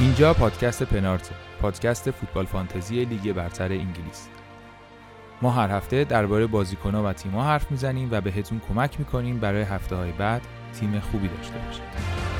اینجا پادکست پنارت پادکست فوتبال فانتزی لیگ برتر انگلیس. ما هر هفته درباره بازیکنها و تیم‌ها حرف می‌زنیم و بهتون کمک می‌کنیم برای هفته های بعد تیم خوبی داشته باشید.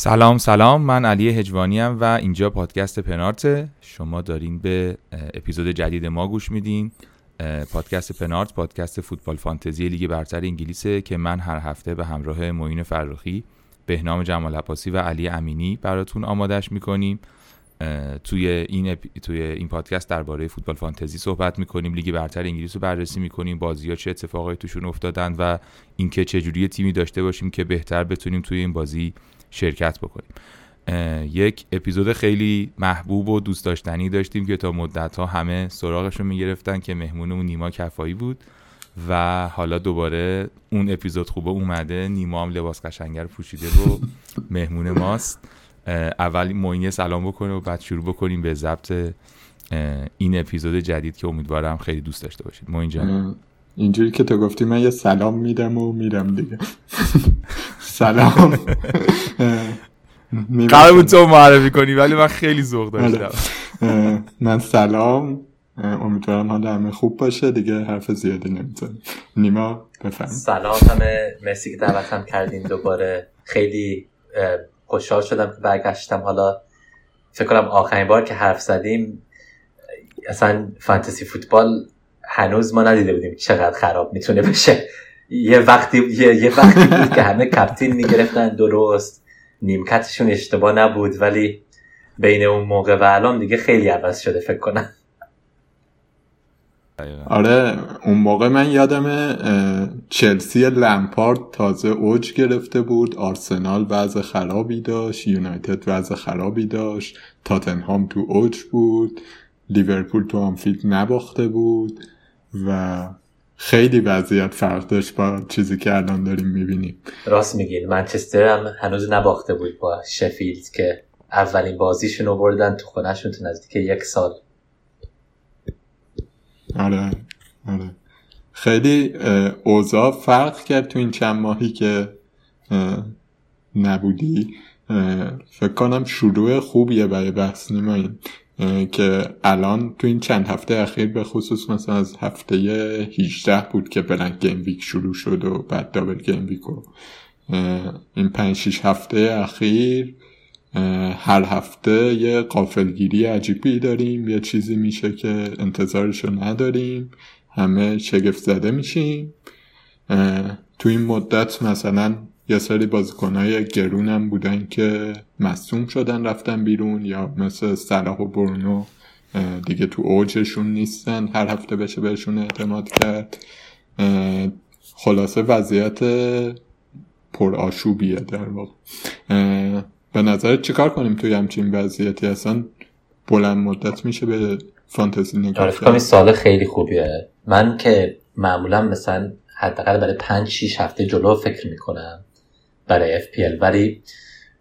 سلام سلام. من علی هجوانی و اینجا پادکست پنارت. شما دارین به اپیزود جدید ما گوش میدین. پادکست پنارت پادکست فوتبال فانتزی لیگ برتر انگلیسه که من هر هفته به همراه معین فرخی بهنام جمال عباسی و علی امینی براتون آمادش می‌کنیم. توی این توی این پادکست درباره فوتبال فانتزی صحبت می‌کنیم لیگ برتر انگلیس رو بررسی می‌کنیم بازی ها چه اتفاقایی توشون افتادن و اینکه چه جوری تیمی داشته باشیم که بهتر بتونیم توی این بازی شرکت بکنیم. یک اپیزود خیلی محبوب و دوست داشتنی داشتیم که تا مدت ها همه سراغش رو می‌گرفتن که مهمونمون نیما کفایی بود و حالا دوباره اون اپیزود خوبه اومده. نیما هم لباس قشنگر پوشیده و مهمون ماست. اول موینه سلام بکنه و بعد شروع بکنیم به ضبط این اپیزود جدید که امیدوارم خیلی دوست داشته باشید. موین جان. اینجوری که تو گفتی من یه سلام میدم و میرم دیگه. سلام. قرار بود تو معرفی کنی ولی من خیلی ذوق داشتم. من سلام. امیدوارم حال همه خوب باشه. دیگه حرف زیادی نمی‌تونم نیما بفهم سلام همه. مرسی که دعوتم کردین دوباره. خیلی خوشحال شدم که برگشتم. حالا فکر کنم آخرین بار که حرف زدیم اصلا فانتزی فوتبال هنوز ما ندیده بودیم چقدر خراب می‌تونه بشه. یه وقتی یه, وقتی بود که همه کپتین می‌گرفتن درست. نیمکتشون اشتباه نبود ولی بین اون موقع و الان دیگه خیلی عوض شده فکر کنم. آره اون موقع من یادم چلسی لمپارد تازه اوج گرفته بود آرسنال وضع خرابی داشت یونایتد وضع خرابی داشت تاتنهام تو اوج بود لیورپول تو آنفیلد نباخته بود و خیلی وضعیت فرق داشت با چیزی که الان داریم می‌بینیم. راست میگین منچستر هم هنوز نباخته بود با شفیلد که اولین بازیشون رو بردن تو خونهشون تو نزدیک یک سال. آره آره. خیلی اوضاع فرق کرد تو این چند ماهی که نبودی. فکر کنم شروع خوبیه برای بحث نیمایی که الان تو این چند هفته اخیر به خصوص مثلا از هفته 18 بود که بلنک گیم ویک شروع شد و بعد دابل گیم ویک و این 5 6 هفته اخیر هر هفته یه قافلگیری عجیبی داریم. یه چیزی میشه که انتظارشو نداریم. همه شگفت زده میشیم. تو این مدت مثلا یه سری بازیکنهای گرونم بودن که مصوم شدن رفتن بیرون یا مثل صلاح و برونو دیگه تو اوجشون نیستن. هر هفته بشه بهشون اعتماد کرد. خلاصه وضعیت پرآشوبیه در واقع. به نظر چیکار کنیم توی همچین وضعیتی؟ اصلا بلند مدت میشه به فانتزی نگاه آره فکر سال خیلی خوبیه. من که معمولا مثلا حداقل برای 5 6 هفته جلو فکر می‌کنم برای FPL ولی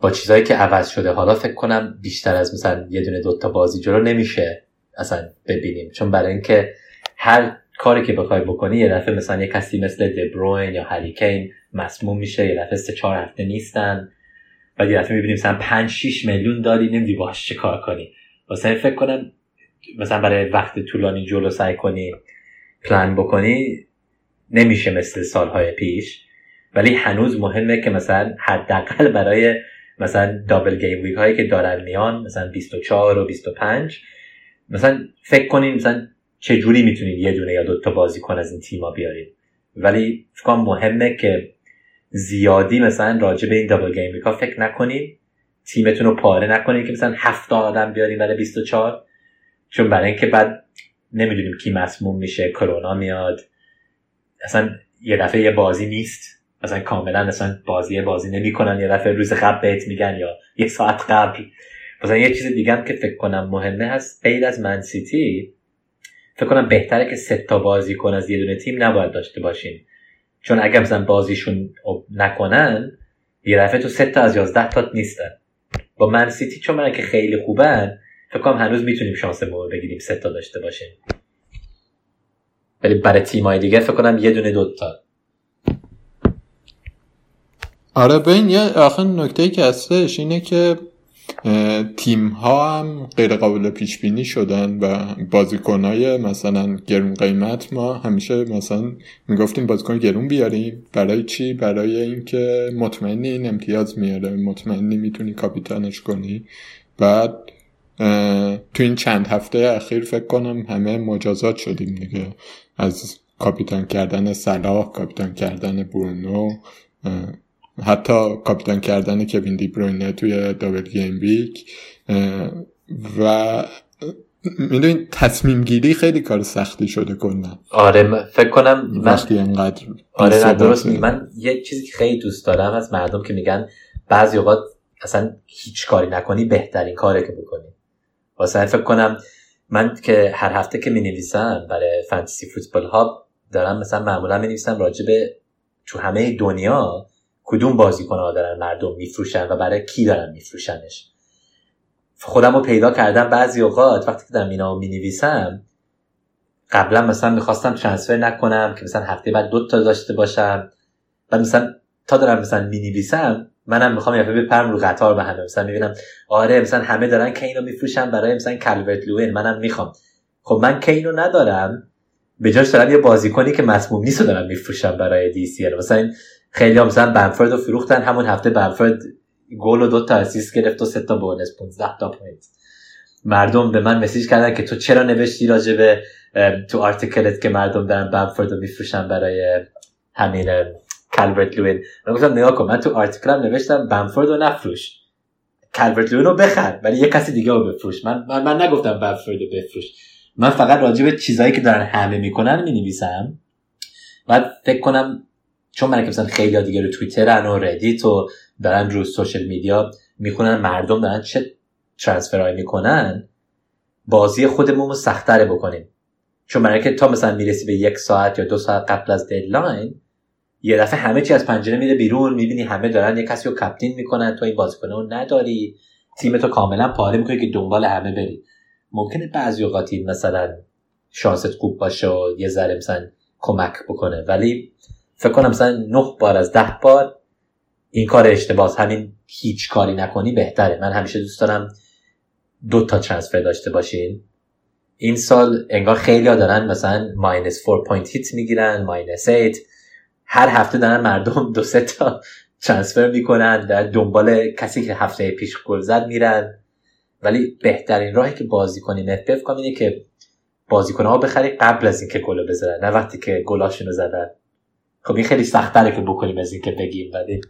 با چیزهایی که عوض شده حالا فکر کنم بیشتر از مثلا یه دونه دوتا بازی جلو نمیشه اصلا ببینیم. چون برای اینکه هر کاری که بخوای بکنی یه دفعه مثلا یه کسی مثل دبروین یا هریکین مسموم میشه یه دفعه سه چهار هفته نیستن. و یه می‌بینیم مثلا 5 6 میلیون داری نمیدی باش چه کار کنی. واسه فکر کنم مثلا برای وقت طولانی جلو سعی کنی پلان بکنی نمیشه مثل سالهای پیش. ولی هنوز مهمه که مثلا حداقل برای مثلا دابل گیم ویک هایی که دارن میان مثلا 24 و 25 مثلا فکر کنین مثلا چه جوری می‌تونین یه دونه یا دوتا بازیکن از این تیما بیارین. ولی فکر مهمه که زیادی مثلا راجع به این دابل گیم ویکا فکر نکنین. تیمتون رو پاره نکنین که مثلا هفت آدم بیارین برای 24 چون برای اینکه بعد نمی‌دونیم کی مسموم میشه کرونا میاد. اصلا یه دفعه یه بازی نیست. مثلا کاملا مثلا بازی بازی نمی‌کنن. یه دفعه روز قبل بهت میگن یا یه ساعت قبل. مثلا یه چیز دیگه هم که فکر کنم مهمه هست غیر از منسیتی فکر کنم بهتره که سه تا بازیکن از یه دونه تیم نباید داشته باشین. چون اگر مثلا بازیشون نکنن یه تو سه تا از یازده تا نیستن. با من سیتی چون من که خیلی خوبن فکر کنم هنوز می‌تونیم شانس رو بگیریم سه تا داشته باشیم. ولی برای تیمای دیگه فکر کنم یه دونه دوتا آره بین یه آخر نکته که هستش اینه که تیم ها هم غیر قابل پیش بینی شدن و بازیکن های مثلا گرون قیمت ما همیشه مثلا می‌گفتیم بازیکن گرون بیاریم برای چی؟ برای اینکه مطمئنی این امتیاز میاره مطمئنی می‌تونی کاپیتانش کنی. بعد تو این چند هفته اخیر فکر کنم همه مجازات شدیم دیگه. از کاپیتان کردن صلاح کاپیتان کردن برونو حتی کاپیتان کردن کوین دی بروینه توی دابل گیم ویک و می‌دونی تصمیم گیری خیلی کار سختی شده کنن آره فکر کنم وقتی انقدر آره درست من یه چیزی که خیلی دوست دارم از مردم که میگن بعضی اوقات اصلا هیچ کاری نکنی بهترین کاره که بکنی. واسه فکر کنم من که هر هفته که می نویسم برای فانتزی فوتبال ها دارم مثلا معمولا می نویسم راجع به تو همه دنیا کدوم بازیکن ها دارن مردم میفروشن و برای کی دارن میفروشنش؟ خودم رو پیدا کردم بعضی اوقات وقتی که دارم اینا می نویسم قبلا مثلا می‌خواستم ترانسفر نکنم که مثلا هفته بعد دو تا داشته باشم و مثلا تا دارم مثلا می نویسم منم می‌خوام یه بپرم رو قطار به همه. مثلا می‌بینم آره مثلا همه دارن کینو میفروشن برای مثلا کالورت لوین منم می‌خوام. خب من کینو ندارم به جاش دارم یه بازیکنی که مسموم نیست دارم میفروشم برای دی سی مثلا خیلی هم مثلا بنفورد رو فروختن. همون هفته بنفورد گل و دو تا assist گرفت و سه تا bonus 15 تا point. مردم به من message کردن که تو چرا نوشتی راجع به تو article ت که مردم دارن بمفورد رو میفروشن برای همین کالورت لوین. من گفتم نگاه کن من تو article م نوشتم بمفورد رو نفروش. کالورت لوین رو بخر ولی یه کسی دیگه رو بفروش. من من, من نگفتم بمفورد رو بفروش. من فقط راجع به چیزایی که دارن همه می‌کنن می‌نویسم. بعد فکر کنم چون من که مثلا خیلی دیگه رو توییترن و ردیت و دارن رو social media می‌خونن مردم دارن چه transfer ای می‌کنن بازی خودمون رو سختره بکنیم. چون برای که تا مثلا می‌رسی به یک ساعت یا دو ساعت قبل از deadline یه دفعه همه چی از پنجره میره بیرون می‌بینی همه دارن یه کسی رو captain می‌کنن تو این بازیکن رو نداری تیمتو کاملا پاره می‌کنی که دنبال همه بری. ممکنه بعضی اوقاتی مثلا شانست خوب باشه و یه ذره مثلا کمک بکنه ولی فکر کنم مثلا نه بار از ده بار این کار اشتباه همین هیچ کاری نکنی بهتره. من همیشه دوست دارم دو تا transfer داشته باشین. این سال انگار خیلی ها دارن مثلا minus 4 point hit می‌گیرن minus 8 هر هفته دارن مردم دو سه تا transfer می‌کنن در دنبال کسی که هفته پیش گل زد میرن. ولی بهترین راهی که بازی کنی نفف کنی اینه که بازیکن ها بخری قبل از اینکه گل بزنن نه وقتی که گلاشون رو زدن. خب این خیلی سختره که بکنیم از اینکه بگیم ولی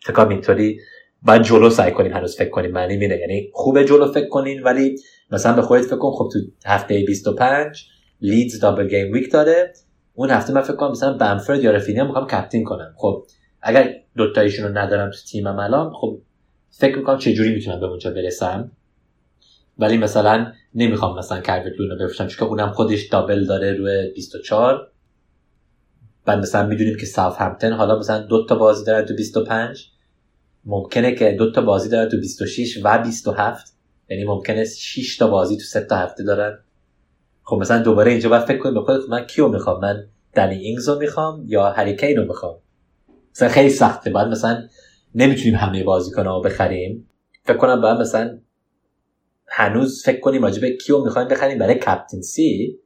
فکر اینطوری باید جلو سعی کنیم هنوز فکر کنیم معنی مینه یعنی خوبه جلو فکر کنین ولی مثلا به خودت فکر کن خب تو هفته 25 لیدز دابل گیم ویک داره. اون هفته من فکر کنم مثلا بنفرد یا رفینیا می‌خوام کپتین کنم. خب اگر دوتایشون رو ندارم تو تیمم الان خب فکر می‌کنم چه جوری می‌تونم به اونجا برسم؟ ولی مثلا نمی‌خوام مثلا کرویت لونو بفروشم چون اونم خودش دابل داره روی 24 بعد مثلا می‌دونیم که ساوث همپتون حالا مثلا دو تا بازی داره تو 25 ممکنه که دو تا بازی داره تو 26 و 27 یعنی ممکنه 6 تا بازی تو 3 تا هفته دارن. خب مثلا دوباره اینجا باید فکر کنیم به خودت من کیو می‌خوام؟ من دنی اینگز رو می‌خوام یا هریکین رو می‌خوام؟ مثلا خیلی سخته. بعد مثلا نمی‌تونیم همه بازیکن رو بخریم. فکر کنم باید مثلا هنوز فکر کنیم راجع به کیو می‌خوایم بخریم. برای captaincy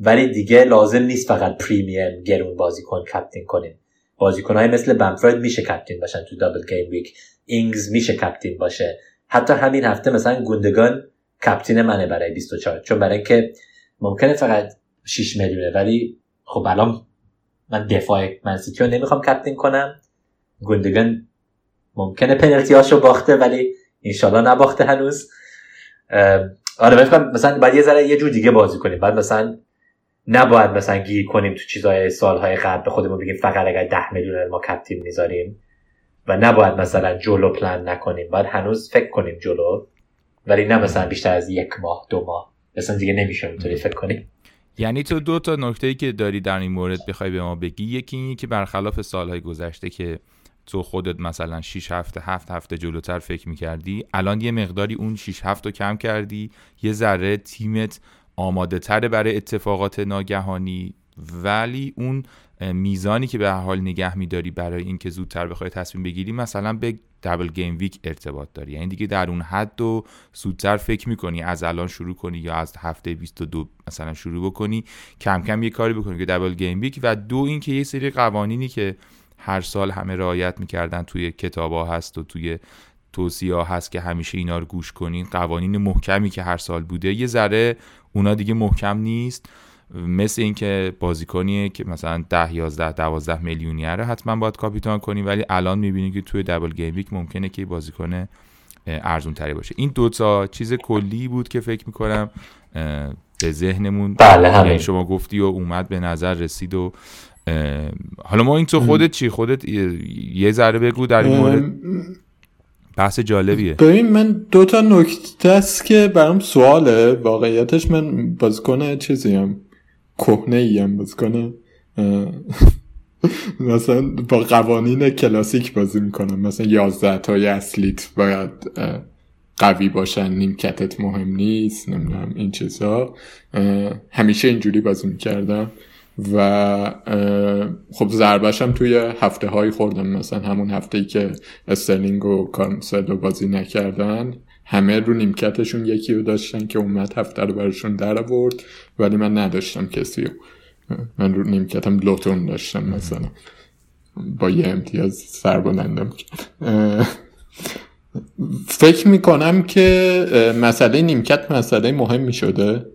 ولی دیگه لازم نیست فقط premium گرون بازیکن captain کنیم بازیکن های مثل بمفورد میشه captain باشن تو double gameweek. اینگز میشه captain باشه. حتی همین هفته مثلا گوندوگان captain منه برای 24 چون برای اینکه ممکنه فقط 6 میلیونه ولی خب الان من دفاع منسیتی رو نمی‌خوام کپتین کنم. گوندگان ممکنه پنالتی هاشو باخته ولی انشالله نباخته هنوز. آره مثلا باید یه ذره یه جور دیگه بازی کنیم. بعد مثلا نباید مثلا گیر کنیم تو چیزهای سالهای قبل به خودمون بگیم فقط اگر ده میلیون ما کپتین می‌ذاریم. و نباید مثلا جلو پلان نکنیم. باید هنوز فکر کنیم جلو ولی نه مثلا بیشتر از یک ماه دو ماه. مثلا دیگه نمیشه اونطوری فکر کنیم. یعنی تو دو تا نکته که داری در این مورد بخوای به ما بگی یکی اینی که برخلاف سالهای گذشته که تو خودت مثلا 6 هفته 7 هفته جلوتر فکر می‌کردی الان یه مقداری اون 6 هفته کم کردی یه ذره تیمت آماده تره برای اتفاقات ناگهانی ولی اون میزانی که به حال نگه میداری برای اینکه زودتر بخوای تصمیم بگیری مثلا به دبل گیم ویک ارتباط داری. یعنی دیگه در اون حد و زودتر فکر می‌کنی از الان شروع کنی یا از هفته 22 مثلا شروع بکنی کم کم یه کاری بکنی که دبل گیم ویک و دو اینکه یه سری قوانینی که هر سال همه رعایت می‌کردن توی کتاب ها هست و توی توصیه هست که همیشه اینا رو گوش کنین قوانین محکمی که هر سال بوده یه ذره اونا دیگه محکم نیست. مثل اینکه بازیکنیه که مثلا 10 11 12 میلیونیه رو حتما باید کاپیتان کنی ولی الان می‌بینی که توی دبل گیم ویک ممکنه که بازیکن ارزون تری باشه. این دوتا چیز کلی بود که فکر می‌کنم به ذهنمون بله همین. شما گفتی و اومد به نظر رسید و حالا ما این تو خودت چی؟ خودت یه ذره بگو در این مورد. بحث جالبیه. ببین من دو تا نکته است که برام سواله. واقعیتش من بازیکن چیزی هم کهنه ای هم بازیکن مثلا با قوانین کلاسیک بازی می‌کنم. مثلا یازده تای اصلیت باید قوی باشن نیمکتت مهم نیست نمی‌دونم این چیزها همیشه اینجوری بازی می‌کردم. و خب ضربش هم توی هفته هایی خوردم. مثلا همون هفته ای که استرلینگ و کانسلو بازی نکردن همه رو نیمکتشون یکی رو داشتن که اومد هفته رو براشون در آورد ولی من نداشتم کسی رو. من رو نیمکتم لوتون داشتم مثلا. با یه امتیاز سر بلندم فکر می‌کنم که مسئله نیمکت مسئله مهمی شده.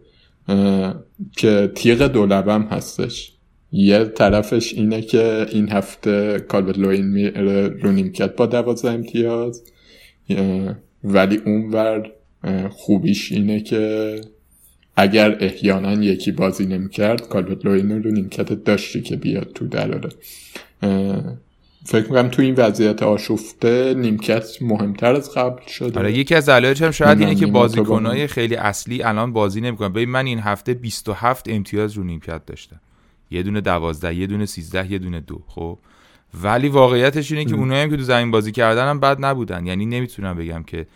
که تیغ دولبم هستش. یه طرفش اینه که این هفته کالبت لوین میره رو نیمکت با دوازده امتیاز. ولی اونور خوبیش اینه که اگر احیانا یکی بازی نمی‌کرد کالبت لوین رو نیمکت داشتی که بیاد تو دراره. فکر می‌کنم تو این وضعیت آشفته نیمکت مهمتر از قبل شده. آره یکی از علایش هم شاید اینه که بازیکنهای خیلی اصلی الان بازی نمی‌کنن. ببین من این هفته 27 امتیاز رو نیمکت داشتم. یه دونه 12 یه دونه 13 یه دونه دو خب؟ ولی واقعیتش اینه که اونایی هم که تو زمین بازی کردن هم بد نبودن. یعنی نمی‌تونم بگم که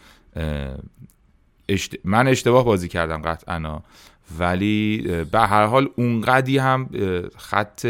من اشتباه بازی کردم قطعا ولی به هر حال اونقدی هم خط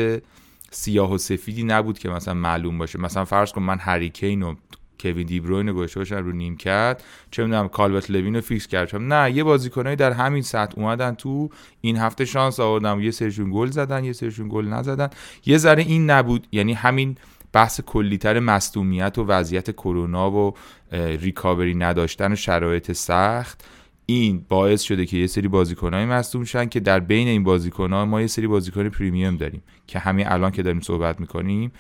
سیاه و سفیدی نبود که مثلا معلوم باشه. مثلا فرض کن من هریکین و کوین دیبروین گوشه باشن رو نیمکت چه می‌دونم کالورت لوین رو فیکس کردم. نه یه بازیکنایی در همین سطح اومدن تو این هفته شانس آوردم یه سرشون گل زدن یه سرشون گل نزدن. یه ذره این نبود. یعنی همین بحث کلیتر مصدومیت و وضعیت کرونا و ریکاوری نداشتن و شرایط سخت. این باعث شده که یه سری بازیکنای مصدوم شن که در بین این بازیکن‌ها ما یه سری بازیکن پریمیوم داریم که همین الان که داریم صحبت می‌کنیم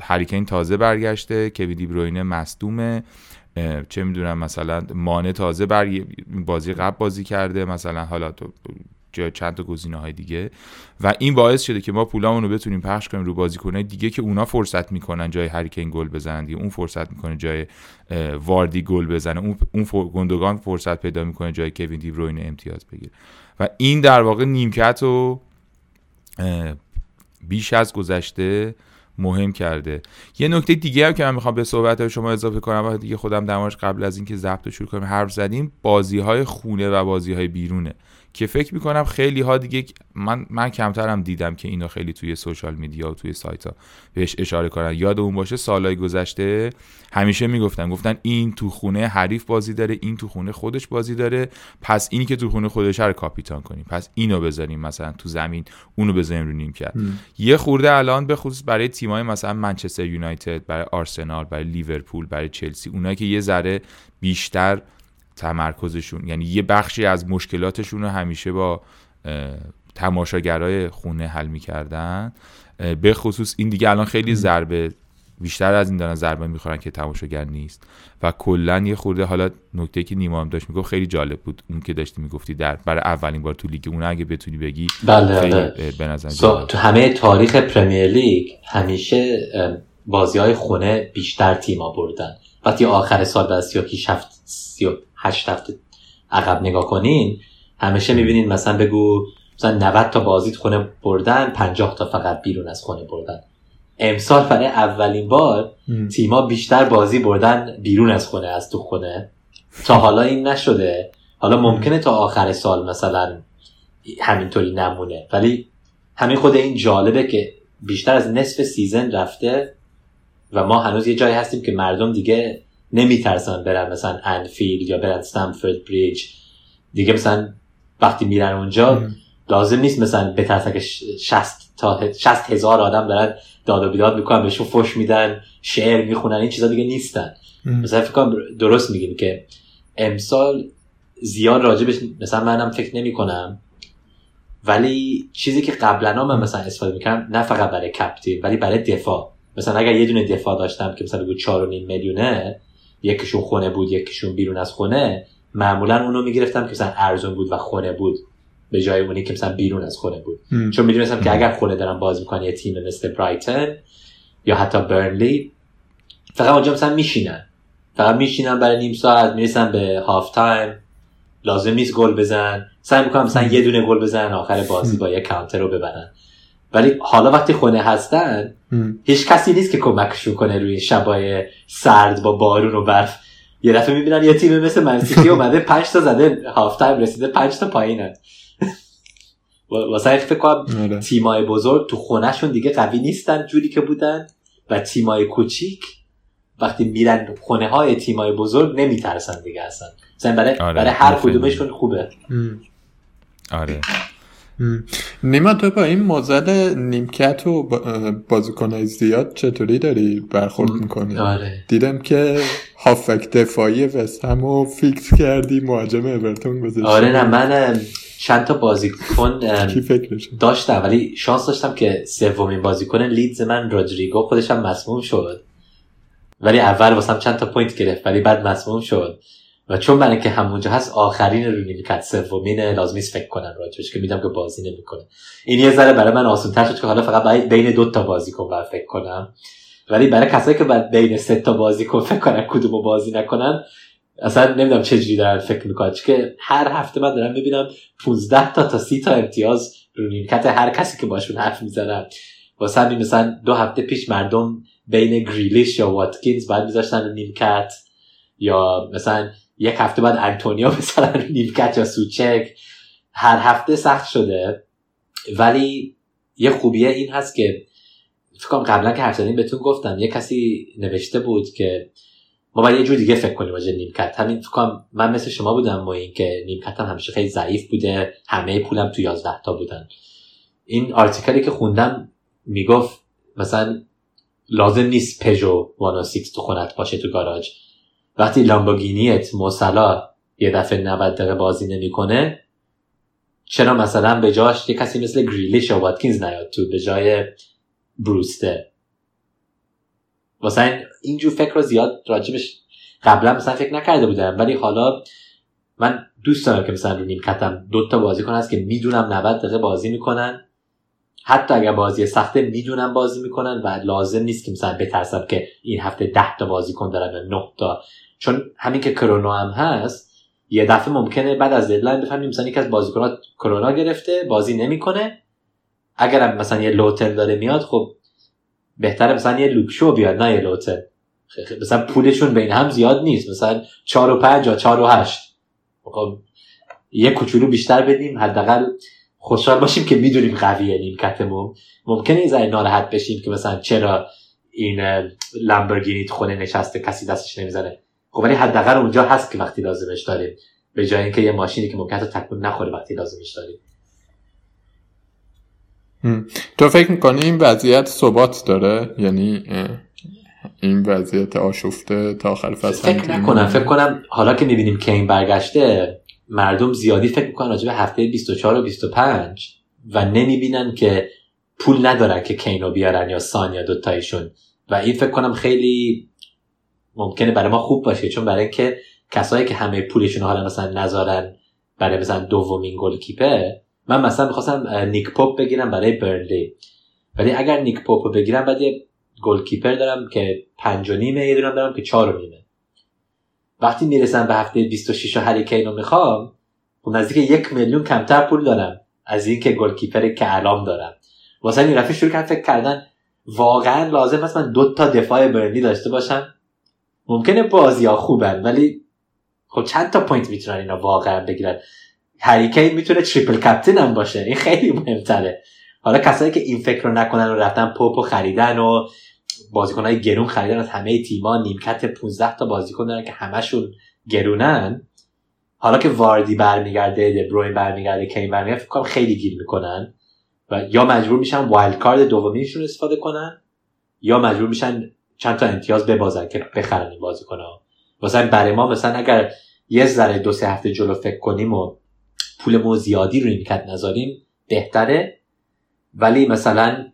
هریکین تازه برگشته کوی دیبروینه مصدومه چه می‌دونم مثلا مانه تازه بر بازی قبل بازی کرده مثلا حالا تو چند تا گزینه های دیگه. و این باعث شده که ما پولامون رو بتونیم پخش کنیم رو بازیکنای دیگه که اونا فرصت می‌کنن جای هریکین گل بزنن دیگه. اون فرصت می‌کنه جای واردی گل بزنه. اون اون گندگان فرصت پیدا می‌کنه جای کوین دیبروین امتیاز بگیره. و این در واقع نیمکت رو بیش از گذشته مهم کرده. یه نکته دیگه هم که من می‌خوام به صحبت شما اضافه کنم و دیگه خودم دماش قبل از اینکه ضبط رو شروع کنیم حرف زدیم بازی های خونه و بازی های بیرونه. که فکر می‌کنم خیلی ها دیگه من من کمترم دیدم که اینو خیلی توی سوشال میدیا و توی سایت ها بهش اشاره کنن. یاد اون باشه سالهای گذشته همیشه می‌گفتن گفتن این تو خونه حریف بازی داره این تو خونه خودش بازی داره پس اینی که تو خونه خودش رو کاپیتان کنیم پس اینو بذاریم مثلا تو زمین اونو بذاریم رو نیم کرد. یه خورده الان به خصوص برای تیمای مثلا منچستر یونایتد برای آرسنال برای لیورپول برای چلسی اونایی که یه ذره بیشتر تمرکزشون. یعنی یه بخشی از مشکلاتشون رو همیشه با تماشاگرای خونه حل می‌کردن. به خصوص این دیگه الان خیلی ضربه بیشتر از این دارن ضربه می‌خورن که تماشاگر نیست. و کلا یه خورده حالا نکته که نیما هم داشت می‌گفت خیلی جالب بود. اون که داشتی می‌گفتی در برای اولین بار تو لیگ اون اگه بتونی بگی بله خیلی بله. به نظر تو همه تاریخ پرمیر لیگ همیشه بازی های خونه بیشتر تیما بردن. وقتی آخر سال بعد 36 هفته 38 هفته عقب نگاه کنین همیشه می‌بینین مثلا بگو مثلا 90 تا بازی خونه بردن 50 تا فقط بیرون از خونه بردن. امسال برای اولین بار تیما بیشتر بازی بردن بیرون از خونه از تو خونه. تا حالا این نشده. حالا ممکنه تا آخر سال مثلا همینطوری نمونه. ولی همین خود این جالبه که بیشتر از نصف سیزن رفته و ما هنوز یه جایی هستیم که مردم دیگه نمیترسن برن مثلا انفیلد یا برن ستمفورد بریج دیگه مثلا وقتی میرن اونجا لازم نیست مثلا بترسن که 60 تا 60 هزار آدم دارن داد و بیداد می‌کنن بهشون فش میدن شعر می‌خونن این چیزا دیگه نیستن. مثلا فکر کنم درست میگیم که امسال زیاد راجبش مثلا منم فکر نمی کنم ولی چیزی که قبلا من مثلا استفاده می‌کنم نه فقط برای کپتیر ولی برای دفاع. مثلا اگر یه دونه دفاع داشتم که مثلا بگو 4.5 میلیونه یکیشون خونه بود یکیشون بیرون از خونه معمولا اونو می‌گرفتم که مثلا ارزون بود و خونه بود. به جای اونی که مثلا بیرون از خونه بود. چون می‌دونستم که اگر خونه دارم بازی می‌کنن یه تیم مثل برایتن یا حتی برنلی فقط اونجا مثلا میشینن. فقط میشینن برای نیم ساعت می‌رسن به هاف تایم. لازم نیست گل بزن سعی می‌کنم مثلا یه دونه گل بزن آخر بازی با یه کانتر رو ببرن. ولی حالا وقتی خونه هستن هیچ کسی نیست که کمکشون کنه روی شبای سرد با بارون و برف. یه دفعه می‌بینن یه تیم مثل منسیتی اومده پنج تا زده هاف تایم رسیده پنج تا پایینن. واسه فکر کنم آره. تیمای بزرگ تو خونهشون دیگه قوی نیستن جوری که بودن و تیمای کوچیک وقتی میرن خونه های تیمای بزرگ نمیترسن دیگه اصلا. مثلا برای, آره. برای هر کدومشون خوبه. آره. نیما تو با این معضل نیمکت و بازیکنهای زیاد چطوری داری برخورد می‌کنی؟ آره. دیدم که هافبک دفاعی وست همو فیکس کردی مهاجم اورتون گذاشتی. آره نه من چند تا بازیکن داشتم ولی شانس داشتم که سومین بازیکن لیدز من رودریگو خودش هم مسموم شد. ولی اول واسم چند تا point گرفت ولی بعد مسموم شد. و چون من که همونجا هست آخرین رو نیمکت سومین لازم فکر کنم راجبش که میدم که بازی نمی‌کنه. این یه ذره برای من آسان تر شد که حالا فقط بین دو تا بازیکن باید فکر کنم. ولی برای کسایی که بعد بین سه تا بازیکن فکر کنن کدومو بازی نکنن اصلا نمی‌دونم چه جوری دارن فکر می‌کنن. که هر هفته من دارم ببینم 15 تا تا 30 تا امتیاز رو نیمکت هر کسی که باشون حرف می‌زنم واسه همین مثلا دو هفته پیش مردم بین گریلیش یا واتکینز بعد میذاشتن رو نیمکت یا مثلا یک هفته بعد انتونیا مثلا نیمکت یا سوچک هر هفته سخت شده. ولی یه خوبیه این هست که فکر کنم قبلا که حرف زدیم بهتون گفتم یه کسی نوشته بود که ما باید یه جور دیگه فکر کنیم راجع نیمکت همین فکر کنم من مثل شما بودم ما این که نیمکت هم همیشه خیلی ضعیف بوده همه پولم تو 11 تا بودن. این آرتیکلی که خوندم می‌گفت مثلا لازم نیست پژو 106 تو خونت باشه تو گاراژ. وقتی لامبورگینیت موسلا یه دفعه 90 دقیقه بازی نمی‌کنه چرا مثلا به جاش یه کسی مثل گریلیش یا واتکینز نیاد تو به جای بروستر؟ واسه اینجور فکر رو زیاد راجبش قبلا مثلا فکر نکرده بودم ولی حالا من دوست دارم که مثلا رو نیمکتم دو تا بازی هست که می‌دونم 90 دقیقه بازی می‌کنن. حتی اگر بازی سخته می‌دونم بازی می‌کنن و لازم نیست که مثلا بترسم که این هفته 10 تا بازیکن دارن یا 9 تا چون همین که کرونا هم هست یه دفعه ممکنه بعد از ددلاین بفهمیم مثلا یکی از بازیکنات کرونا گرفته بازی نمی‌کنه. اگرم مثلا یه لوتل داره میاد خب بهتره مثلا یه لوکشو بیاد نه یه لوتل مثلا پولشون بین هم زیاد نیست. مثلا 4 و 5 یا 4 و 8 خب یه کوچولو بیشتر بدیم حداقل خوشحال باشیم که می‌دونیم قویه نیمکتمون. ممکنه این ذره ناراحت بشیم که مثلا چرا این لامبورگینی خونه نشسته کسی دستش نمی‌زنه خب ولی حداقل اونجا هست که وقتی لازمش داریم به جای اینکه یه ماشینی که ممکنه تکون نخوره وقتی لازمش داریم. تو فکر می‌کنی این وضعیت ثبات داره؟ یعنی این وضعیت آشفته تا آخر فصل فکر نکنم. فکر کنم حالا که می‌بینیم که این برگشته مردم زیادی فکر می‌کنن راجع به هفته 24 و 25 و نمی‌بینن که پول ندارن که کینو بیارن یا سان یا دوتایشون. و این فکر کنم خیلی ممکنه برای ما خوب باشه چون برای اینکه کسایی که همه پولشون حالا مثلا نذارن برای مثلا دومین گل کیپر من مثلا می‌خواستم نیک پاپ بگیرم برای برنلی. ولی اگر نیک پاپ رو بگیرم بعد یه گل کیپر دارم که پنج و نیمه یه دونم دارم که چهار و نیمه. وقتی می‌رسم به هفته 26 و هری رو می‌خوام خب نزدیک یک میلیون کمتر پول دارم از این که goalkeeper که الان دارم. واسه این رفیق شروع کردن فکر کردن واقعا لازم است من دو تا دفاع برنلی داشته باشم. ممکنه بازی ها خوبن ولی خب چند تا point می‌تونن اینا واقعا بگیرن؟ هریکین می‌تونه triple captain هم باشه این خیلی مهمتره. حالا کسایی که این فکر رو نکنن و رفتن پوپ و خریدن و های گرون خریدن از همه تیما نیمکت 15 تا بازیکن دارن که همشون گرونن. حالا که واردی برمیگرده دبروین برمیگرده کین برمیگرده فکر خیلی گیر می‌کنن. و یا مجبور میشن وایلد کارد دومیشون استفاده کنن یا مجبور میشن چند تا امتیاز ببازن که بخرن این بازیکن‌ها مثلا برای ما مثلا اگر یه ذره دو سه هفته جلو فکر کنیم و پولمون زیادی رو نیمکت نذاریم بهتره. ولی مثلا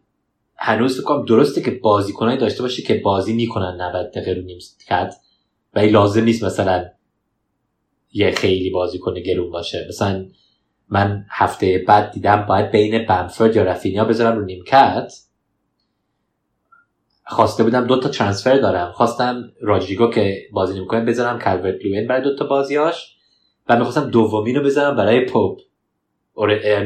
هنوز فکر درسته که بازیکنایی داشته باشه که بازی می‌کنن 90 دقیقه رو نیمکت ولی لازم نیست مثلا یه خیلی بازیکن گرون باشه. مثلا من هفته بعد دیدم باید بین بمفورد یا رفینیا بذارم رو نیمکت خواسته بودم دو تا ترانسفر دارم. خواستم راجریگو که بازی نمی‌کنه بذارم کالورت لوین برای دو تا بازیاش و می‌خواستم دومین رو بذارم برای پاپ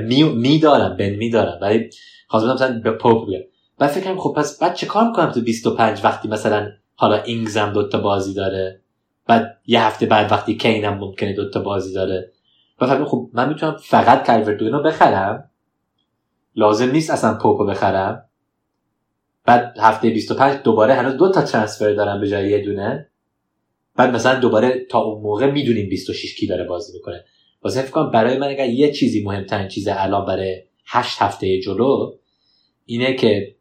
می, می دارم بن می دارم. ولی خواستم مثلا به پاپ بیارم بعد فکرم خب پس بعد چه کار می‌کنم تو 25 وقتی مثلا حالا اینگزم دو تا بازی داره؟ بعد یه هفته بعد وقتی کینم ممکنه دو تا بازی داره؟ و فکرم خب من می‌تونم فقط کالورت لوین رو بخرم. لازم نیست اصلا پاپو بخرم. بعد هفته 25 دوباره هنوز دو تا ترانسفر دارم به جای یه دونه. بعد مثلا دوباره تا اون موقع می‌دونیم 26 کی داره بازی می‌کنه. واسه فکر کنم برای من اگر یه چیزی مهمترین چیز الان برای 8 هفته جلو اینه که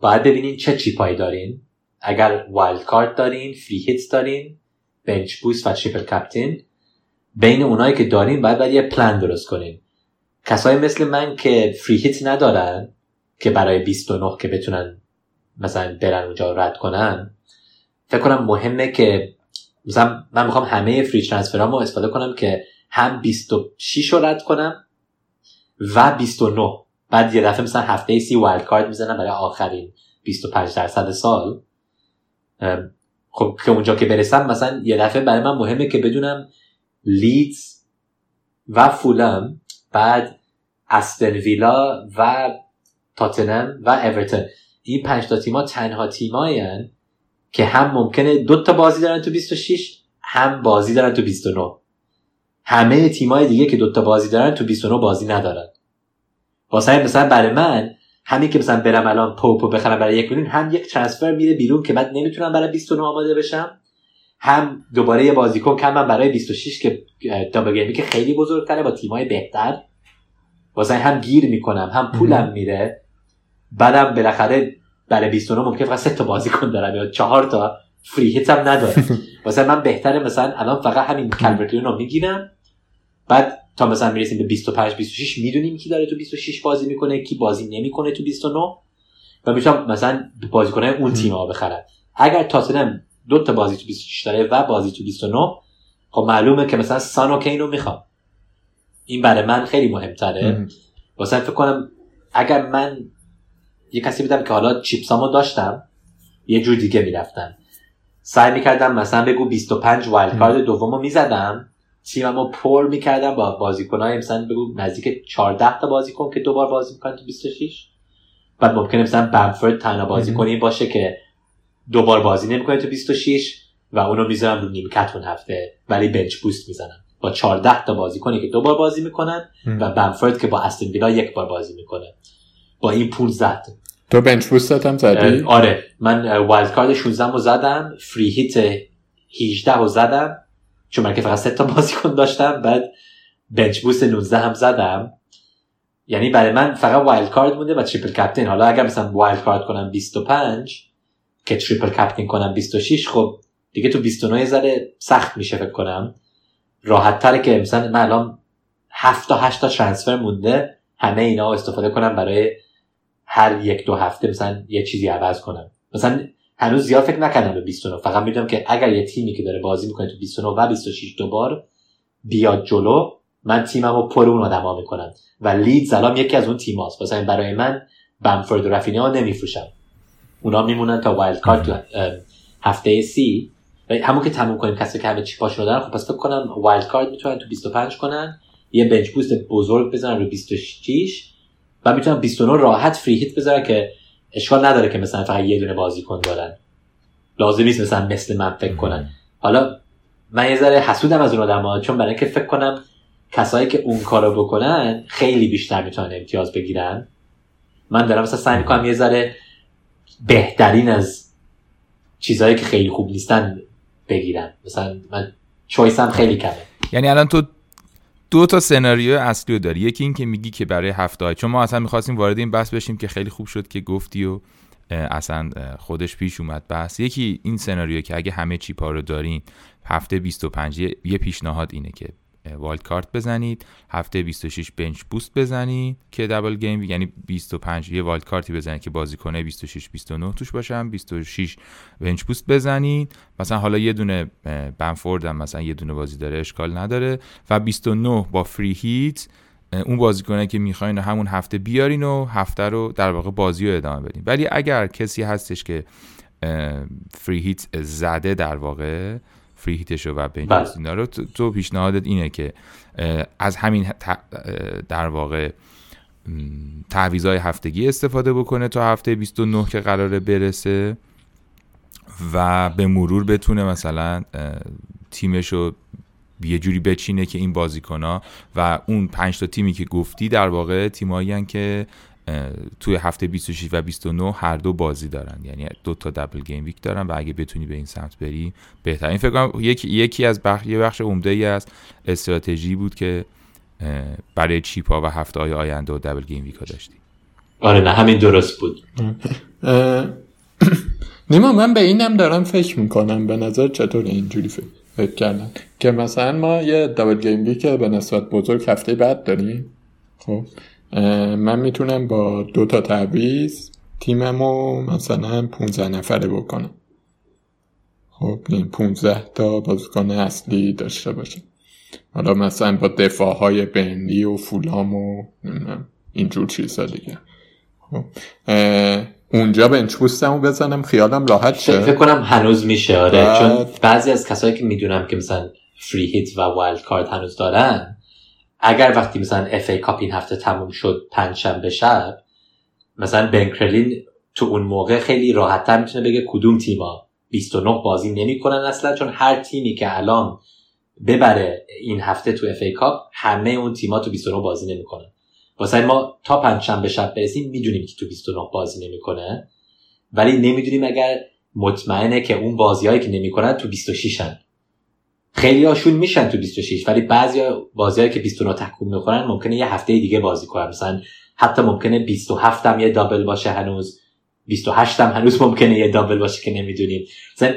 باید ببینین چه chip ایی دارین. اگر wild card دارین free hit دارین bench boost و triple captain بین اونایی که دارین باید باید یه پلان درست کنین. کسایی مثل من که free hit ندارن که برای 29 که بتونن مثلا برن اونجا رد کنن فکر کنم مهمه که مثلا من می‌خوام همه free transfer امو استفاده کنم که هم 26 رو رد کنم و 29 بعد یه دفعه مثلا هفته سی wild card می‌زنم برای آخرین 25 درصد سال. خب که اونجا که برسم مثلا یه دفعه برای من مهمه که بدونم لیدز و فولام بعد استون ویلا و تاتنهام و اورتون این پنج تا تیما تنها تیمایی که هم ممکنه دو تا بازی دارن تو 26 هم بازی دارن تو 29 همه تیمای دیگه که دو تا بازی دارن تو 29 بازی ندارن. واسه مثلا برای من همین که مثلا برم الان پوپو بخرم برای یک میلیون هم یک ترانسفر میره بیرون که بعد نمی‌تونم برای 29 آماده بشم هم دوباره یه بازیکن کمم برای 26 که دابل گیمی که خیلی بزرگتره با تیمای بهتر. واسه هم گیر می‌کنم هم پولم میره. بعدم بالاخره برای 29 ممکن فقط سه تا بازیکن دارم یا چهار تا فری هیت هم ندارم. واسه من بهتره مثلا الان فقط همین کالورت رو می‌گیرم. بعد تا مثلا می‌رسیم به 25 26 می‌دونیم کی داره تو 26 بازی می‌کنه کی بازی نمی‌کنه تو 29 و می‌تونم مثلا بازیکنای اون تیم ها بخرم. اگر تاتنم دو تا بازی تو 26 داره و بازی تو 29 خب معلومه که مثلا سان و کین رو می‌خوام. این برای من خیلی مهمتره. واسه فکر کنم اگر من یه کسی بودم که حالا چیپسامو داشتم. یه جور دیگه می‌رفتم سعی می‌کردم مثلا بگو 25 وایلد کارد دومو می‌زدم. تیممو پر می‌کردم با بازیکنای مثلا بگو نزدیک 14 تا بازیکن که دوبار بازی می‌کنن تو 26 بعد ممکنه مثلا بمفورد تنها بازیکنی باشه که دوبار بازی نمی‌کنه تو 26 و اونو می‌ذارم رو نیمکت اون هفته. ولی بنچ بوست می‌زنم. با 14 تا بازیکنی که دوبار بازی می‌کنن و بمفورد که با استون ویلا یک بار بازی می‌کنه. با این 15 تو bench boost ت هم زدی؟ آره. من wild card 16 رو زدم free hit 18 رو زدم چون من که فقط 3 تا بازیکن داشتم بعد bench boost 19 هم زدم. یعنی برای من فقط wild card مونده و triple captain حالا اگر مثلا wild card کنم 25 که triple captain کنم 26 خب دیگه تو 29 ذره سخت میشه فکر کنم. راحت تره که مثلا من الان 7 تا 8 تا ترانسفر مونده. همه اینا استفاده کنم برای هر یک دو هفته مثلا یه چیزی عوض کنم. مثلا هنوز زیاد فکر نکردم به 29 فقط می‌دونم که اگر یه تیمی که داره بازی می‌کنه تو 29 و 26 دوبار بیاد جلو من تیمم رو پر اون آدما می‌کنم. و لید الان یکی از اون تیماست. مثلا برای من بمفورد و رفینیا نمیفروشم اونا میمونن تا وایلد کارت هفته سی. همون که تموم کنیم کسی که همه چی پاشون دارن خب پس فکر کنم wild card می‌تونن تو 25 کنن. یه bench boost بزرگ بزنن رو 26 و می‌تونن 29 راحت free hit بذارن که اشکال نداره که مثلا فقط یه دونه بازیکن دارن. لازم نیست مثلا مثل من فکر کنن. حالا من یه ذره حسودم از اون آدم چون برای که فکر کنم کسایی که اون کارو بکنن خیلی بیشتر می‌تونن امتیاز بگیرن. من دارم مثلا سعی می‌کنم یه ذره بهترین از چیزهایی که خیلی خوب نیستن بگیرم. مثلا من چویسم خیلی کمه. یعنی الان تو دو تا سناریو اصلی رو داری. یکی این که میگی که برای هفته های چون ما اصلا می‌خواستیم وارد این بحث بشیم که خیلی خوب شد که گفتی و اصلا خودش پیش اومد بحث. یکی این سناریو که اگه همه چیپا رو دارین هفته 25 یه پیشنهاد اینه که والد کارت بزنید. هفته 26 بنچ بوست بزنید که دبل گیم یعنی 25 یه والد کارتی بزنید که بازی کنه 26 29 توش باشن. 26 بنچ بوست بزنید. مثلا حالا یه دونه بنفورد هم مثلا یه دونه بازی داره اشکال نداره. و 29 با فری هیت اون بازیکنه که می‌خواین همون هفته بیارین و هفته رو در واقع بازی رو ادامه بدین. ولی اگر کسی هستش که فری هیت زده در واقع فری هیتش و بنچ اینا رو تو پیشنهادت اینه که از همین در واقع تعویضای هفتگی استفاده بکنه تا هفته 29 که قراره برسه و به مرور بتونه مثلا تیمش رو یه جوری بچینه که این بازیکن و اون پنج تا تیمی که گفتی در واقع تیمایی که توی هفته 26 و 29 هر دو بازی دارن. یعنی دو تا double game week دارن و اگه بتونی به این سمت بری بهتر. این فکر کنم یکی, یکی از بخش یه بخش عمده ای از استراتژی بود که برای chip ا و هفته های آینده و double game week ها داشتی. آره نه همین درست بود. نیما من به اینم دارم فکر می‌کنم. به نظر چطور اینجوری فکر کردن؟ که مثلا ما یه دبل گیم ویک به نسبت بزرگ هفته بعد داریم. خب؟ من می‌تونم با دو تا تعویز تیممو مثلا 15 نفره بکنم. خب این 15 تا بازیکن اصلی داشته باشه حالا مثلا با دفاع های بندی و فولام و اینجور چیزا دیگه. خب اونجا bench boost مو بزنم خیالم راحت شه. فکر کنم هنوز میشه آره چون بعضی از کسایی که می‌دونم که مثلا free hit و wild card هنوز دارن اگر وقتی مثلا FA Cup این هفته تموم شد پنجشنبه شب مثلا بن کرلین تو اون موقع خیلی راحتتر می‌تونه بگه کدوم تیما 29 بازی نمی‌کنن اصلا چون هر تیمی که الان ببره این هفته تو FA Cup همه اون تیما تو 29 بازی نمی‌کنن واسه ما تا پنجشنبه شب برسیم می‌دونیم که تو 29 بازی نمی‌کنه ولی نمی‌دونیم اگر مطمئنه که اون بازیهایی که نمی‌کنن تو 26 هن. خیلی هاشون میشن تو 26 ولی بعضی بازیهایی که 29 تحکوم می‌خورن ممکنه یه هفته دیگه بازی کنن. مثلا حتی ممکنه 27 هم یه دابل باشه هنوز 28 هم هنوز ممکنه یه دابل باشه که نمی‌دونیم. مثلا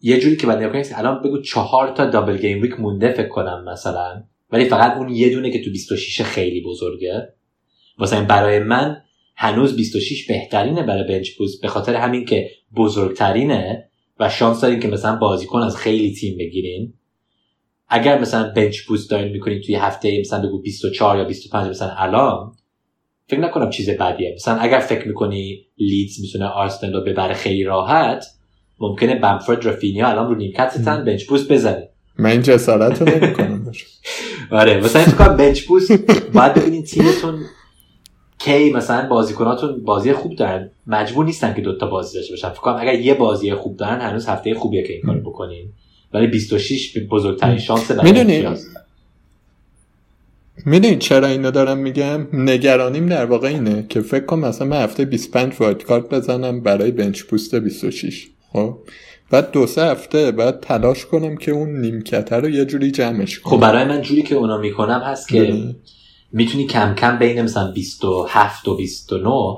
یه جوری که بعد نگاه الان بگو چهار تا دابل گیم ویک مونده فکر کنم مثلا ولی فقط اون یه دونه که تو 26 خیلی بزرگه. مثلا برای من هنوز 26 بهترینه برای بنچ بوست به خاطر همین که بزرگترینه. و شانس دارین که مثلا بازیکن از خیلی تیم بگیرین. اگر مثلا بنچ بوست دارین می‌کنین توی هفته مثلا بگو 24 یا 25 مثلا الان فکر نکنم چیز بدیه. مثلا اگر فکر می‌کنی لیدز می‌تونه آرسنال رو ببره خیلی راحت ممکنه بمفورد رافینیا الان رو نیمکتتن بنچ بوست بزنی من این جسارت رو نمی‌کنم. آره مثلا فکر کنم بنچ بوست باید ببینین تیمتون کی مثلا بازیکناتون بازی خوب دارن مجبور نیستن که دوتا بازی داشته باشن. فکر کنم اگر یه بازی خوب دارن هنوز هفته خوبیه که این کارو بکنین. ولی 26 بزرگترین شانس برای می‌دونی؟ چرا اینو دارم میگم؟ نگرانیم در واقع اینه که فکر کنم مثلا من هفته 25 وایت کارت بزنم برای بنچ پوست 26 خب؟ بعد دو سه هفته بعد تلاش کنم که اون نیمکته رو یه جوری جمعش کنم. خب برای من جوری که اونا می‌کنم هست که می‌تونی کم کم بین مثلا 27 و 29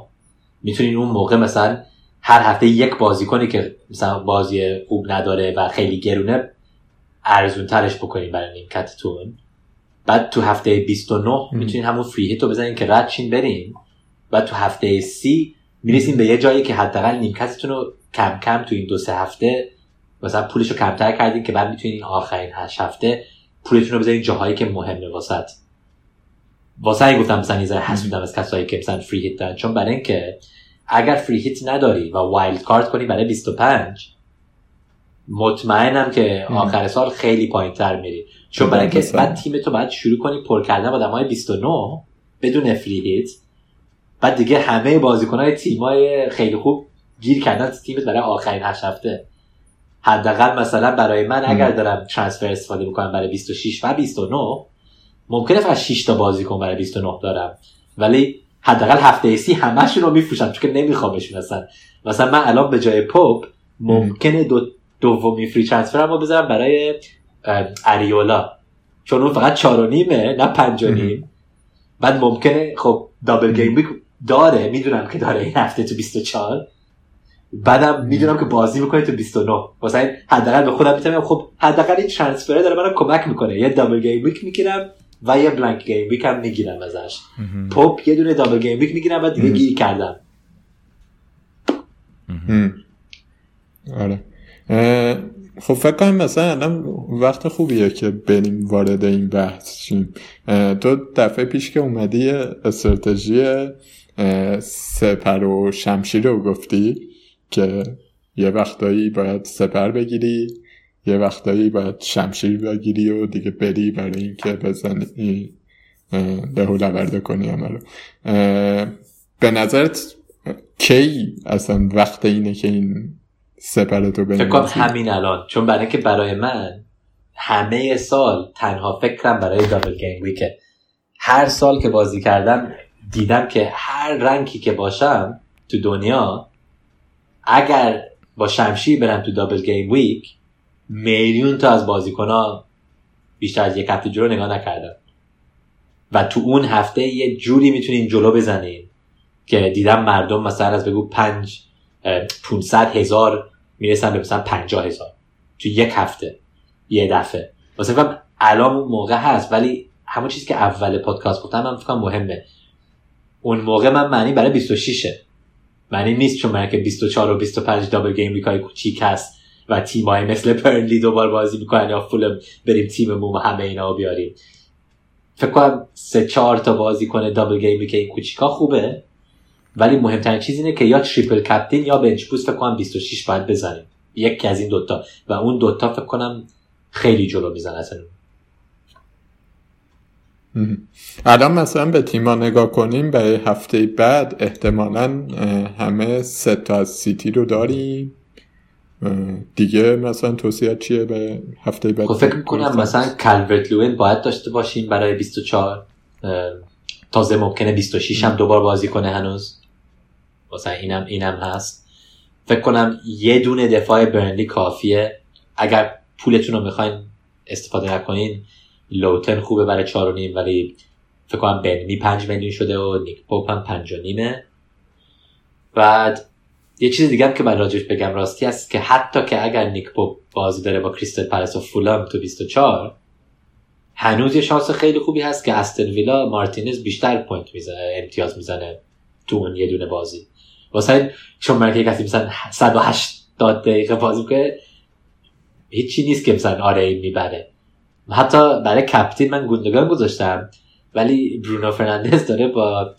می‌تونین اون موقع مثلا هر هفته یک بازیکنی که مثلا بازی خوب نداره و خیلی گرونه ارزون ترش بکنین برای نیمکتتون. بعد تو هفته 29 می‌تونین همون فری هیت رو بزنین که رد چین برین. و تو هفته سی می‌رسیم به یه جایی که حداقل نیمکتتون رو کم کم تو این دو سه هفته مثلا پولش رو کمتر کردین که بعد می‌تونین آخرین هشت هفته پولتون رو بزنین جاهایی که مهمه واست. واسه گفتم مثلا یه حسودم از کسایی که مثلا free hit دارن. چون برای اینکه اگر free hit نداری و wild card کنی برای 25 مطمئنم که آخر سال خیلی پایین تر میری. چون برای اینکه بعد تیم تو باید شروع کنی پر کردن با آدمای 29 بدون فری هیت بعد دیگه همه بازیکنهای تیمای خیلی خوب گیر کردن تیمت برای آخرین هشت هفته. حداقل مثلا برای من اگر دارم ترانسفر استفاده می‌کنم برای 26 و 29 ممکنه فقط 6 تا بازیکن برای 29 دارم. ولی حداقل هفته سی همشون رو میفروشم چون که نمیخوامشون اصلا. مثلا من الان به جای پاپ ممکنه دو دومی فری ترانسفر رو بذارم برای آریولا. چون اون فقط چار و نیمه نه پنج و نیم. بعد ممکنه خب double game week داره. می‌دونم که داره این هفته تو 24 بعدم می‌دونم که بازی می‌کنه تو 29 واسه حداقل به خودم می‌تونم خب حداقل این transfer داره منم کمک می‌کنه. یه double game week می‌گیرم. و یه blank game week هم می‌گیرم ازش. پوپ یه دونه double game week می‌گیرم و دیگه گیر کردم آره. خب فکر کنم مثلا الان وقت خوبیه که بریم وارد این بحث شیم. تو دفعه پیش که اومدی استراتژی سپر و شمشیر رو گفتی که یه وقتایی باید سپر بگیری. یه وقتایی باید شمشیر بگیری و دیگه بری برای اینکه بزنی لهو لورده کنی عملو به نظرت کی اصلا وقت اینه که این سپرتو فکر همین الان. چون برای که برای من همه سال تنها فکرم برای دابل گیم ویکه هر سال که بازی کردم دیدم که هر رنگی که باشم تو دنیا اگر با شمشیر برم تو دابل گیم ویک میلیون تا از بازیکن بیشتر از یک هفته جلو نگاه نکردن. و تو اون هفته یه جوری می‌تونین جلو بزنین که دیدم مردم مثلا از بگو پنج 500 هزار می‌رسن به مثلا 50 هزار تو یک هفته یه دفعه. واسه فکرم الان اون موقع هست ولی همون چیزی که اول پادکست گفتم من فکرم مهمه. اون موقع من معنی برای 26 معنی نیست چون من که 24 و 25 دابل گیم ویکای کوچیک هست. و تیمای مثل پرنلی دوبار بازی می‌کنن یا فول بریم تیممون همه اینا رو بیاریم. فکر کنم سه چهار تا بازی کنه double game week این کوچیکا خوبه. ولی مهمترین چیز اینه که یا triple captain یا bench boost فکر کنم 26 باید بزنیم. یکی از این دوتا. و اون دوتا فکر کنم خیلی جلو میزن اصلا. الان مثلا به تیما نگاه کنیم به هفته بعد احتمالا همه سه تا سیتی رو داریم. دیگه مثلا توصیه چیه به هفته بعد خب فکر می‌کنم مثلا کلورت لوین باید داشته باشیم برای 24 تازه ممکنه 26 هم دوبار بازی کنه هنوز. مثلا اینم اینم هست. فکر کنم یه دونه دفاع برنلی کافیه. اگر پولتون رو می‌خواین استفاده نکنین لوتن خوبه برای چار و نیم ولی فکر کنم بنمی پنج میلیون شده و نیک پوپ هم پنج و نیمه. بعد یه چیز دیگه هم که من راجعش بگم راستی هست که حتی که اگر نیک پوپ بازی داره با کریستل پرس و فولام تو 24 هنوز یه شانس خیلی خوبی هست که استون ویلا مارتینز بیشتر point می‌زنه امتیاز می‌زنه تو اون یه دونه بازی. واسه چون من کسی مثلا 180 دقیقه بازی کنه هیچی نیست که مثلا آره این می‌بره. حتی برای captain من گوندگان گذاشتم ولی برونو فرناندز داره با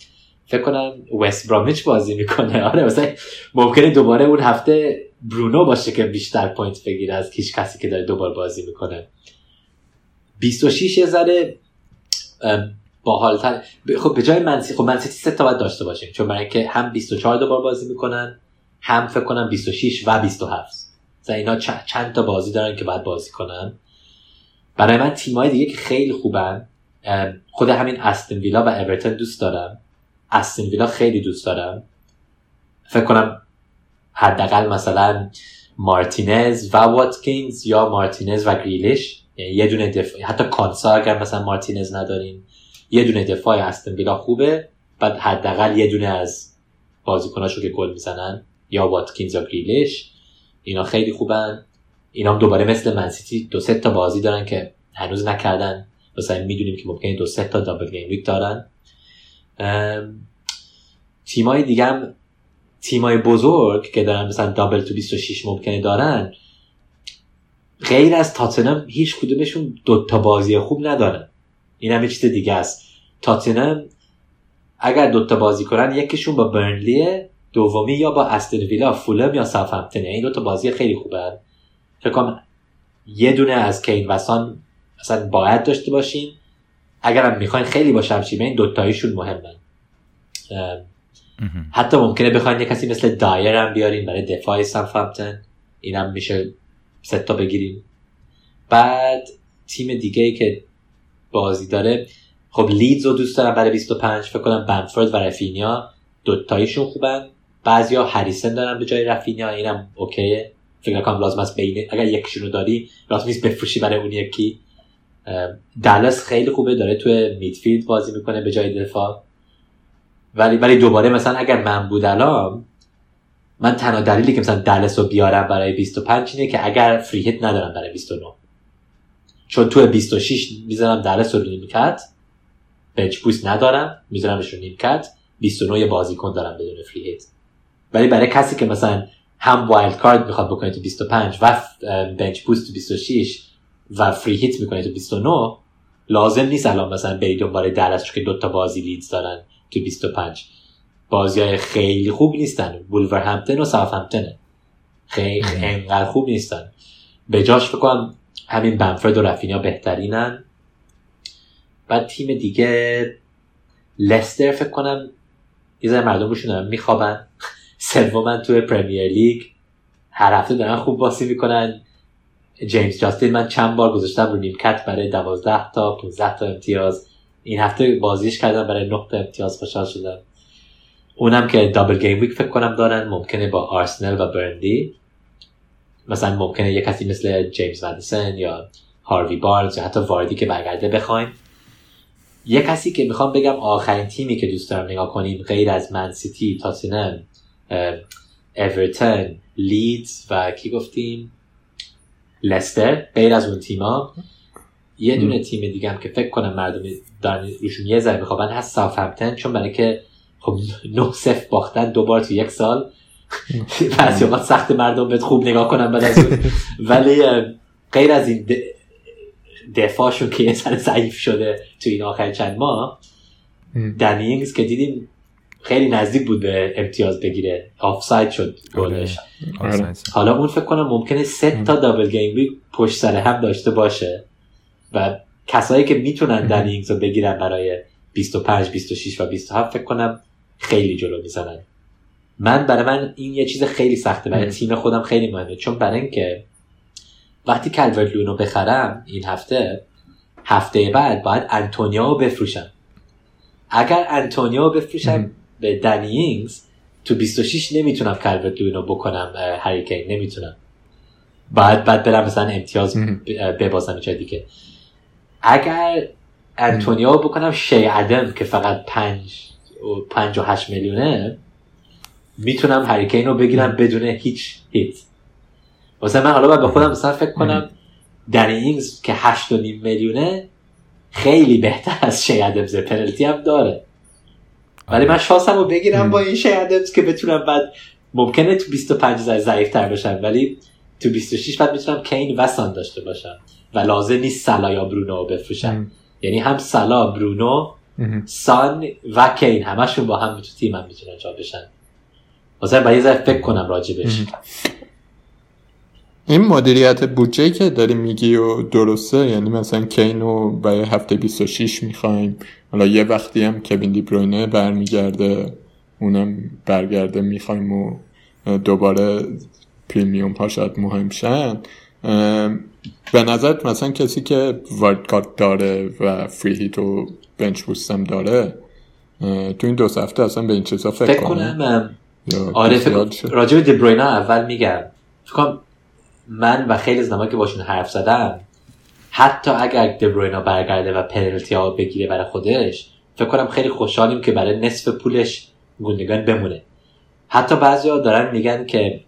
فکر کنم وست برامیچ بازی می‌کنه. آره مثلا ممکنه دوباره اون هفته برونو باشه که بیشتر point بگیره از هیچ کسی که داره دوبار بازی می‌کنه. 26 یه ذره باحالتر. خب به جای من سیتی خب من سیتی سه تا باید داشته باشیم. چون برای که هم 24 دوبار بازی می‌کنن هم فکر کنم 26 و 27 مثلا اینا چند تا بازی دارن که باید بازی کنن. برای من تیمای دیگه که خیلی خوبن خود همین استن ویلا و اورتون دوست دارم. استن ویلا خیلی دوست دارم. فکر کنم حداقل مثلا مارتینز و واتکینز یا مارتینز و گریلیش. یعنی یه دونه دفاع حتی کانسا اگر مثلا مارتینز نداریم یه دونه دفاع استن ویلا خوبه. بعد حداقل یه دونه از بازیکناشو که گل می‌زنن یا واتکینز یا گریلیش. اینا خیلی خوبن. اینا هم دوباره مثل منسیتی دو سه تا بازی دارن که هنوز نکردن. مثلا می‌دونیم که ممکنه دو سه تا دابل گیم ویک دارن. تیمای دیگه هم تیمای بزرگ که دارن مثلا دابل تو 26 ممکنه دارن غیر از تاتنم هیچ کدومشون دو تا بازی خوب ندارن. این هم چیز دیگه است. تاتنم اگر دوتا بازی کنن یکیشون با برنلیه دومی یا با استن ویلا فولم یا ساوثهمپتون. این دوتا بازی خیلی خوبه. فکر کنم یه دونه از کین وسان اصلا باید داشته باشین. اگر هم می‌خواین خیلی با شمشیمه این دوتاییشون مهمن. حتی ممکنه بخواین یه کسی مثل دایر هم بیارین برای دفاع ساوثهمپتون اینم میشه ستا بگیریم بعد تیم دیگه ای که بازی داره خب لیدز رو دوست دارم برای 25 فکر کنم بنفورد و رفینیا دوتاییشون خوبن. بعضیا هریسن دارن به جای رفینیا اینم اوکیه. فکر کنم لازم است بین اگر یکیشون رو داری لازم نیست بفروشی برای اون یکی. دلس خیلی خوبه داره توی میدفیلد بازی می‌کنه به جای دفاع. ولی ولی دوباره مثلا اگر من بودم من تنها دلیلی که مثلا دلس رو بیارم برای 25 اینه که اگر فری هیت ندارم برای 29 چون تو 26 می‌ذارم دلس رو نیمکت bench boost ندارم میذارمش رو نیمکت 29 بازیکن دارم بدون free hit ولی برای کسی که مثلا هم wild card می‌خواد بکنه تو 25 و bench boost تو 26 و free hit می‌کنه تو 29 لازم نیست الان مثلا بری دنبال دالاس چون که دوتا بازی لیدز دارن تو 25 بازی های خیلی خوب نیستن. همپتن و همپتنه خیلی انقدر خوب نیستن. به جاش بکنم همین بنفرد و رفینیا بهترینن. بعد تیم دیگه لستر فکر کنم یه ذره مردم دارن میخوابن. سومن توی پرمیر لیگ هر هفته دارن خوب بازی می‌کنن. جیمز جاستین من چند بار گذاشتم رو نیمکت برای دوازده تا 15 تا امتیاز. این هفته بازیش کردم برای 9 تا امتیاز خوشحال شدم. اونم که دابل گیم ویک فکر کنم دارن. ممکنه با آرسنل و برندی مثلا ممکنه یه کسی مثل جیمز مدیسن یا هاروی بارنز یا حتی واردی که برگرده بخوایم. یه کسی که می‌خوام بگم آخرین تیمی که دوست دارم نگاه کنیم غیر از من سیتی تاتنهم اورتون لیدز و کی گفتیم؟ لستر غیر از اون تیما یه دونه تیم دیگه هم که فکر کنم مردم دارن روشون یه ذره میخوابن هست ساوثهمپتون چون برای که خب نه صفر باختن دوبار تو یک سال بعضی اوقات سخت مردم بهت خوب نگاه کنم بعد از ولی غیر از این دفاعشون که یه سر ضعیف شده تو این آخر چند ماه دنینگز که دیدیم خیلی نزدیک بود به امتیاز بگیره. آفساید شد گلش. آره. حالا اون فکر کنم ممکنه سه تا دابل گیم پشت سر هم داشته باشه و کسایی که می‌تونن دنینگز رو بگیرن برای 25 26 و 27 فکر کنم خیلی جلو می‌زنن. من برای من این یه چیز خیلی سخته برای تیم خودم خیلی مهمه. چون برای اینکه وقتی کلورت لونو بخرم این هفته هفته بعد باید انتونیا رو بفروشم. اگر انتونیا رو بفروشم به دنیینگز تو 26 نمی‌تونم کلورت لونو بکنم هریکین نمی‌تونم. بعد بعد برم مثلا امتیاز ببازم جای دیگه. اگر انتونیا بکنم شی ادم که فقط پنج و پنج و هشت میلیونه می‌تونم هریکین رو بگیرم بدون هیچ هیت. واسه من حالا باید به خودم مثلا فکر کنم دنی اینگز که هشت و نیم میلیونه خیلی بهتر از شی ادمز پنالتی هم داره. ولی من شانسم رو بگیرم با این شی ادمز که بتونم بعد ممکنه تو 25 ضعیف تر باشم ولی تو 26 بعد می‌تونم کین و سان داشته باشم و لازم نیست سلا یا برونو رو بفروشم. یعنی هم سلا برونو سان و کین همشون با هم تو تیم هم می‌تونن جا بشن. واسه باید یه فکر کنم راجبش. این مدیریت بودجه که داری میگی و درسته یعنی مثلا کین رو برای هفته 26 می‌خوایم. حالا یه وقتی هم کوین دیبروینه برمیگرده اونم برگرده می‌خوایم و دوباره پریمیوم ها شاید مهم شن. به نظر مثلا کسی که وارد کارت داره و فری هیت و بنچ بوستم داره تو این دو هفته اصلا به این چیزا فکر, فکر کنم آره راجع به دبروینا اول میگم. فکر من و خیلی از که باشون حرف زدم حتی اگر دبروینا برگرده و پنالتی ها بگیره برای خودش فکر کنم خیلی خوشحالیم که برای نصف پولش گوندگان بمونه. حتی بعضی دارن میگن که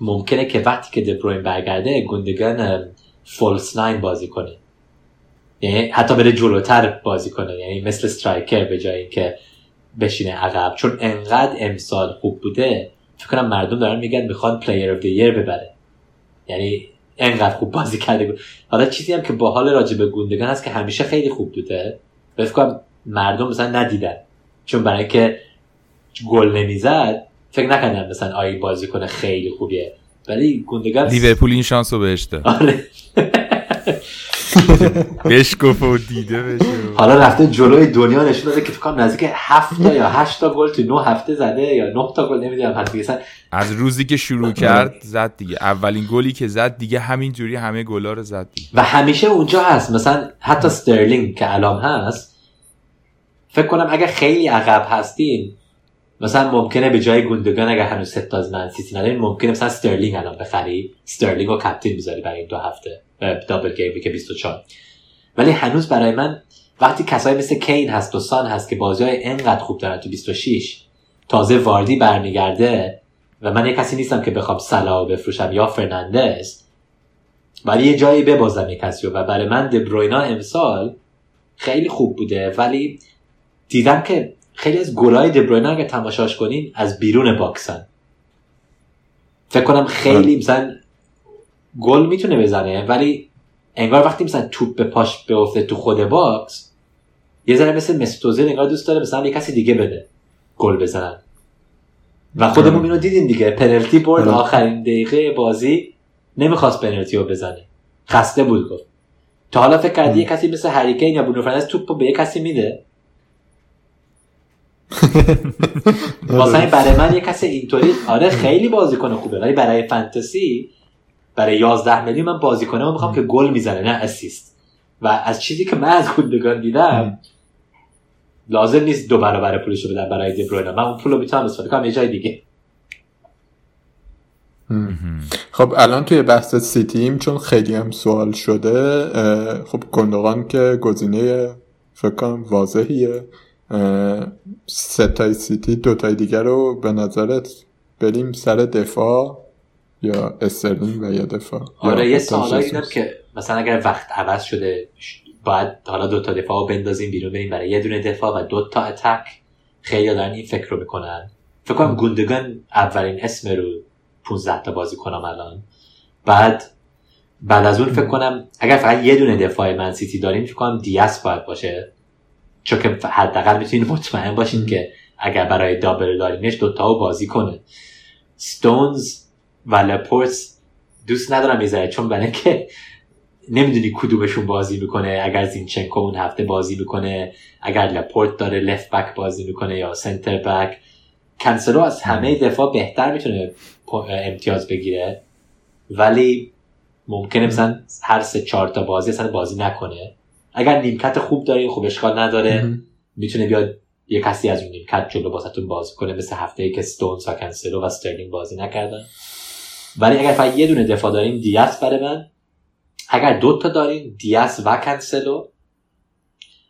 ممکنه که وقتی که دبروین برگرده گوندگان false nine بازی کنه. یعنی حتی بره جلوتر بازی کنه. یعنی مثل striker به جای اینکه بشینه عقب. چون انقدر امسال خوب بوده فکر کنم مردم دارن میگن می‌خوان player of the ببره. یعنی انقدر خوب بازی کرده حالا چیزی هم که با حال راجع به گوندگان هست که همیشه خیلی خوب بوده فکر کنم مردم مثلا ندیدن. چون برای که گل نمی‌زد فکر نکردم مثلا آی بازی کنه خیلی خوبیه. ولی گوندگان لیورپول این شانس رو بهش داد. آره. بهش گفت و دیده بشه حالا رفته جلوی دنیا نشون داده که فکر نزدیک هفت تا یا هشت تا گل تو نه هفته زده یا نه تا گل نمی‌دونم حتی از روزی که شروع کرد زد دیگه. اولین گلی که زد دیگه همین جوری همه گلا رو زد دیگه. و همیشه اونجا هست. مثلا حتی سترلینگ که الان هست فکر کنم اگر خیلی عقب هستین مثلا ممکنه به جای گوندگان اگر هنوز سه تا از من سیتی ندارین ممکنه مثلا سترلینگ الان بخری. سترلینگ رو captain بذاری برای این دو هفته. double game week 24 ولی هنوز برای من وقتی کسایی مثل کین هست و سان هست که بازی های انقدر خوب دارن تو 26 تازه واردی برمیگرده و من یه کسی نیستم که بخوام صلاح بفروشم یا فرناندز ولی یه جایی ببازم یه کسی و برای من دبروینه امسال خیلی خوب بوده. ولی دیدم که خیلی از گلای دبروینه اگه تماشاش کنین از بیرون box ان. فکر کنم خیلی مثلا گل می‌تونه بزنه ولی انگار وقتی مثلا توپ به پاش بیفته تو خود box یه ذره مثل مستوزل انگار دوست داره مثلا یه کسی دیگه بده گل بزنن. و خودمون اینو دیدیم دیگه. پنالتی برد آخرین دقیقه بازی نمی‌خواست پنالتی رو بزنه. خسته بود گفت. تا حالا فکر کردی یه کسی مثل هریکین یا برونو فرناندز توپ به یه کسی میده. واسه برای من یه کسی اینطوری آره خیلی بازیکن خوبه ولی برای فانتزی برای 11 میلیون من بازیکنه رو می‌خوام که گل می‌زنه نه اسیست و از چیزی که من از گوندگان دیدم لازم نیست دو برابر پولش رو بدم برای دبروینه من اون پول رو می‌تونم استفاده کنم یه جای دیگه. خب الان توی بحث سیتیم چون خیلی هم سوال شده خب گندوغان که گزینه فکر کنم واضحیه. سه تای سیتی دوتای دیگر رو به نظرت بریم سر دفاع؟ یا استرلینگ و یا دفاع آره یه سوالا دیدم که مثلا اگر وقت عوض شده باید حالا دو تا دفاع رو بندازیم بیرون بریم برای یه دونه دفاع و دو تا attack. خیلی دارن این فکر رو می‌کنن. فکر کنم گوندگان اولین اسم رو 15 تا بازی کنم الان. بعد بعد از اون فکر کنم اگر فقط یه دونه دفاع من سیتی داریم فکر کنم دیاس باید باشه. چون که حداقل می‌تونین مطمئن باشین که اگر برای دابل داریمش دوتا بازی کنه. ستونز و لپورت دوست ندارم می‌ذاره چون برای که نمی‌دونی کدومشون بازی می‌کنه. اگر زینچنکو اون هفته بازی می‌کنه اگر لاپورت داره left back بازی می‌کنه یا center back کنسلو از همه دفاع بهتر می‌تونه امتیاز بگیره. ولی ممکنه مثلا هر سه چهار تا بازی اصلا بازی نکنه. اگر نیمکت خوب داری خوب اشکال نداره می‌تونه بیاد یه کسی از اون نیمکت جلو واستون بازی کنه مثل هفته ای که ستونز و کنسلو و سترلینگ بازی نکردن. ولی اگر فقط یه دونه دفاع داریم دیاس برای من. اگر دو تا داریم دیاس و کنسلو.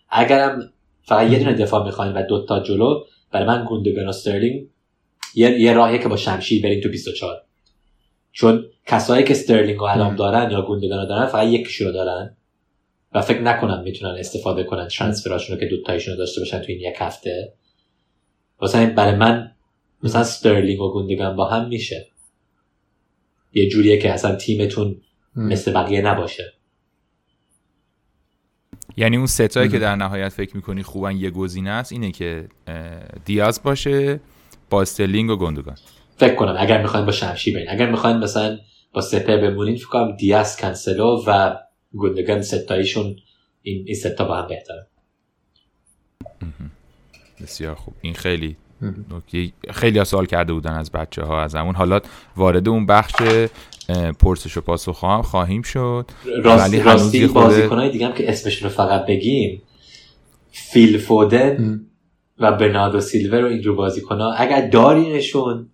اگرم فقط یه دونه دفاع می‌خوایم و دو تا جلو برای من گوندگان و سترلینگ یه, یه راهیه که با شمشیر بریم تو 24 چون کسایی که سترلینگ رو الان دارن یا گوندگان دارن فقط یکیشون رو دارن. و فکر نکنم می‌تونن استفاده کنن transfer اشون رو که دوتایشون رو داشته باشن تو این یک هفته. واسه برای من مثلا سترلینگ و گوندگان با هم میشه. یه جوریه که اصلا تیمتون مثل بقیه نباشه. یعنی اون ستایی که در نهایت فکر می‌کنی خوبن یه گزینه است اینه که دیاز باشه با استرلینگ و گندگان فکر کنم. اگر می‌خواین با شمشی برین اگر می‌خواین مثلا با سپر بمونین فکر کنم دیاز کنسلو و گندگان ستاییشون این, این ستا با هم بهتره. بسیار خوب. این خیلی خیلی ها سوال کرده بودن از بچه ها از همون. حالا وارد اون بخش پرسش و پاسخ خواهم خواهیم شد. راست ولی راستی خود... بازیکنهای دیگه هم که اسمشون رو فقط بگیم فیل فودن و برناردو سیلور و اینجور بازیکن ها اگر دارینشون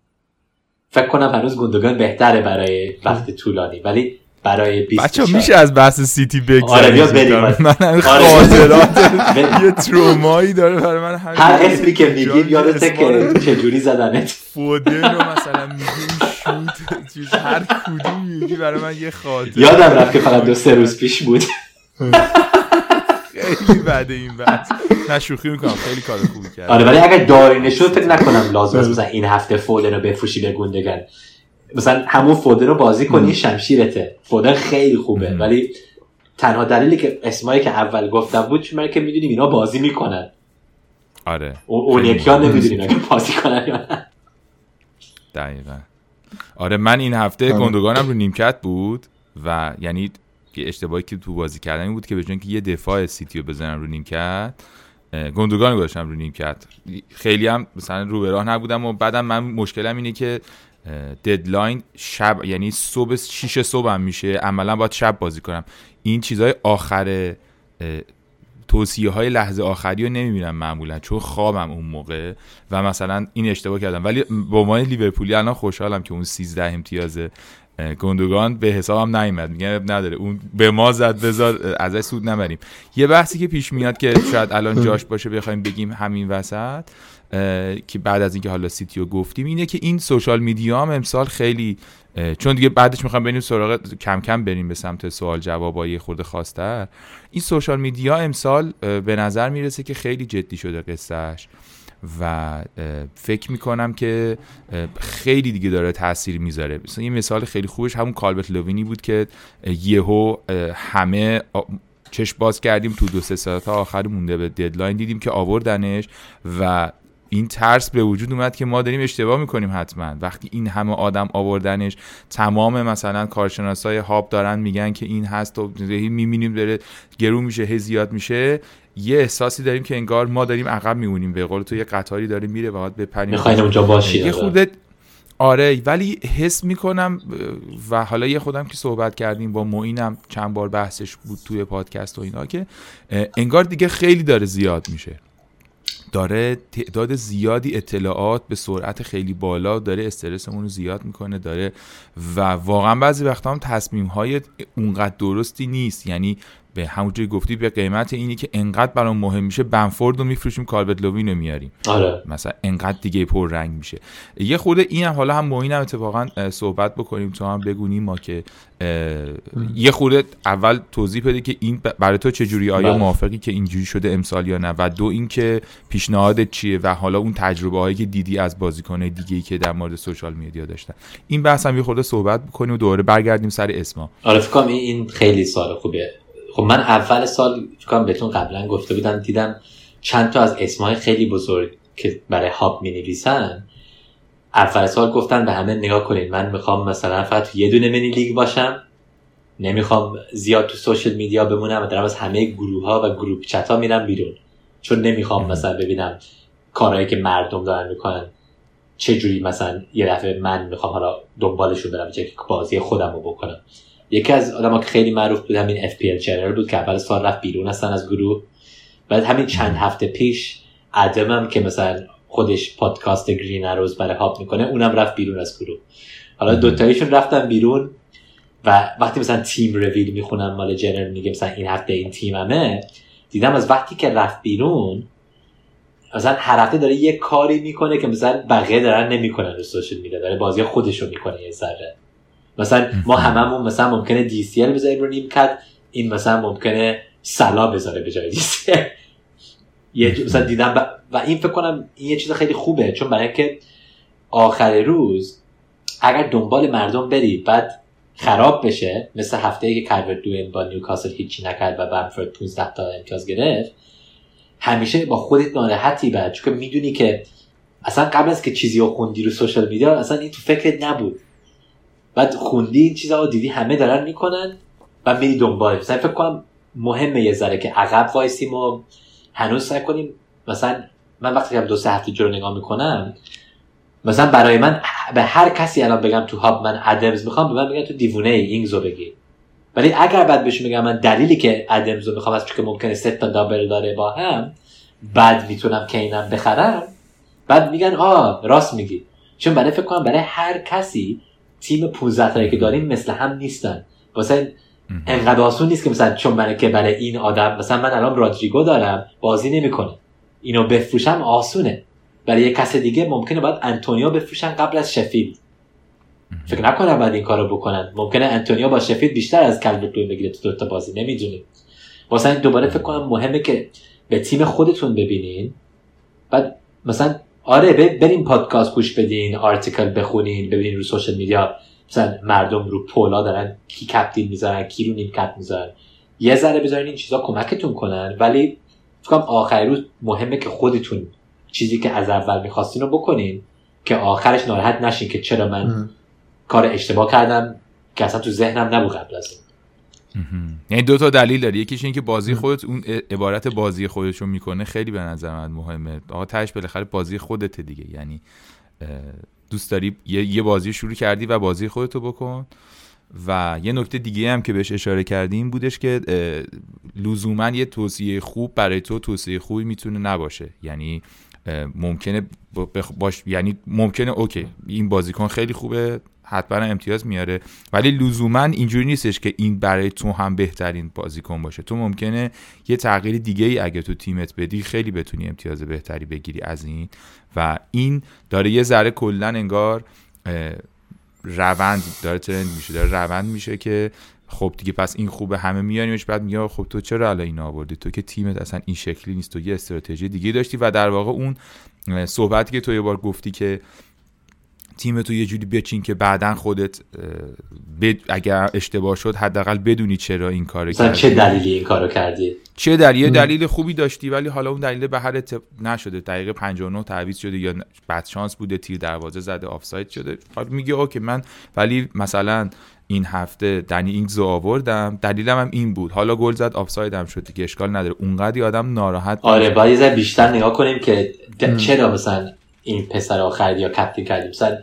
فکر کنم هنوز گندگان بهتره برای وقت طولانی. ولی برای 20 بچه میشه از بحث سیتی بگذاریم آره بیا بریم. من همین خاطرات یه ترومایی داره برای من هر اسمی که میگیم یادته که چجوری زدنت؟ فودن رو مثلا میگیم شوت چیز هر کدوم میگی برای من یه خاطر یادم رفت که فقط دو سه روز پیش بود. خیلی بده این بحث. نه شوخی می‌کنم. خیلی کار خوبی کرد آره ولی اگر دارینه شد فکر نکنم لازم است مثلا این هفته فودن رو بفروشی به گوندگن مثلا همون فودن رو بازی کنی شمشیرته. فودن خیلی خوبه. مم. ولی تنها دلیلی که اسمایی که اول گفتم بود چون که می‌دونیم اینا بازی می‌کنن. آره. اون یکی ها. نمی‌دونیم اگه بازی کنن یا نه. دقیقا. آره من این هفته آره. گندگانم رو نیمکت بود و یعنی که اشتباهی که تو بازی کردن بود که به جای اینکه یه دفاع سیتی رو بزنم رو نیمکت رو گذاشتم رو نیمکت. خیلی هم مثلا رو به راه نبودم و بعدم من مشکلم اینه که ددلاین شب یعنی صبح 6 صبح هم میشه. عملا باید شب بازی کنم. این چیزهای آخر توصیه های لحظه آخری رو نمی‌بینم معمولا چون خوابم اون موقع و مثلا این اشتباه کردم. ولی به عنوان لیورپولی الان خوشحالم که اون 13 امتیاز اه، گندگان به حسابم نیومد. میگن نداره. اون به ما زد بذار ازش سود نبریم. یه بحثی که پیش میاد که شاید الان جاش باشه بخوایم بگیم همین وسط. که بعد از اینکه حالا سیتیو گفتیم اینه که این social media هم امسال خیلی چون دیگه بعدش می‌خوام بریم سراغ کم کم بریم به سمت سوال جواب یه خورده خواستر این سوشال میدیا امسال به نظر می‌رسه که خیلی جدی شده قصهش و فکر می‌کنم که خیلی دیگه داره تاثیر می‌ذاره. مثلا یه مثال خیلی خوبش همون کالبت لوینی بود که یهو همه چشم باز کردیم تو دو سه ساعت آخر مونده به ددلاین دیدیم که آوردنش و این ترس به وجود اومد که ما داریم اشتباه می‌کنیم حتما. وقتی این همه آدم آوردنش تمام مثلا کارشناسای هاب دارن میگن که این هست و می‌بینیم داره گرون میشه هی زیاد میشه یه احساسی داریم که انگار ما داریم عقب میمونیم. به قول تو یه قطاری داره میره و باید بپریم. می‌خواین اونجا باشی. یه خورده آره ولی حس می‌کنم و حالا یه خودم که صحبت کردیم با معینم چند بار بحثش بود توی پادکست و اینا که انگار دیگه خیلی داره زیاد میشه. داره تعداد زیادی اطلاعات به سرعت خیلی بالا داره استرسمون رو زیاد می‌کنه داره و واقعا بعضی وقتا هم تصمیم های اونقدر درستی نیست. یعنی به همونجوری گفتی به قیمت اینی که انقدر برام مهم میشه بنفورد رو میفروشیم کالبت لوین رو میاریم. آره. مثلا انقدر دیگه پر رنگ میشه. یه خورده این هم حالا هم معین هم اتفاقا صحبت بکنیم تو هم بگونیم ما که یه خورده اول توضیح بده که این برای تو چجوری آیا بله. موافقی که اینجوری شده امسال یا نه؟ و دو اینکه پیشنهادت چیه و حالا اون تجربه هایی که دیدی از بازیکنهای دیگه ای که در مورد سوشال میدیا داشتن. این بحث هم یه خورده صحبت بکنیم و دوباره برگردیم سر اسما. آره فکر این خیلی سال خوبیه. خب من اول سال فکر کنم بهتون قبلا گفته بودم دیدم چند تا از اسمای خیلی بزرگ که برای Hub می نویسن اول سال گفتن به همه نگاه کنید من می‌خوام مثلا فقط یه دونه mini league باشم نمی‌خوام زیاد تو social media بمونم و دارم از همه گروه ها و group chat ها میرم بیرون. چون نمی‌خوام مثلا ببینم کارهایی که مردم دارن می‌کنن چه جوری مثلا یه دفعه من می‌خوام حالا دنبالشون برم چه بازی خودم رو بکنم. یکی از آدم که خیلی معروف بود همین FPL چنل بود که اول سال رفت بیرون هستن از گروه. بعد همین چند هفته پیش ادمم که مثلا خودش پادکاست گرین اروز برای هاپ می‌کنه اونم رفت بیرون از گروه. حالا دوتاییشون رفتن بیرون و وقتی مثلا تیم رویل می‌خونم مال جنرال میگه مثلا این هفته این تیممه دیدم از وقتی که رفت بیرون مثلا هر هفته داره یه کاری می‌کنه که مثلا بقیه دارن نمی‌کنن رو سوشال میدیا داره بازی خودش رو می‌کنه یه ذره. مثلا ما هممون مثلا ممکنه دی سی ال بذاریم رو نیمکت این مثلا ممکنه سلا بذاره به جای دی سی یه مثلا دیدم ب- و این فکر کنم این یه چیز خیلی خوبه چون برای اینکه آخر روز اگر دنبال مردم بری بعد خراب بشه مثل هفته ای که کالورت دوین با نیوکاسل هیچی نکرد و بنفورد 15 تا امتیاز گرفت همیشه با خودت ناراحتی بعد چون که می‌دونی که اصلا قبل از که چیزی رو خوندی رو سوشال میدیا اصلا این تو فکرت نبود. بعد خوندی این چیزا رو دیدی همه دارن می‌کنن و میری دنبالش. مثلا فکر کنم مهمه یه ذره که عقب وایسیم و هنوز سعی کنیم مثلا من وقتی که دو سه هفته جلو نگاه می‌کنم مثلا برای من به هر کسی الان بگم تو هاب من ادمز می‌خوام به من میگن تو دیوونه ای اینگزو بگی. ولی اگر بعد بهشون میگم من دلیلی که ادمز رو می‌خوام از که ممکنه سه تا دابل داره با هم بعد می‌تونم کینم بخرم بعد میگن آه راست میگی. چون برای فکر کنم برای هر کسی تیم 15 تایی که داریم مثل هم نیستن. واسه انقدر آسون نیست که مثلا چون برای که برای این آدم مثلا من الان رادریگو دارم بازی نمی‌کنه. اینو بفروشم آسونه. برای یه کس دیگه ممکنه باید انتونیو بفروشن قبل از شفیلد. فکر نکنم باید این کارو بکنن. ممکنه انتونیو با شفیلد بیشتر از کلب بگیره. تو دوتا بازی نمی‌دونیم. واسه دوباره فکر کنم مهمه که به تیم خودتون ببینین. بعد مثلا آره بریم پادکست گوش بدین article بخونین ببینین رو social media. مثلا مردم رو پولا دارن کی captain می‌ذارن کی رو نیم کپ می‌ذارن یه ذره بذارین این چیزا کمکتون کنن ولی فکر آخر روز مهمه که خودتون چیزی که از اول می‌خواستین رو بکنین که آخرش ناراحت نشین که چرا من کار اشتباه کردم که اصلا تو ذهنم نبود قبل از یعنی دو تا دلیل داری یکیش این که بازی خودت اون عبارت بازی خودش رو می‌کنه خیلی به نظر من مهمه. آقا تهش بالاخره بازی خودت دیگه. یعنی دوست داری یه بازی شروع کردی و بازی خودتو بکن. و یه نکته دیگه هم که بهش اشاره کردیم بودش که لزوما یه توصیه خوب برای تو توصیه خوبی می‌تونه نباشه. یعنی ممکنه باش یعنی ممکنه اوکی این بازیکن خیلی خوبه. حتما امتیاز میاره. ولی لزوما اینجوری نیستش که این برای تو هم بهترین بازیکن باشه. تو ممکنه یه تغییر دیگه ای اگه تو تیمت بدی خیلی بتونی امتیاز بهتری بگیری از این. و این داره یه ذره کلا انگار روند داره ترند میشه. داره روند میشه که خب دیگه پس این خوبه همه میانیمش. بعد میگه خب تو چرا الان اینو آوردی؟ تو که تیمت اصلا این شکلی نیست. تو یه استراتژی دیگه داشتی و در واقع اون صحبتی که تو یه بار گفتی که تیم تو یه جوری بچین که بعدا خودت اگر اشتباه شد حداقل بدونی چرا این کارو کردی. چه دلیلی این کارو کردی؟ چه دلیل؟ دلیل خوبی داشتی ولی حالا اون دلیل به هر نشده. دقیقه 59 تعویض شده یا بعد شانس بوده تیر دروازه زده آفساید شده. میگه okay من ولی مثلا این هفته دنی اینگز آوردم. دلیلم هم این بود. حالا گل زد آفساید هم شد دیگه اشکال نداره. اونقدی آدم ناراحت آره باید بیشتر نگاه کنیم که چرا مثلا این پسر آخر یا captain کردیم. مثلا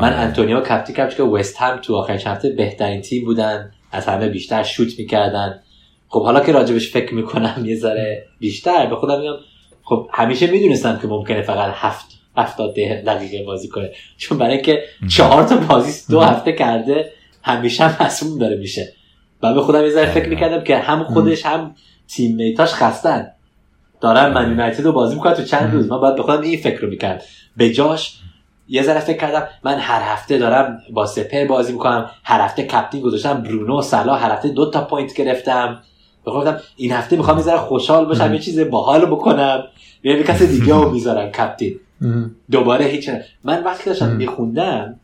من آره. انتونیو captain کردم که وست هم تو آخرین هفته بهترین تیم بودن از همه بیشتر شوت می‌کردن. خب حالا که راجبش فکر می‌کنم یه ذره بیشتر به خودم میگم خب همیشه می‌دونستم که ممکنه فقط هفت هفتاد دقیقه بازی کنه. چون برای اینکه چهار تا بازی دو هفته کرده همیشه هم مصدوم داره میشه. و به خودم یه ذره فکر می‌کردم که هم خودش هم teammate اش خستن. دارن من یونایتد رو بازی می‌کنن تو چند روز. من باید به خودم این فکر رو می‌کردم. به جاش یه ذره فکر کردم من هر هفته دارم با سپر بازی می‌کنم. هر هفته captain گذاشتم برونو صلاح هر هفته دو تا point گرفتم. به خودم این هفته می‌خوام یه ذره خوشحال باشم یه چیز باحال بکنم. یه کسی دیگه رو می‌ذارم captain. دوباره هیچ من وقتی داشتم میخوندم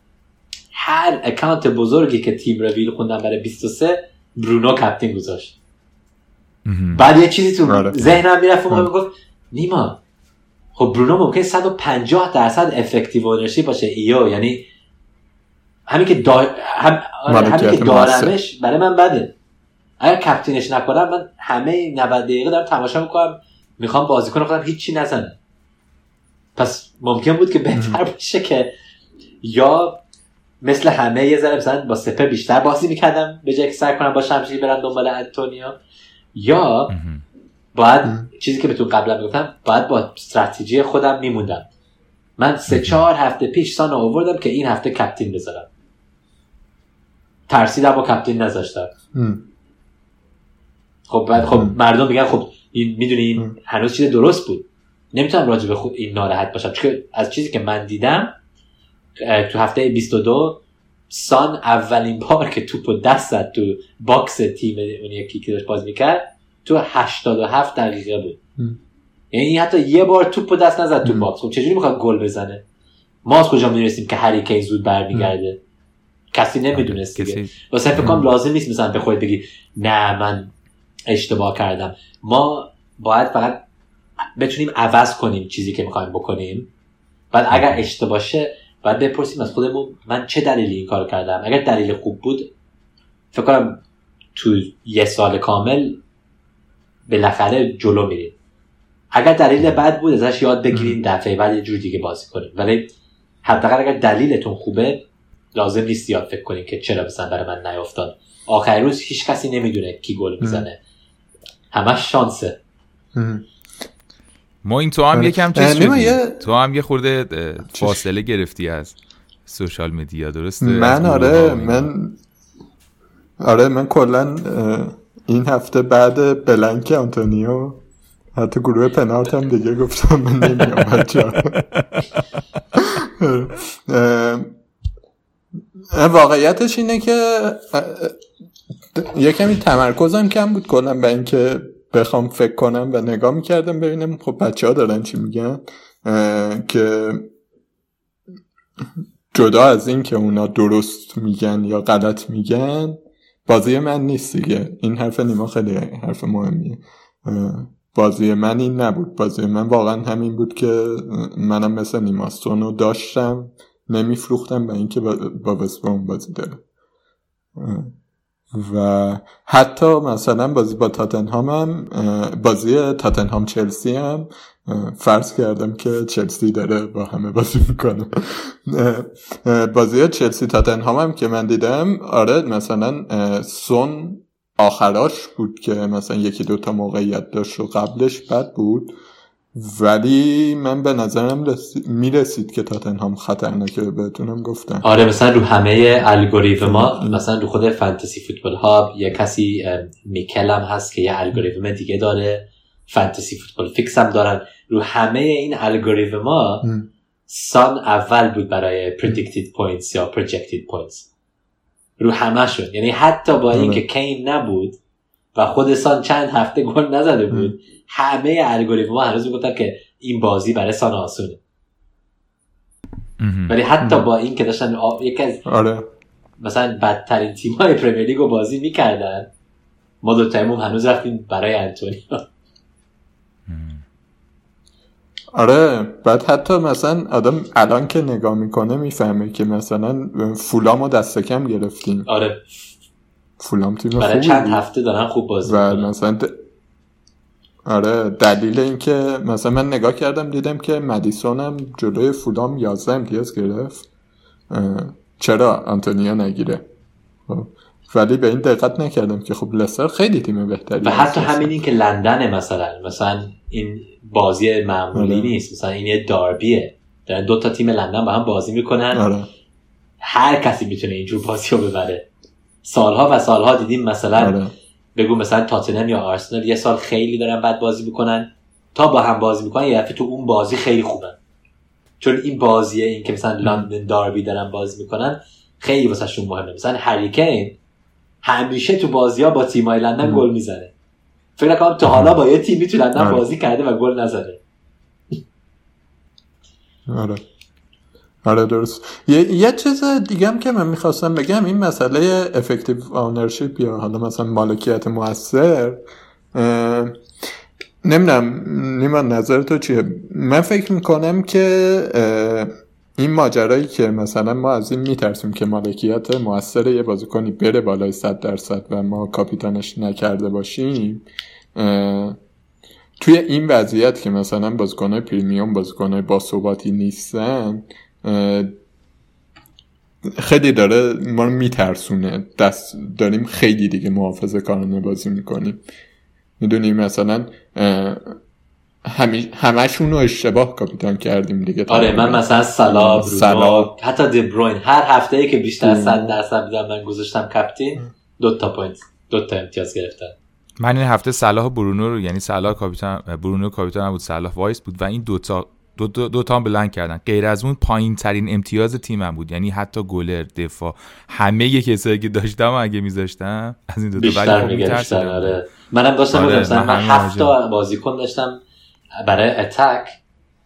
هر اکانت بزرگی که team reveal خوندم برای 23 برونو captain گذاشت. بعد یه چیزی تو آره. ذهنم می‌رفت و می‌گفت نیما خب برونو ممکن 150 درصد effective ownership باشه EO یعنی همین که دا... هم... همین که دارمش برای من بده. اگر کپتینش نکنم من همه 90 دقیقه دارم تماشا می‌کنم می‌خوام بازیکن خودم هیچی نزنه پس ممکن بود که بهتر باشه که یا مثل همه یه ذره مثلا با سپه بیشتر بازی می‌کردم به جای که سر کنم با شمشیر برم دنبال انتونیا یا باید چیزی که بهتون قبلا می‌گفتم باید با استراتژی خودم میموندم. من سه چهار هفته پیش سان آوردم که این هفته کپتین بذارم. ترسیدم با captain نذاشتم. خب بعد خب مردم میگن خب این می‌دونی این هنوز چیز درست بود. نمی‌تونم راجع به خود این ناراحت باشم. چون از چیزی که من دیدم تو هفته 22 سان اولین بار که توپو دست زد تو box تیم اون یکی که داشت باز می‌کرد تو 87 دقیقه بود. یعنی حتی یه بار توپو دست نزد تو box. خب چجوری می‌خواد گل بزنه؟ ما از کجا می‌دونستیم که هری کین زود برمیگرده؟ کسی نمی‌دونست دیگه. واسه فکر کنم لازم نیست مثلا به خود بگی نه من اشتباه کردم. ما باید فقط بتونیم عوض کنیم چیزی که می‌خوایم بکنیم. بعد اگر اشتباه شه باید بپرسیم از خودمون من چه دلیلی این کار کردم؟ اگر دلیل خوب بود فکر کنم تو یه سال کامل بالاخره جلو میریم. اگر دلیل بد بود ازش یاد بگیریم دفعه بعد یه جور دیگه بازی کنیم. ولی حداقل اگر دلیلتون خوبه لازم نیست یاد فکر کنیم که چرا مثلا برای من نیافتاد. آخر روز هیچ کسی نمی‌دونه کی گل می‌زنه. همش شانسه. ما این تو هم آره. یکم چیز شدی تو هم یه خورده فاصله گرفتی از سوشال مدیا درسته؟ من آره من آره من کلا این هفته بعد بلنک آنتونیو حتی گروه پنارت هم دیگه گفتم من نمیام بچه واقعیتش اینه که یه کمی تمرکزم کم بود کنم به اینکه بخوام فکر کنم و نگاه می‌کردم ببینم خب بچه ها دارن چی میگن که جدا از این که اونا درست میگن یا غلط میگن بازی من نیست دیگه. این حرف نیما خیلی حرف مهمیه. بازی من این نبود. بازی من واقعا همین بود که منم مثل نیماستون داشتم نمیفروختم به اینکه با وستبروم بازی داره. و حتی مثلا بازی با تاتنهام هم بازی تاتنهام چلسی هم فرض کردم که چلسی داره با همه بازی می‌کنه. بازی چلسی تاتنهام هم که من دیدم آره مثلا سون آخراش بود که مثلا یکی دوتا موقعیت داشت و قبلش بد بود. ولی من به نظرم می‌رسید که تاتنهام خطرناکه بهتونم گفتم. آره مثلا رو همه الگوریتم ما مثلا رو خود فانتزی فوتبال ها یه کسی میکل هم هست که یه الگوریتم دیگه داره فانتزی فوتبال فیکس هم دارن. رو همه این الگوریتم ها سان اول بود برای predicted points یا projected points. رو همه شد یعنی حتی با اینکه آره. کین نبود و خود سان چند هفته گل نزده بود. همه الگوریتم ها هنوز می‌گفتن که این بازی برای سان آسونه. ولی حتی با این که داشتن یکی از آره. مثلا بدترین تیم های پریمیر لیگ رو بازی می‌کردن ما دو تایمون هنوز رفتیم برای انتونیا آره بعد حتی مثلا آدم الان که نگاه می‌کنه می‌فهمه که مثلا فولام رو دست کم گرفتیم. آره. فولام تیم برای چند هفته دارن خوب بازی و مثلا آره دلیل اینکه مثلا من نگاه کردم دیدم که مدیسون هم جلوی فولام 11 امتیاز گرفت. چرا آنتونیا نگیره؟ خب. ولی به این دقت نکردم که خب لستر خیلی تیم بهتری و حتی همین این که لندن مثلا مثلا این بازی معمولی آره. نیست. مثلا این یه داربیه. دارن دو تا تیم لندن با هم بازی می‌کنن. آره. هر کسی می‌تونه اینجور بازی رو ببره. سالها و سالها دیدیم مثلا آره. بگو مثلا تاتنهام یا آرسنال یه سال خیلی دارن بد بازی می‌کنن تا با هم بازی می‌کنن یه تو اون بازی خیلی خوبن چون این بازیه این که مثلا لندن داربی دارن بازی می‌کنن خیلی واسه شون مهمه. مثلا هریکین همیشه تو بازی ها با تیمای لندن گل می‌زنه. فکر کنم تا حالا با یه تیمی تو لندن آره. بازی کرده و گل نزده آره. آره درست. یه, یه چیز دیگه هم که من می‌خواستم بگم این مسئله افکتیو آنرشیپ یا حالا مثلا مالکیت موثر نمی‌دونم نیما نظر تو چیه؟ من فکر می‌کنم که این ماجرایی که مثلا ما از این میترسیم که مالکیت موثر یه بازیکنی بره بالای 100 درصد و ما کاپیتانش نکرده باشیم توی این وضعیت که مثلا بازیکنهای پریمیوم بازیکنهای باثباتی نیستن خیلی داره ما رو میترسونه. دست داریم خیلی دیگه محافظه کارانه بازی می‌کنیم. می‌دونیم مثلا همی... همشون رو اشتباه کاپیتان کردیم دیگه. آره من مثلا صلاح صلاح حتی دیبروین هر هفته ای که بیشتر از 100 درصد بودم من گذاشتم کاپیتان دو تا پوینت دو تا امتیاز گرفتن. من این هفته صلاح برونو رو یعنی صلاح کاپیتان برونو کاپیتان بود صلاح vice بود و این دوتا دو, دو, دو تا blank کردن. غیر از اون پایین ترین امتیاز تیمم بود. یعنی حتی گلر دفاع. همه کسایی که داشتم اگه میذاشتم از این دو تا خب آره. منم داشتم آره مثلا من, هفت تا بازیکن داشتم برای اتک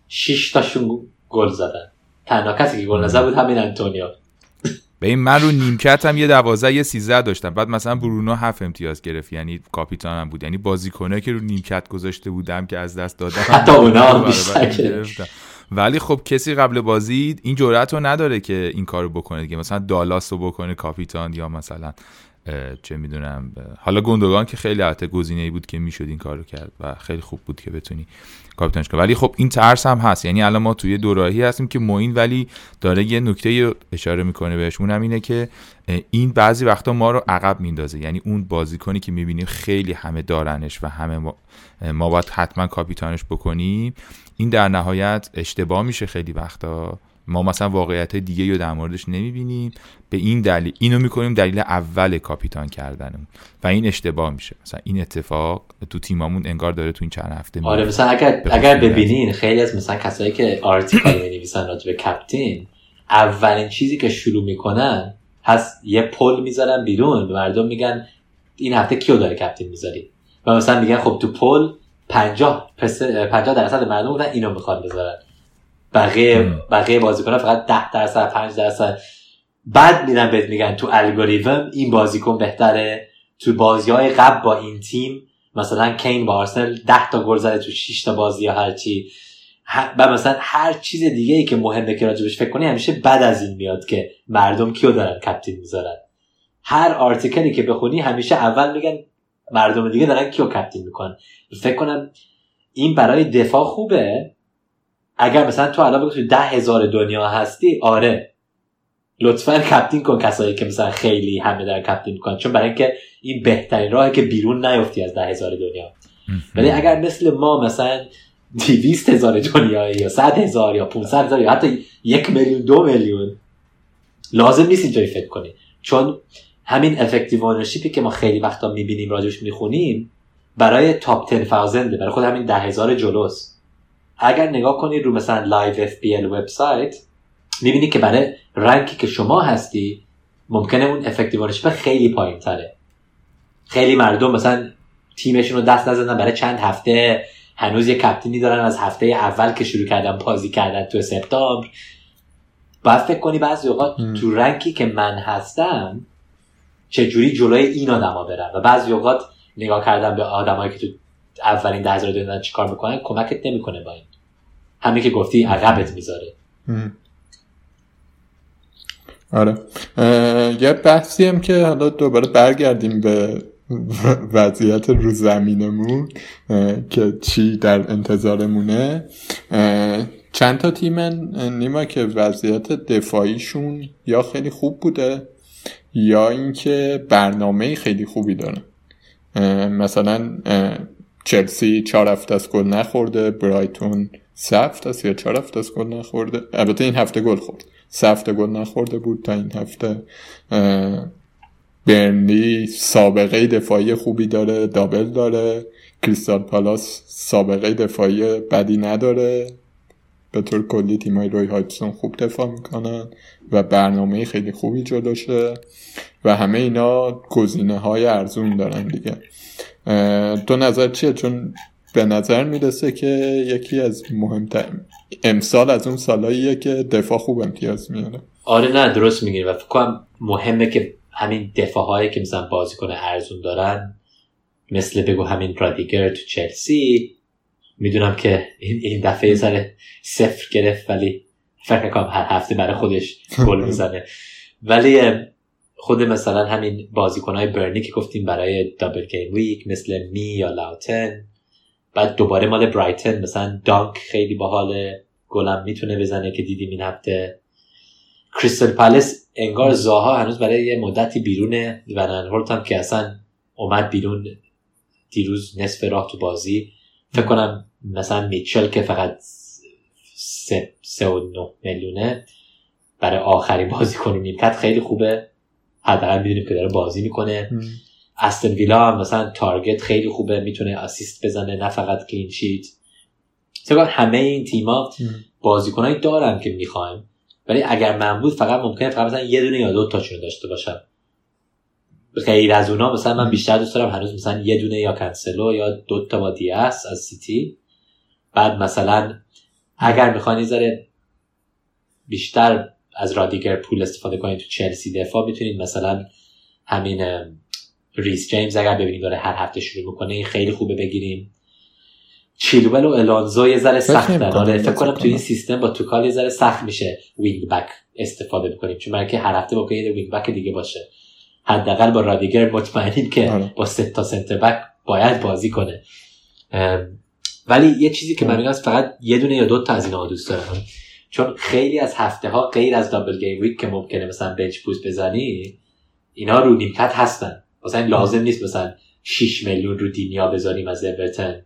6 تاشون گل زدن. تنها کسی که گل نزد بود همین انتونیا به این من رو نیمکت هم یه دوازه یه سیزده داشتم. بعد مثلا برونو هفت امتیاز گرفت یعنی کاپیتانم بود. یعنی بازیکنه که رو نیمکت گذاشته بودم که از دست دادم. حتی اونا ولی خب کسی قبل بازی این جرأت رو نداره که این کارو بکنه دیگه. مثلا دالاس رو بکنه کاپیتان یا مثلا چه می‌دونم حالا گندگان که خیلی البته گزینه ای بود که می‌شد این کارو کرد و خیلی خوب بود که بتونی کاپیتانش ولی خب این ترس هم هست. یعنی الان ما توی دوراهی هستیم که موین ولی داره یه نکته اشاره می‌کنه بهش اونم اینه که این بعضی وقتا ما رو عقب میندازه. یعنی اون بازیکنی که می‌بینیم خیلی همه دارنش و همه ما, ما باید حتما کاپیتانش بکنیم این در نهایت اشتباه میشه خیلی وقتا. ما مثلا واقعیت دیگه رو در موردش نمی‌بینیم. به این دلیل اینو می‌کنیم دلیل اول کاپیتان کردنمون. و این اشتباه میشه. مثلا این اتفاق تو تیمامون انگار داره تو این چند هفته آره مثلا اگر اگر ببینین خیلی از مثلا کسایی که آرتیکل می‌نویسن راجع به کپتین اولین چیزی که شروع می‌کنن هست یه پل می‌ذارن بیرون. به مردم میگن این هفته کیو داره کپتین می‌ذاری؟ و مثلا میگن خب تو پل 50 50 درصد مردم بودن اینو می‌خوان بذارن. بقیه بقیه بازیکن فقط 10 درصد 5 درصد. بعد میرن بهت میگن تو الگوریتم این بازیکن بهتره. تو بازی های قبل با این تیم مثلا کین با آرسنال 10 تا گل زده تو 6 تا بازی یا هر چی. و مثلا هر چیز دیگه ای که مهمه که راجبش فکر کنی همیشه بعد از این میاد که مردم کیو دارن captain می‌ذارن. هر article ی که بخونی همیشه اول میگن مردم دیگه دارن کیو captain می‌کنن. فکر کنم این برای دفاع خوبه. اگر مثلا تو الان تو ده هزار دنیا هستی آره. لطفا کپتین کن کسایی که مثلا خیلی همه دارن کپتین می‌کنن چون برای اینکه این بهترین راهه که بیرون نیفتی از ده هزار دنیا. ولی اگر مثل ما مثلا دیویست هزار دنیایی یا صد هزار یا 500 هزار یا حتی یک میلیون دو میلیون لازم نیست اینجایی فکر کنی. چون همین effective ownership ی که ما خیلی وقتا می‌بینیم راجبش می‌خونیم برای top 10 thousand ه برای خود همین ده هزار جلوست. اگر نگاه کنید رو مثلا Live FPL وبسایت می‌بینی که برای rank ی که شما هستی ممکنه اون effective خیلی پایین تره خیلی مردم مثلا تیمشون رو دست نزدن برای چند هفته هنوز یه captain ی دارن از هفته اول که شروع کردن بازی کردن تو سپتامبر. باید فکر کنی بعضی اوقات تو رنکی که من هستم چجوری جلوی این آدما برن؟ و بعضی اوقات نگاه کردن به آدمایی که تو اولین ده هزار دارن چیکار می‌کنن کمکت نمی‌کنه با این. همین که گفتی عقبت می‌ذاره. آره. یه بحثی هم که حالا دوباره برگردیم به وضعیت رو زمینمون که چی در انتظارمونه. چند تا تیم نیما که وضعیت دفاعیشون یا خیلی خوب بوده یا اینکه برنامه خیلی خوبی داره. مثلا چلسی چهار هفته از گل نخورده برایتون سه هفته یا چهار هفته از گل نخورده. البته این هفته گل خورد. سه هفته گل نخورده بود تا این هفته. برنلی سابقه دفاعی خوبی داره دابل داره. کریستال پالاس سابقه دفاعی بدی نداره. به طور کلی تیمای روی هایتسون خوب دفاع می‌کنن و برنامه خیلی خوبی جلوشه و همه اینا گزینه های ارزون دارن دیگه. تو نظر چیه؟ چون به نظر می‌رسه که یکی از مهمتر امسال از اون سالاییه که دفاع خوب امتیاز میاره. آره نه درست می‌گیری و فکر کنم مهمه که همین دفاع هایی که مثلا بازیکن ارزون دارن مثل بگو همین رادیگر تو چلسی می‌دونم که این, این دفعه سر صفر گرفت ولی فکر کنم هر هفته برای خودش گل می‌زنه. ولی خود مثلا همین بازیکن های برنی که گفتیم برای دابل گیم ویک مثل می یا لاوتن بعد دوباره مال برایتن مثلا دانک خیلی باحال گلم می‌تونه بزنه که دیدیم این هفته. کریستل پالس انگار زاها هنوز برای یه مدتی بیرونه و هم که اصلا اومد بیرون دیروز نصف راه تو بازی. فکر کنم مثلا میچل که فقط سه, سه و نه میلیونه برای آخرین بازی کنیم. نیمکت خیلی خوبه. حداقل می‌دونیم که داره بازی می‌کنه. استن ویلا هم مثلا تارگت خیلی خوبه می‌تونه اسیست بزنه نه فقط کلین شیت همه این تیما بازیکنایی دارن که می‌خوایم. ولی اگر من بود فقط ممکنه فقط مثلا یه دونه یا دو تاشون داشته باشم. غیر از اونا مثلا من بیشتر دوست دارم هنوز مثلا یه دونه یا کنسلو یا دو تا با دیاس از سیتی بعد مثلا اگر می‌خواین یه ذره بیشتر از رادیگر پول استفاده کنید تو چلسی دفاع می‌تونید مثلا همین ریس جیمز اگر ببینید داره هر هفته شروع می‌کنه خیلی خوبه بگیریم. چیلول و الانزو یه ذره سخت آره فکر کنم تو این سیستم با توخل یه ذره سخت میشه wing back استفاده بکنیم. چون برای که هر هفته با یه wing back دیگه باشه. حداقل با رادیگر مطمئنیم که آره. با سه تا centre back باید بازی کنه. ولی یه چیزی که من میگم فقط یه دونه یا دو تا از اینا دوست دارم. چون خیلی از هفته ها غیر از double game week که ممکنه مثلا bench boost بزنی اینا رو نیمکت هستن. مثلا لازم نیست مثلا 6 میلیون رو دینیه بذاریم از اورتون.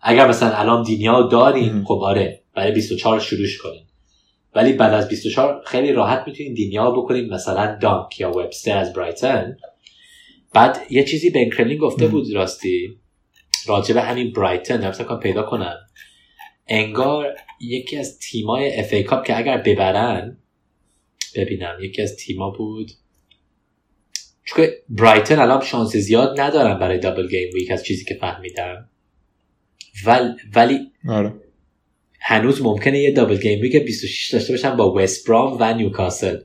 اگر مثلا الان دینیه داریم خب آره برای 24 شروعش کنیم. ولی بعد از 24 خیلی راحت می‌تونین دینیه بکنین مثلا دانک یا وبستر از برایتن. بعد یه چیزی بن کرلین گفته بود راستی راجع به همین برایتن نمی‌تونم پیدا کنم انگار یکی از تیمای FA Cup که اگر ببرن ببینم یکی از تیما بود چون برایتن الان شانس زیاد ندارن برای double game week از چیزی که فهمیدم. ولی, ولی آره. هنوز ممکنه یه double game week 26 داشته باشن با وست بروم و نیوکاسل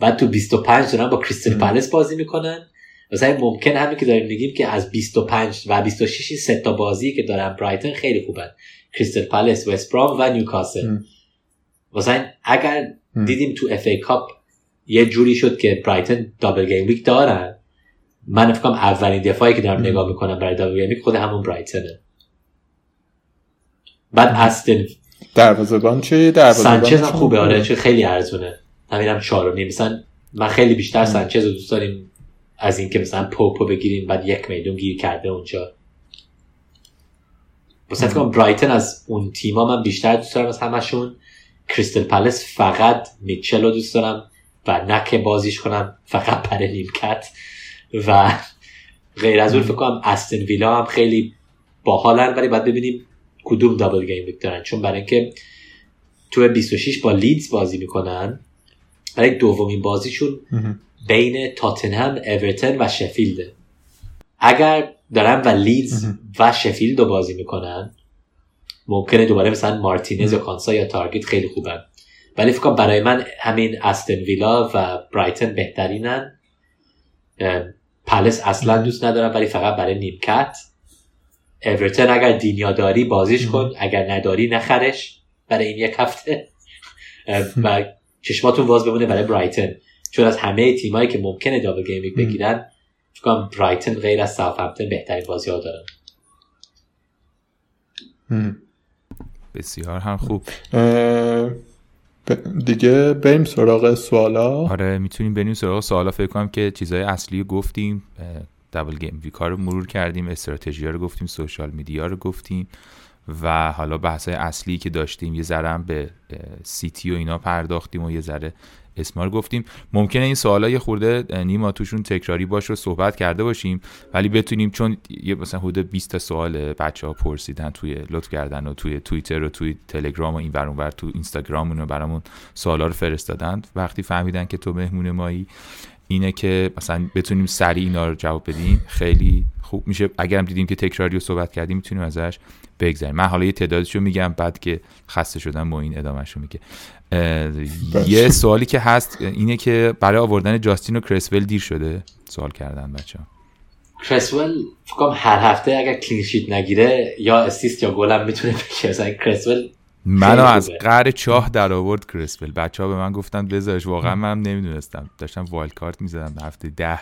بعد تو 25 دارن با کریستل پالیس بازی می‌کنن. مثلا ممکن همین که داریم میگیم که از 25 و 26 سه تا بازی که دارن برایتن خیلی خوبن. کریستل پالیس وست بروم و نیوکاسل مثلا اگر دیدیم تو FA Cup یه جوری شد که برایتن double game week دارن. من فکر اولین دفاعی که دارم نگاه می‌کنم برای double game week خود همون برایتنه. بعد استن دروازه‌بان چه دروازه‌بان سانچز هم خوبه آره چه خیلی ارزونه. همینم 4 و مثلا من خیلی بیشتر سانچز رو دوست داریم از اینکه مثلا پوپو بگیریم بعد یک میلیون گیر کرده اونجا. مثلا فکر برایتن از اون تیما من بیشتر دوست دارم از همشون. کریستل پلس فقط میچل رو دوست دارم. و نه که بازیش کنم فقط پر نیمکت. و غیر از اون فکر کنم استون ویلا هم خیلی باحالن ولی باید ببینیم کدوم double game week دارن. چون برای اینکه تو 26 با لیدز بازی می‌کنن برای دومین بازیشون بین تاتنهم اورتون و شفیلده اگر دارن و لیدز و شفیلد رو بازی می‌کنن ممکنه دوباره مثلا مارتینز یا کانسا یا تارگت خیلی خوبن. ولی فکر برای من همین استون ویلا و برایتن بهترینن. پلس اصلا دوست ندارم ولی فقط برای نیمکت. اورتون اگر دینیه داری بازیش کن. اگر نداری نخرش برای این یک هفته. و چشماتون باز بمونه برای برایتن چون از همه تیمایی که ممکنه double game week بگیرن فکر برایتن غیر از ساوثهمپتون بهترین بازی ها دارن بسیار هم خوب. دیگه بریم سراغ سوالا. آره می‌تونیم بریم سراغ سوالا. فکر کنم که چیزهای اصلی گفتیم. دبل گیم ویکا رو مرور کردیم استراتژی رو گفتیم سوشال میدیا رو گفتیم. و حالا بحث اصلی که داشتیم یه ذره به سیتی و اینا پرداختیم و یه ذره اسما رو گفتیم. ممکنه این سوالا یه خورده نیما توشون تکراری باشه و صحبت کرده باشیم ولی بتونیم چون یه مثلا حدود 20 تا سوال بچه ها پرسیدن توی لطف کردن و توی توییتر و توی تلگرام و این ور تو اینستاگرام و برامون سوالا رو فرستادن. وقتی فهمیدن که تو مهمون مایی اینه که مثلا بتونیم سریع اینا رو جواب بدیم خیلی خوب میشه. اگرم دیدیم که تکراری رو صحبت کردیم می‌تونیم ازش بگذاریم. من حالا یه تعدادشو میگم بعد که خسته شدم با این ادامهشو میگه. یه سوالی که هست اینه که برای آوردن جاستین و کرسول دیر شده؟ سوال کردن بچه ها کرسول فکرم هر هفته اگر clean sheet نگیره یا assist یا گلم می‌تونه بگیره. کرسول منو از قهر چاه در آورد کرسول بچه ها به من گفتن بذارش واقعا من نمی‌دونستم. داشتم wild card می‌زدم. هفته ده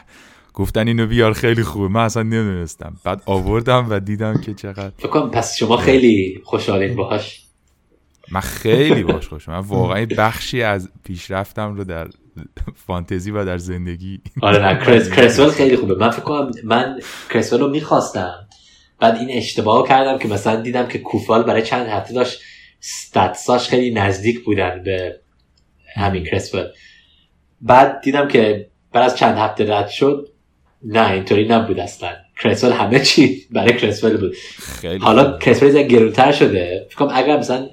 گفتن اینو بیار خیلی خوبه. من اصلا نمی‌دونستم. بعد آوردم و دیدم که چقدر فکر پس شما خیلی خوشحالین باهاش. من خیلی باش خوشم من واقعا بخشی از پیشرفتم رو در فانتزی و در زندگی آره نه کرسول خیلی خوبه. من فکر کنم من کرسول رو می‌خواستم. بعد این اشتباه کردم که مثلا دیدم که کوفال برای چند هفته داشت ستاتساش خیلی نزدیک بودن به همین کرسول بعد دیدم که بعد از چند هفته رد شد نه اینطوری نبود اصلا. کرسول همه چی برای کرسول بود. خیلی حالا کرسول گرونتر شده. فکرم اگر مثلا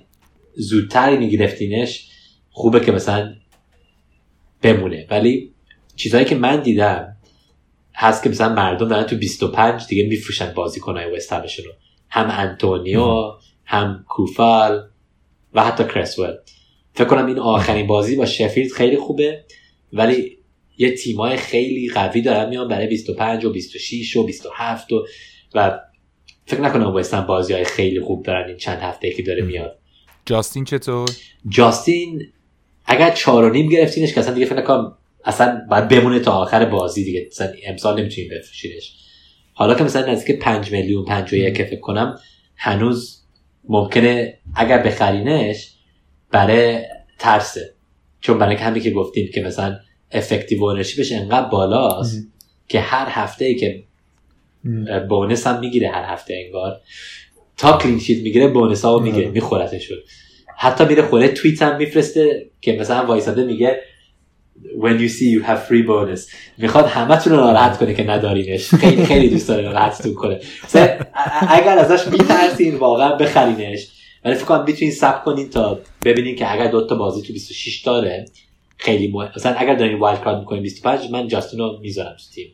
زودتر میگرفتینش خوبه که مثلا بمونه. ولی چیزهایی که من دیدم هست که مثلا مردم دارن تو 25 دیگه میفروشن بازیکنهای وست همشون رو. هم انتونیو هم کوفال و حتی کرسول فکر کنم این آخرین بازی با شفیلد خیلی خوبه. ولی یه تیمای خیلی قوی دارن میان برای 25 و 26 و 27 و و فکر نکنم وستن بازی های خیلی خوب دارن این چند هفته که داره میاد. جاستین چطور؟ جاستین اگر چهار و نیم گرفتینش که اصلا دیگه فکر نکنم اصلا باید بمونه تا آخر بازی دیگه. مثلا امسال نمی‌تونیم بفروشینش. حالا که مثلا نزدیک 5 میلیون 5 و یک فکر کنم هنوز ممکنه اگر بخرینش برای ترسه. چون برای همین که گفتیم که مثلا افکتیو اونرشیپش انقدر بالاست که هر هفته ای که بونس هم می‌گیره هر هفته انگار. تا کلین شیت می‌گیره بونس ها می‌گیره میخورتشون. حتی میره خونه توییت هم میفرسته که مثلا وایساده میگه when you see you have free bonus. می‌خواد همتون رو ناراحت کنه که ندارینش. خیلی خیلی دوست داره ناراحتتون کنه. اگر ازش میترسین واقعا بخرینش. ولی فکر کنم می‌تونین سب کنین تا ببینین که اگر دو تا بازی تو 26 داره خیلی مهم. مثلا اگر دارین wild card می‌کنین 25 من جاستین رو می‌ذارم تو تیم.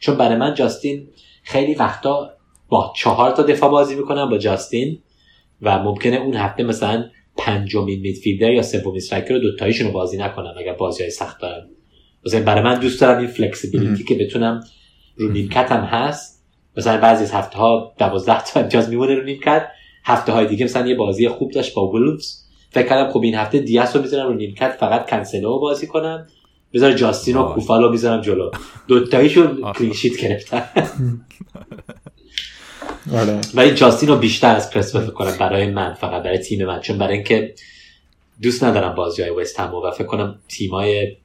چون برای من جاستین خیلی وقتا با چهار تا دفاع بازی می‌کنم با جاستین و ممکنه اون هفته مثلا پنجمین midfielder یا سومین striker رو دوتاییشون رو بازی نکنم اگر بازی های سخت دارم مثلا برای من دوست دارم این flexibility که بتونم رو نیمکت هم هست. مثلا بعضی از هفته ها دوازده تا امتیاز میمونه رو نیمکت. هفته های دیگه مثلا یه بازی خوب داشت با ولفز فکر کردم خب این هفته دیاس رو می‌ذارم رو نیمکت فقط کنسلو رو بازی کنم. بذار جاستین و کوفال رو می‌ذارم جلو. دوتاییشون کلینشیت گرفتن. آره. ولی جاستین رو بیشتر از پرس فکر کنم برای من فقط برای تیم من. چون برای اینکه دوست ندارم بازی های وست هم و فکر کنم تیمای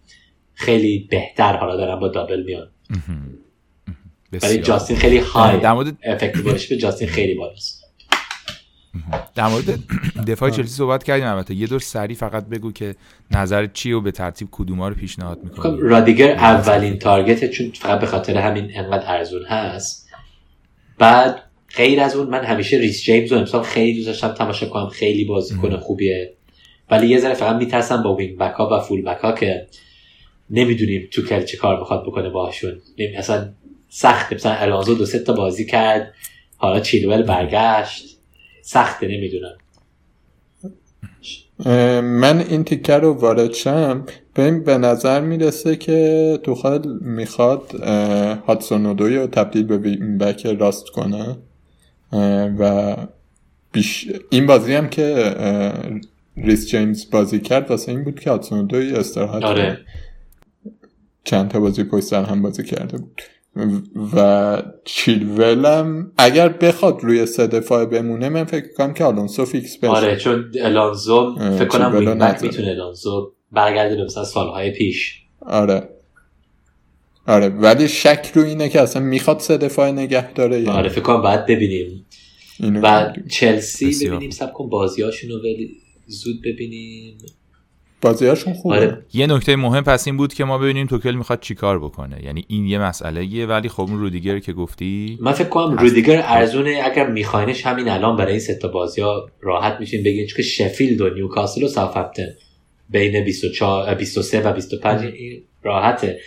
خیلی بهتر حالا دارم با دابل میان. برای جاستین خیلی های در مورد به جاستین خیلی بالاست. در مورد دفاع چلسی صحبت کردیم. البته یه دور سری فقط بگو که نظر چی و به ترتیب کدوما رو پیشنهاد می‌کنی؟ خب، رودیگر اولین target چون فقط به خاطر همین انقدر ارزون هست. بعد غیر از اون من همیشه ریس جیمز رو امسال خیلی دوست داشتم تماشا کنم. خیلی بازیکن خوبیه. ولی یه ذره فقط میترسم با wing back ها و full back ها که نمی‌دونیم توخل چه کار بخواد بکنه باهاشون. اصلا سخته مثلا الانزو دو سه تا بازی کرد. حالا چیلول برگشت. سخته نمی‌دونم. من این تیکه رو وارد شم. به نظر می‌رسه که توخال می‌خواد هاتسونودوی رو تبدیل به بک راست کنه. و بیش... این بازی هم که ریس جیمز بازی کرد واسه این بود که هاتسونودوی استراحت آره. چند تا بازی پشت هم بازی کرده بود. و چیلولم اگر بخواد روی سه دفاع بمونه من فکر کنم که آلونسو فیکس بشه. آره چون آلونسو فکر کنم wing می‌تونه آلونسو برگرده مثلا سالهای پیش. آره. آره ولی شک رو اینه که اصلا می‌خواد سه دفاع نگه داره یا آره فکر کنم باید ببینیم. و چلسی ببینیم صبر کن بازیاشونو ولی زود ببینیم. بازیاشون خوبه. آره. یه نکته مهم پس این بود که ما ببینیم توخل می‌خواد چیکار بکنه. یعنی این یه مسئله یه ولی خب اون رودیگر که گفتی من فکر کنم رودیگر ارزونه اگر میخواینش همین الان برای این سه بازی ها راحت میشین بگین که شفیلد و نیوکاسل و ساوثهمپتون بین 24 23 و 25 راحته.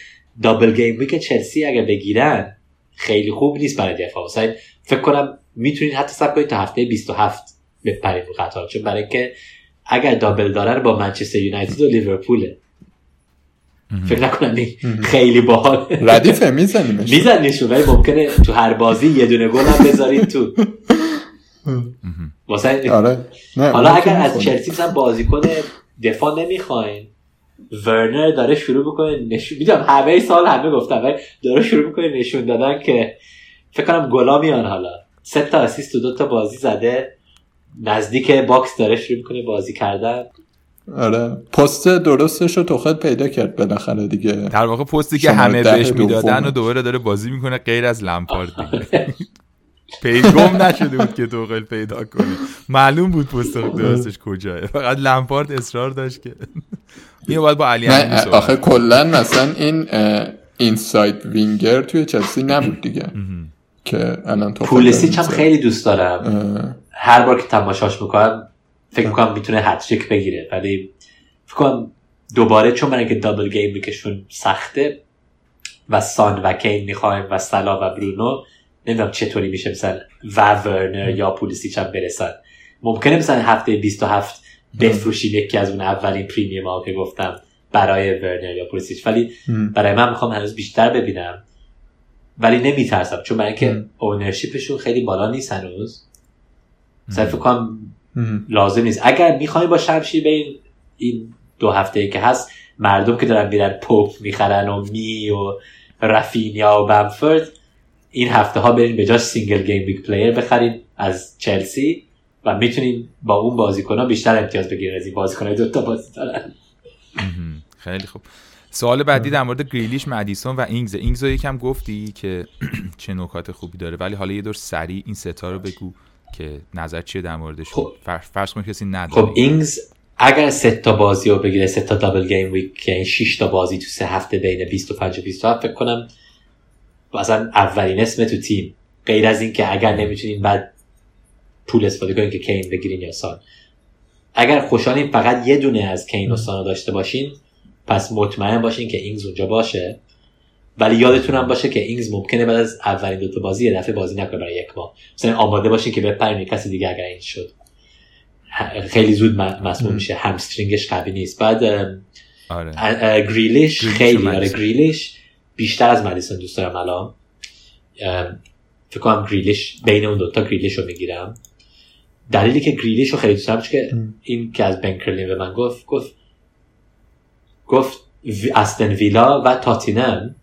double game week چلسی اگر بگیرن خیلی خوب نیست برای دفاع. فکر کنم می‌تونید حتی صبر کنید تا هفته 27 بپرید قطار. چون برای که اگر دابل داره با منچستر یونایتد و لیورپوله. فکر نکنم خیلی باحال. ردیفه میزنیمش. میزنیشون ولی ممکنه تو هر بازی یه دونه گل هم بذارید تو. واسه آره. حالا اگر از چلسی مثلا بازیکن دفاع نمی‌خواین ورنر داره شروع بکنه نشون می‌دونم همه سال همه گفتم ولی داره شروع می‌کنه نشون دادن که فکر کنم گلا میان حالا. سه تا assist تو دو تا بازی زده. نزدیک box داره شروع می‌کنه بازی کردن. آره. پست درستش رو توخل پیدا کرد بالاخره دیگه. در واقع پستی که همه بهش می‌دادن و دوباره داره بازی می‌کنه غیر از لمپارد دیگه. پی گم نشده بود که توخل پیدا کنه. معلوم بود پست درستش کجاست فقط لمپارد اصرار داشت که. اینو باید با علی آخه کلا مثلا این inside winger توی چلسی نبود دیگه. که الان تو پولیسیچ هم خیلی دوست دارم. هر بار که تماشاش می‌کنم فکر می‌کنم می‌تونه هت‌تریک بگیره. ولی فکر کنم دوباره چون من که double game week شون سخته و سان و کین می‌خوایم و صلاح و برونو نمی‌دونم چطوری میشه مثلا و ورنر یا پولیسیچ هم برسن. ممکنه مثلا هفته 27 بفروشیم یکی از اون اولین premium ها که گفتم برای ورنر یا پولیسیچ. ولی برای من می‌خوام هنوز بیشتر ببینم. ولی نمیترسم چون برای اینکه ownership شون خیلی بالا نیست هنوز. فکر کنم لازم نیست. اگر می‌خوایم با شمشیر به این دو هفته ای که هست مردم که دارن میرن پوپ می‌خرن و می و رفینیا و بمفورد این هفته ها برین به جاش single game week player بخرین از چلسی و می‌تونین با اون بازیکن ها بیشتر امتیاز بگیرین از این بازیکن های دوتا بازی دارن. خیلی خوب. سوال بعدی در مورد گریلیش مدیسون و اینگز. اینگز رو یکم گفتی که چه نکات خوبی داره ولی حالا یه دور سریع این ستا رو بگو. که نظر چیه در موردش؟ خب. فرض کن کسی نداره. خب اینگز اگر سه تا بازی رو بگیره سه تا double game week یعنی 6 تا بازی تو سه هفته بین 25 و 27 فکر کنم مثلا اولین اسم تو تیم. غیر از این که اگر نمی‌تونین بعد پول استفاده کنین که کین بگیرین یا سان. اگر خوشحالین فقط یه دونه از کین و سان داشته باشین پس مطمئن باشین که اینگز اونجا باشه. ولی یادتون هم باشه که اینگز ممکنه بعد از اولین دو تا بازی یه دفعه بازی نکنه برای یک ماه. مثلا آماده باشین که بپرین کسی دیگه اگر این شد. خیلی زود مسموم میشه. همسترینگش قوی نیست. بعد آره. گریلیش خیلی آره گریلیش بیشتر از مدیسون دوست دارم الان. فکر کنم گریلیش بین اون دوتا گریلیش رو می‌گیرم. دلیلی که گریلیش رو خیلی دوست دارم که این که از بن کرلین به من گفت گفت گفت استون ویلا و تاتنهام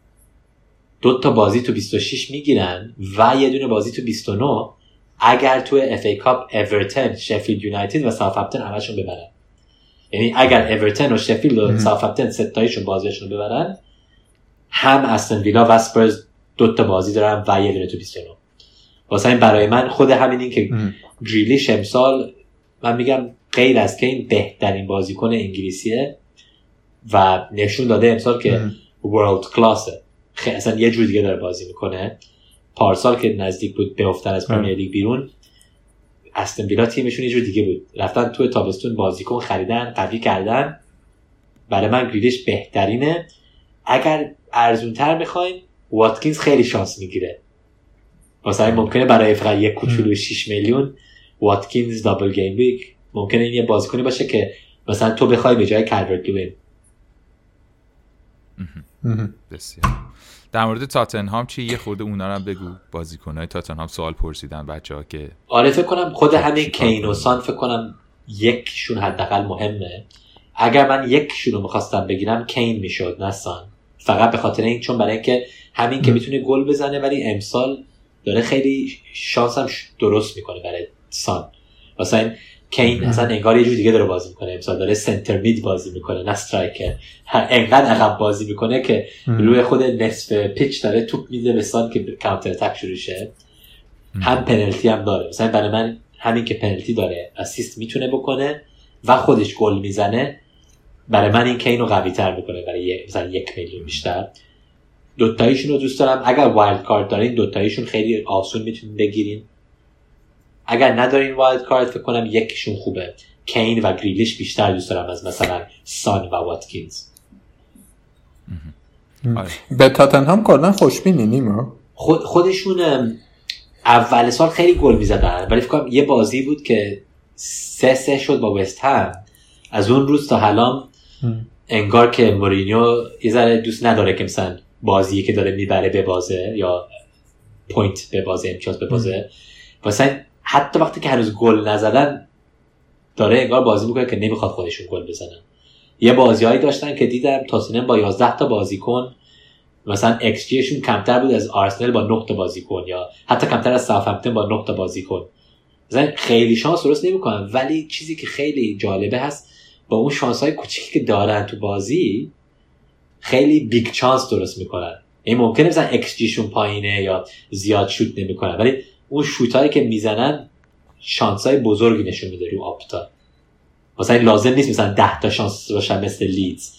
دو تا بازی تو 26 می‌گیرن و یه دونه بازی تو 29 اگر تو FA Cup اورتون شفیلد یونایتد و ساوثهمپتون همشون ببرن. یعنی اگر اورتون و شفیلد و ساوثهمپتون ستایشون بازیشون ببرن هم استون ویلا و اسپرز دو تا بازی دارن و یه دونه تو 29 واسه این برای من خود همین این که گریلیش امسال من میگم غیر از که این بهترین بازیکن انگلیسیه و نشون داده امسال که world class ه خیلی اصلا یه جور دیگه داره بازی می‌کنه. پارسال که نزدیک بود بیفتن از Premier League بیرون استون ویلا تیمشون یه جور دیگه بود. رفتن تو تابستون بازیکن خریدن قوی کردن. برای من گریلیش بهترینه. اگر ارزون تر می‌خواین واتکینز خیلی شانس می‌گیره. واسه ممکنه برای فقط یک کوچولو 6 میلیون واتکینز double game week. ممکنه این یه بازیکنی باشه که مثلا تو بخوای به جای کالورت لوین بسیار. در مورد تاتنهام چی؟ یه خورده اونا رو بگو. بازیکنای تاتنهام سوال پرسیدن بچه ها که آره فکر کنم خود همین کین و سان فکر کنم یکشون حداقل مهمه. اگر من یکشون رو می‌خواستم بگیرم کین می‌شد نه سان. فقط به خاطر این چون برای اینکه همین که می‌تونه گل بزنه ولی امسال داره خیلی شانس هم درست می‌کنه برای سان. مثلا کین اصلا انگار یه جور دیگه داره بازی می‌کنه. امسال داره سنتر مید بازی می‌کنه نه استرایکر انقدر عقب بازی می‌کنه که روی خود نصف پیچ داره توپ میده به سان که کانتر اتک شروع شه. هم پنالتی هم داره. مثلا برای من همین که پنالتی داره assist می‌تونه بکنه و خودش گل می‌زنه برای من این کین رو قوی تر می‌کنه برای مثلا یک میلیون بیشتر. دوتاییشون رو دوست دارم. اگر wild card دارین دوتاییشون خیلی آسون می‌تونین بگیرین. اگر ندارین wild card فکر کنم یکیشون خوبه. کین و گریلیش بیشتر دوست دارم از مثلا سان و واتکینز. آره. به تاتنهام کلا خوشبینی نیما؟ خود خودشون اول سال خیلی گل می‌زدن ولی فکر کنم یه بازی بود که سه سه شد با وست هم. از اون روز تا حالا انگار که مورینیو یه ذره دوست نداره که مثلا بازی که داره می‌بره به بازه یا پوینت به بازه امتیاز به بازه. واسه حتی وقتی که هنوز گل نزدن داره انگار بازی می‌کنه که نمی‌خواد خودشون گل بزنن. یه بازیهایی داشتن که دیدم تاتنهام با 11 تا بازیکن مثلا ایکس جیشون کمتر بود از آرسنال با 9 تا بازیکن یا حتی کمتر از ساوثهمپتون با 9 تا بازیکن. مثلا خیلی شانس درست نمی‌کنن ولی چیزی که خیلی جالبه هست با اون شانس های کوچیکی که دارن تو بازی خیلی big chance درست می‌کنن. این ممکنه مثلا ایکس پایینه یا زیاد شوت نمی‌کنن ولی اون شوت که می‌زنن شانس های بزرگی نشون میده رو آپتا. مثلا لازم نیست مثلا 10 تا شانس باشن مثل لیدز.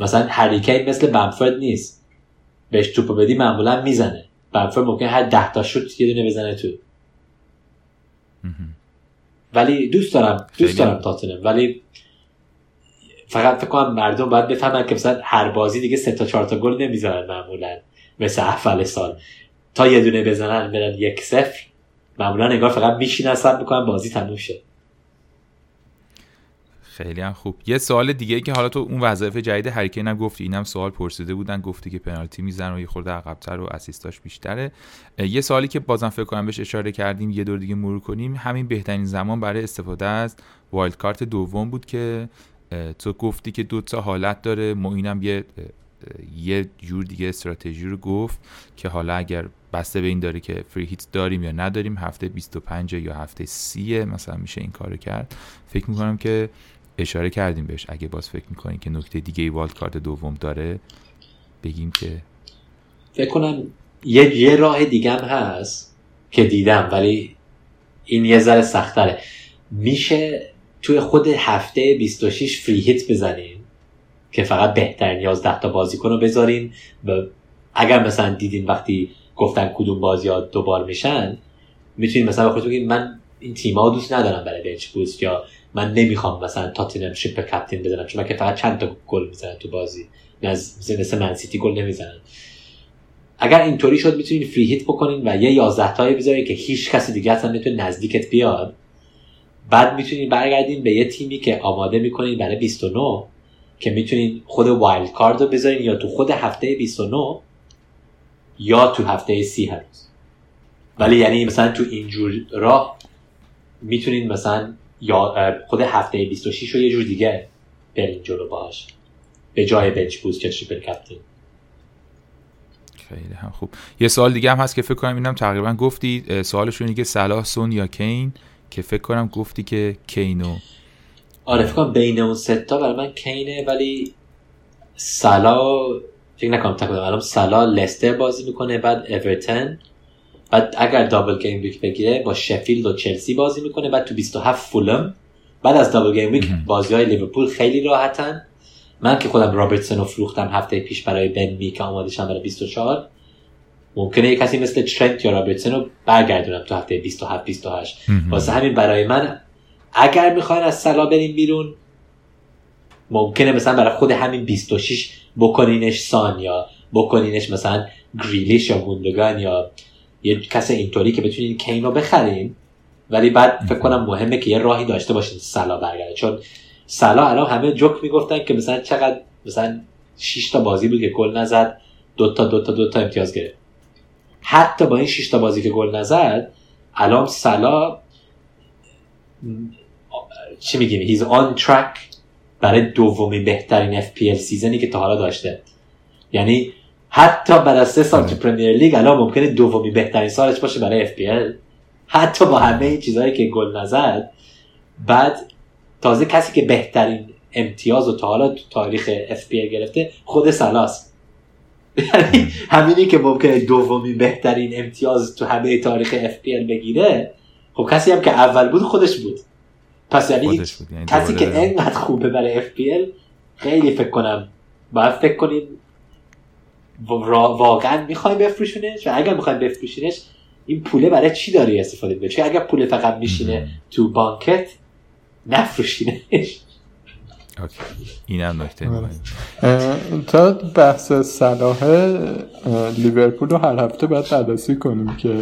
مثلا هریکین مثل بمفورد نیست. بهش توپو بدی معمولا می‌زنه. بمفورد ممکن هر 10 تا شوت یه دونه بزنه تو. ولی دوست دارم دوست دارم تاتنم ولی فقط فکر کنم مردم باید بفهمن که مثلا هر بازی دیگه سه تا چهار تا گل نمی‌زنن معمولا. مثل اول سال. تا یه دونه بزنن برن یک صفر. معمولا انگار فقط میشینن صبر می‌کنن بازی تموم شه. خیلی هم خوب. یه سوال دیگه که حالا تو اون وظایف جدید هری کین هم گفتی اینم سوال پرسیده بودن گفتی که پنالتی میزن و یه خورده عقبتر و assist اش بیشتره. یه سوالی که بازم فکر کنم بهش اشاره کردیم یه دور دیگه مرور کنیم. همین بهترین زمان برای استفاده از wild card دوم بود که تو گفتی که دو تا حالت داره. اینم یه یه جور دیگه استراتژی رو گفت که حالا اگر بسته به این داره که فری هیت داریم یا نداریم هفته 25 یا هفته 30 مثلا میشه این کارو کرد. فکر می‌کنم که اشاره کردیم بهش. اگه باز فکر می‌کنیم که نکته دیگه ای والد کارت دوم داره بگیم که فکر کنم یه, یه راه دیگه هم هست که دیدم ولی این یه ذره سختره میشه توی خود هفته 26 فری هیت بزنین که فقط بهترین 11 تا بازیکن رو بذارین. و اگر مثلا دیدین وقتی گفتن کدوم بازی ها دوبار میشن می‌تونین مثلا بگید من این تیم ها دوست ندارم برای بنچ بوست یا من نمی‌خوام مثلا تاتینم شیپ کپتین بزنم چون که فقط چند تا گل می‌زنن تو بازی. مثل مثل منسیتی گل نمی‌زنن. اگر اینطوری شد می‌تونین فری هیت بکنین و یه 11 تایی بذارین که هیچ کسی دیگه اصلا نمی‌تونه نزدیکت بیاد. بعد می‌تونین برگردین به یه تیمی که آماده می‌کنین برای 29 که می‌تونین خود wild card رو بذارین یا تو خود هفته 29 یا تو هفته سی هنوز. ولی یعنی مثلا تو اینجور راه می‌تونین مثلا یا خود هفته 26 رو یه جور دیگه برین جلو باش به جای bench boost که triple captain خیلی هم خوب. یه سوال دیگه هم هست که فکر کنم اینم تقریبا گفتی. سوالش اینه که صلاح سون یا کین؟ که فکر کنم گفتی که کینو آره فکر کنم بین اون ستا برای من کینه ولی صلاح فکر نکنم تقریبا الان صلاح لستر بازی می‌کنه بعد اورتون بعد اگر double game week بگیره با شفیلد و چلسی بازی می‌کنه بعد تو 27 فولام. بعد از double game week بازی های لیورپول خیلی راحتن. من که خودم رابرتسون رو فروختم هفته پیش برای بن می که آماده شم برای 24 ممکنه یه کسی مثل ترنت یا رابرتسون رو برگردونم تو هفته 27 28 واسه همین برای من اگر می‌خواین از سلا بریم بیرون ممکنه مثلا برای خود همین 26 بکنینش سان یا بکنینش مثلا گریلیش یا گوندگان یا یه کس اینطوری که بتونین کین رو بخرین. ولی بعد فکر کنم مهمه که یه راهی داشته باشین سلا برگرده. چون سلا الان همه جوک می‌گفتن که مثلا چقدر مثلا 6 تا بازی بود که گل نزد دو تا دو تا دو تا امتیاز گرفت. حتی با این 6 تا بازی که گل نزد الان صلاح چی میگیم؟ he's on track برای دومین بهترین FPL season ی که تا حالا داشته. یعنی حتی بعد از سه سال تو Premier League الان ممکنه دومی بهترین سالش باشه برای FPL حتی با همه این چیزهایی که گل نزد بعد تازه کسی که بهترین امتیاز و تا حالا تو تاریخ FPL گرفته خود سلاست یعنی همینی که ممکنه دومی بهترین امتیاز تو همه تاریخ FPL بگیره خب کسی هم که اول بود خودش بود. پس یعنی, یعنی کسی که انقدر خوبه برای FPL خیلی فکر کنم باید فکر کنیم واقعا می‌خوای بفروشونش و اگر می‌خوای بفروشینش این پوله برای چی داری استفاده می‌کنی؟ چون اگر پول فقط میشینه تو بانکت نفروشینش. اینم نکته آره. تا بحث صلاح لیورپول رو هر هفته باید بررسی کنیم که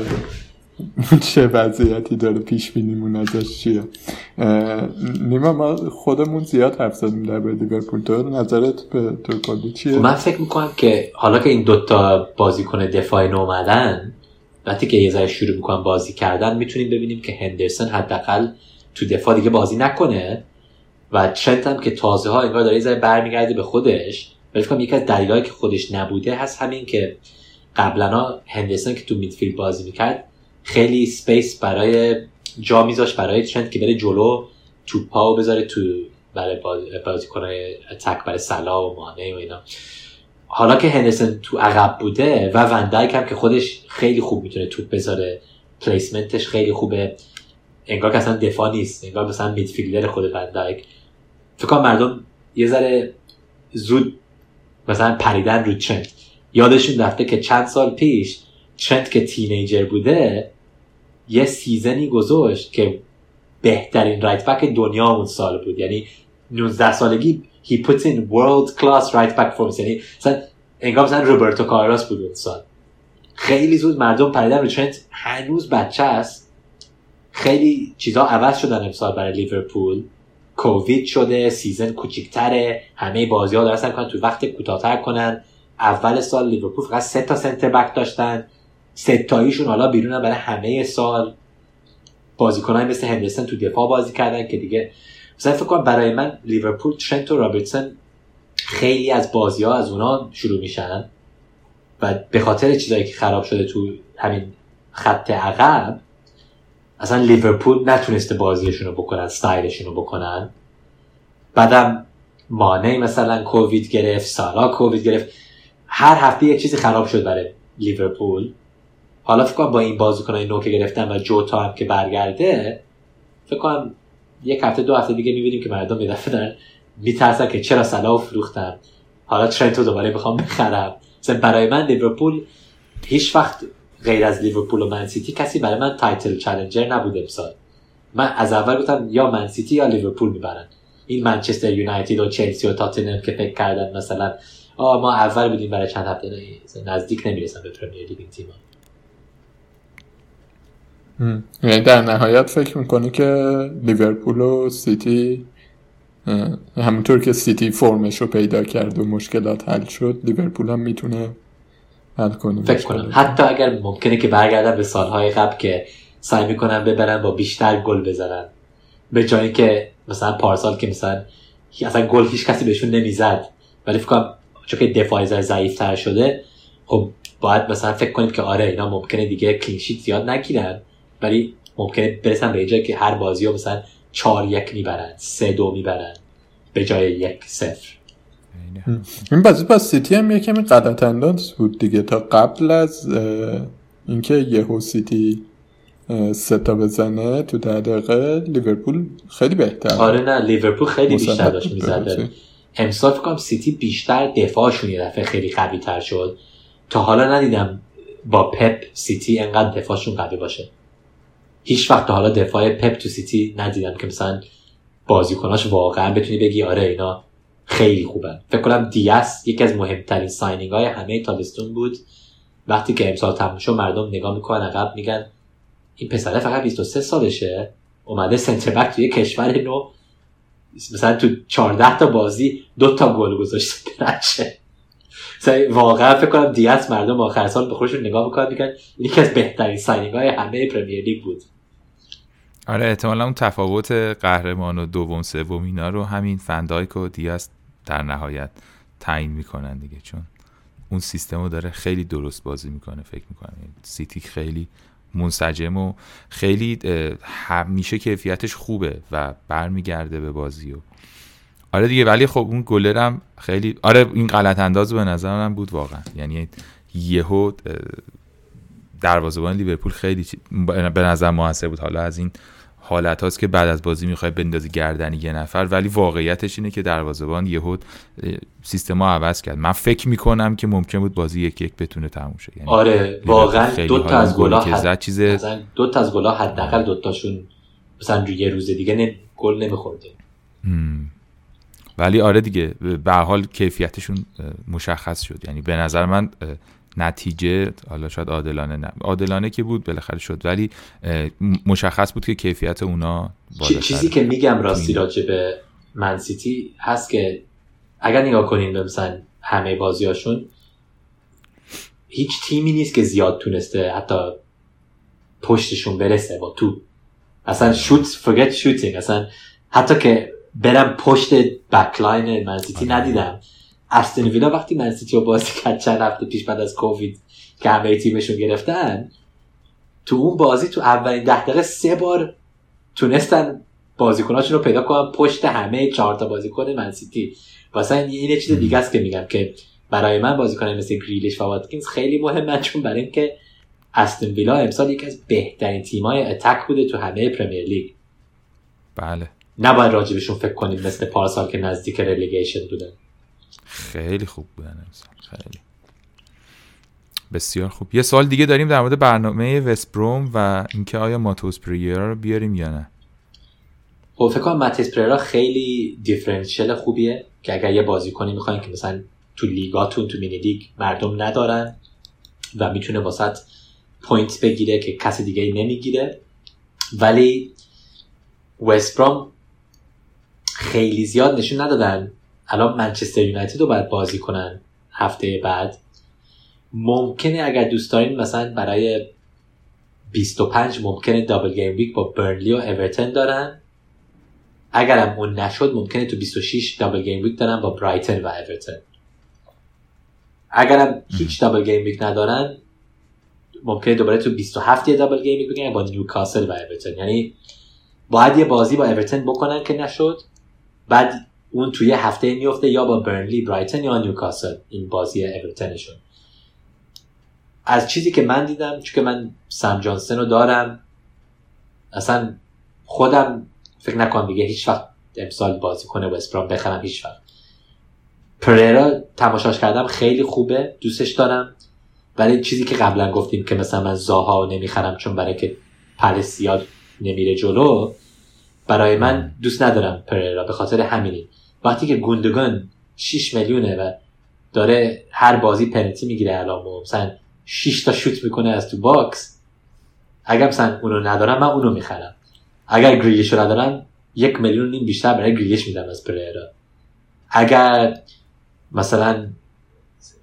چه وضعیتی داره پیش بینیمون ازش چیه؟ نیما ما خودمون زیاد حرف زدیم در به لیورپول. تو نظرت به تو کلی چیه؟ خب من فکر می‌کنم که حالا که این دوتا بازیکن دفاعی اومدن وقتی که یه ذره شروع می‌کنن بازی کردن می‌تونیم ببینیم که هندرسون حداقل تو دفاع دیگه بازی نکنه و ترنت هم که تازه ها انگار داره یه ذره برمیگرده به خودش. ولی فکر یکی از دلایلی که خودش نبوده هست همین که قبلا هندرسون که تو midfield بازی می‌کرد خیلی space برای جا میذاش برای ترنت که بره جلو توپا و بذاره تو برای بازی کنه تک برای سلا و مانه و اینا. حالا که هندرسون تو عقب بوده و وندایک هم که خودش خیلی خوب می‌تونه توپ بذاره پلیسمنتش خیلی خوبه. انگار که اصلا دفاع نیست انگار مثلا میدفیلدر خود وندایک فکر کنم مردم یه ذره زود مثلا پریدن رو ترنت یادشون رفته که چند سال پیش ترنت که تینیجر بوده یه سیزنی گذاشت که بهترین right back دنیا اون سال بود. یعنی 19 سالگی he puts the world class right back یعنی مثلا انگار مثلا روبرتو کارلاس بود اون سال. خیلی زود مردم پریدن رو ترنت هنوز بچه است. خیلی چیزا عوض شدن امسال برای لیورپول. کووید شده season کوچیکتره همه بازی ها دارن کنن تو وقت کوتاهتر کنن. اول سال لیورپول فقط سه تا center back داشتن. ستاییشون حالا بیرونن برای همه سال بازیکنان مثل هندرسون تو دفاع بازی کردن که دیگه مثلا فکر کنم برای من لیورپول ترنت و رابرتسون خیلی از بازی ها از اونا شروع میشن و به خاطر چیزایی که خراب شده تو همین خط عقب اصلا لیورپول نتونسته بازیشون رو بکنن استایلشون رو بکنن. بعدم مانه مثلا کووید گرفت سالا کووید گرفت. هر هفته یه چیزی خراب شد برای لیورپول. حالا فکر کنم با این بازیکنای نو که گرفتن و جوتا هم که برگرده فکر کنم یک هفته دو هفته دیگه می‌بینیم که مردم یه دفعه دارن میترسن که چرا صلاح رو فروختم حالا ترنتو دوباره بخوام بخرم. مثلا برای من لیورپول هیچ وقت غیر از لیورپول و منسیتی کسی برای من title challenger نبود امسال. من از اول گفتم یا منسیتی یا لیورپول می‌برن. این منچستر یونایتد و چلسی و تاتنهام که فکر کردن مثلا آه ما اول بودیم برای چند هفته نزدیک نمی‌رسن به پرمیر لیگ یعنی در نهایت فکر می‌کنی که لیورپول و سیتی همونطور که سیتی فرمش رو پیدا کرد و مشکلات حل شد لیورپول هم می‌تونه حل کنه. فکر کنم. حتی اگر ممکنه که برگردن به سالهای قبل که سعی می‌کنن ببرن با بیشتر گل بزنن. به جایی که مثلا پارسال که مثلا اصلا گل هیچ کسی بهشون نمی‌زد ولی فکر کنم چون که دفاعی ضعیف تر شده خب باید مثلا فکر کنیم که آره اینا ممکنه دیگه کلینشیت زیاد نگیرن. ولی ممکنه برسن به جایی که هر بازی رو مثلا چهار یک می‌برن سه دو می‌برن به جای یک صفر. این بازی با سیتی هم یه کمی غلط انداز بود دیگه. تا قبل از اینکه یهو سیتی سه تا بزنه تو ده دقیقه لیورپول خیلی بهتر آره نه لیورپول خیلی بیشتر داشت می‌زده امسال فکر سیتی بیشتر دفاعشون یه دفعه خیلی قوی تر شد. تا حالا ندیدم با پپ سیتی انقدر دفاعشون قوی باشه. هیچ وقت حالا دفاع پپ تو سیتی ندیدم که مثلا بازیکناش واقعا بتونی بگی آره اینا خیلی خوبن. فکر کنم دیاس یکی از مهمترین signing های همه تابستون بود. وقتی که امسال تموم مردم نگاه می‌کنن عقب میگن این پسره فقط 23 سالشه. اومده center back توی کشور نو مثلا تو 14 تا بازی دو تا گل گذاشته نشه واقعا فکر کنم دیاس مردم آخر سال به خودشون نگاه می‌کنن میگن یکی از بهترین signing های همه پرمیر لیگ بود. آره احتمالا اون تفاوت قهرمان و دوم سوم اینا رو همین فندایک و دیاس در نهایت تعیین می‌کنن دیگه چون اون سیستم رو داره خیلی درست بازی می‌کنه فکر می‌کنه سیتی خیلی منسجم و خیلی همیشه کیفیتش خوبه و برمیگرده به بازی و. آره دیگه ولی خب اون گلرم خیلی آره این غلط انداز به نظر من بود واقعا. یعنی یهو دروازه‌بان لیورپول خیلی به نظر موثر بود. حالا از این حالت هاست که بعد از بازی می‌خوای بندازی گردن یه نفر ولی واقعیتش اینه که دروازه‌بان یهود سیستم ها عوض کرد. من فکر می‌کنم که ممکن بود بازی یک یک بتونه تموم شه. یعنی آره واقعا دو تا از گلا حد... چیز دو تا از گلا حداقل دو تاشون مثلا یه روز دیگه گل نمیخورده. ولی آره دیگه به حال کیفیتشون مشخص شد. یعنی به نظر من نتیجه حالا شاید عادلانه نه. عادلانه که بود بالاخره شد. ولی مشخص بود که کیفیت اونا چیزی که میگم راستی راجع به منسیتی هست که اگر نگاه کنین به مثلا همه بازیاشون هیچ تیمی نیست که زیاد تونسته حتی پشتشون برسه با تو. اصلا شوت فرگت شوتینگ اصلا حتی که برم پشت بکلاین منسیتی آره. ندیدم. استن ویلا وقتی منسیتی رو بازی کرد چند هفته پیش بعد از کووید که همه تیمشون گرفتن تو اون بازی تو اولین ده دقیقه سه بار تونستن بازیکناشون رو پیدا کنن پشت همه چهار تا بازیکن منسیتی واسه این یه چیز دیگه است که میگم که برای من بازیکن مثل گریلیش و واتکینز خیلی مهمه چون برای اینکه استن ویلا امسال یکی از بهترین تیمای اتک بوده تو همه پرمیر لیگ بله. نباید راجبشون فکر کنیم مثل پارسال که نزدیک رلیگیشن بودن. خیلی خوب بودن امسال خیلی. بسیار خوب. یه سوال دیگه داریم در مورد برنامه وست بروم و اینکه آیا ماتوس پریرا رو بیاریم یا نه؟ خب فکر کنم ماتوس پریرا خیلی differential خوبیه که اگر یه بازیکنی می‌خواین که مثلا تو لیگاتون تو mini league مردم ندارن و می‌تونه واست point بگیره که کسی دیگه نمی‌گیره. ولی وست بروم خیلی زیاد نشون ندادن الان منچستر یونایتد رو باید بازی کنن. هفته بعد. ممکنه اگر دوست دارین مثلا برای 25 ممکنه double game week با برنلی و اورتون دارن. اگرم اون نشد ممکنه تو 26 double game week دارن با برایتن و اورتون اگرم هیچ double game week ندارن ممکنه دوباره تو 27 یه double game week بگیرن با نیوکاسل و اورتون یعنی باید یه بازی با اورتون بکنن که نشد. بعد اون توی هفته میفته یا با برنلی برایتن یا نیوکاسل. این بازی اورتونشون از چیزی که من دیدم چون که من سم جانسن رو دارم اصلا خودم فکر نکنم دیگه هیچ وقت امسال بازی کنه و اسپرام بخرم هیچ وقت. پریرا تماشاش کردم خیلی خوبه دوستش دارم. ولی چیزی که قبلا گفتیم که مثلا من زاها نمی‌خرم چون برای که پلسیاد نمیره جلو برای من دوست ندارم پریرا به خاطر همینی وقتی که گوندگان 6 میلیونه و داره هر بازی پنالتی می‌گیره الان مثلا 6 تا شوت می‌کنه از تو باکس اگر مثلا اونو ندارم من اونو می‌خرم. اگر گریلیش رو ندارم یک میلیون نیم بیشتر برای گریلیش میدم از پریرا اگر مثلا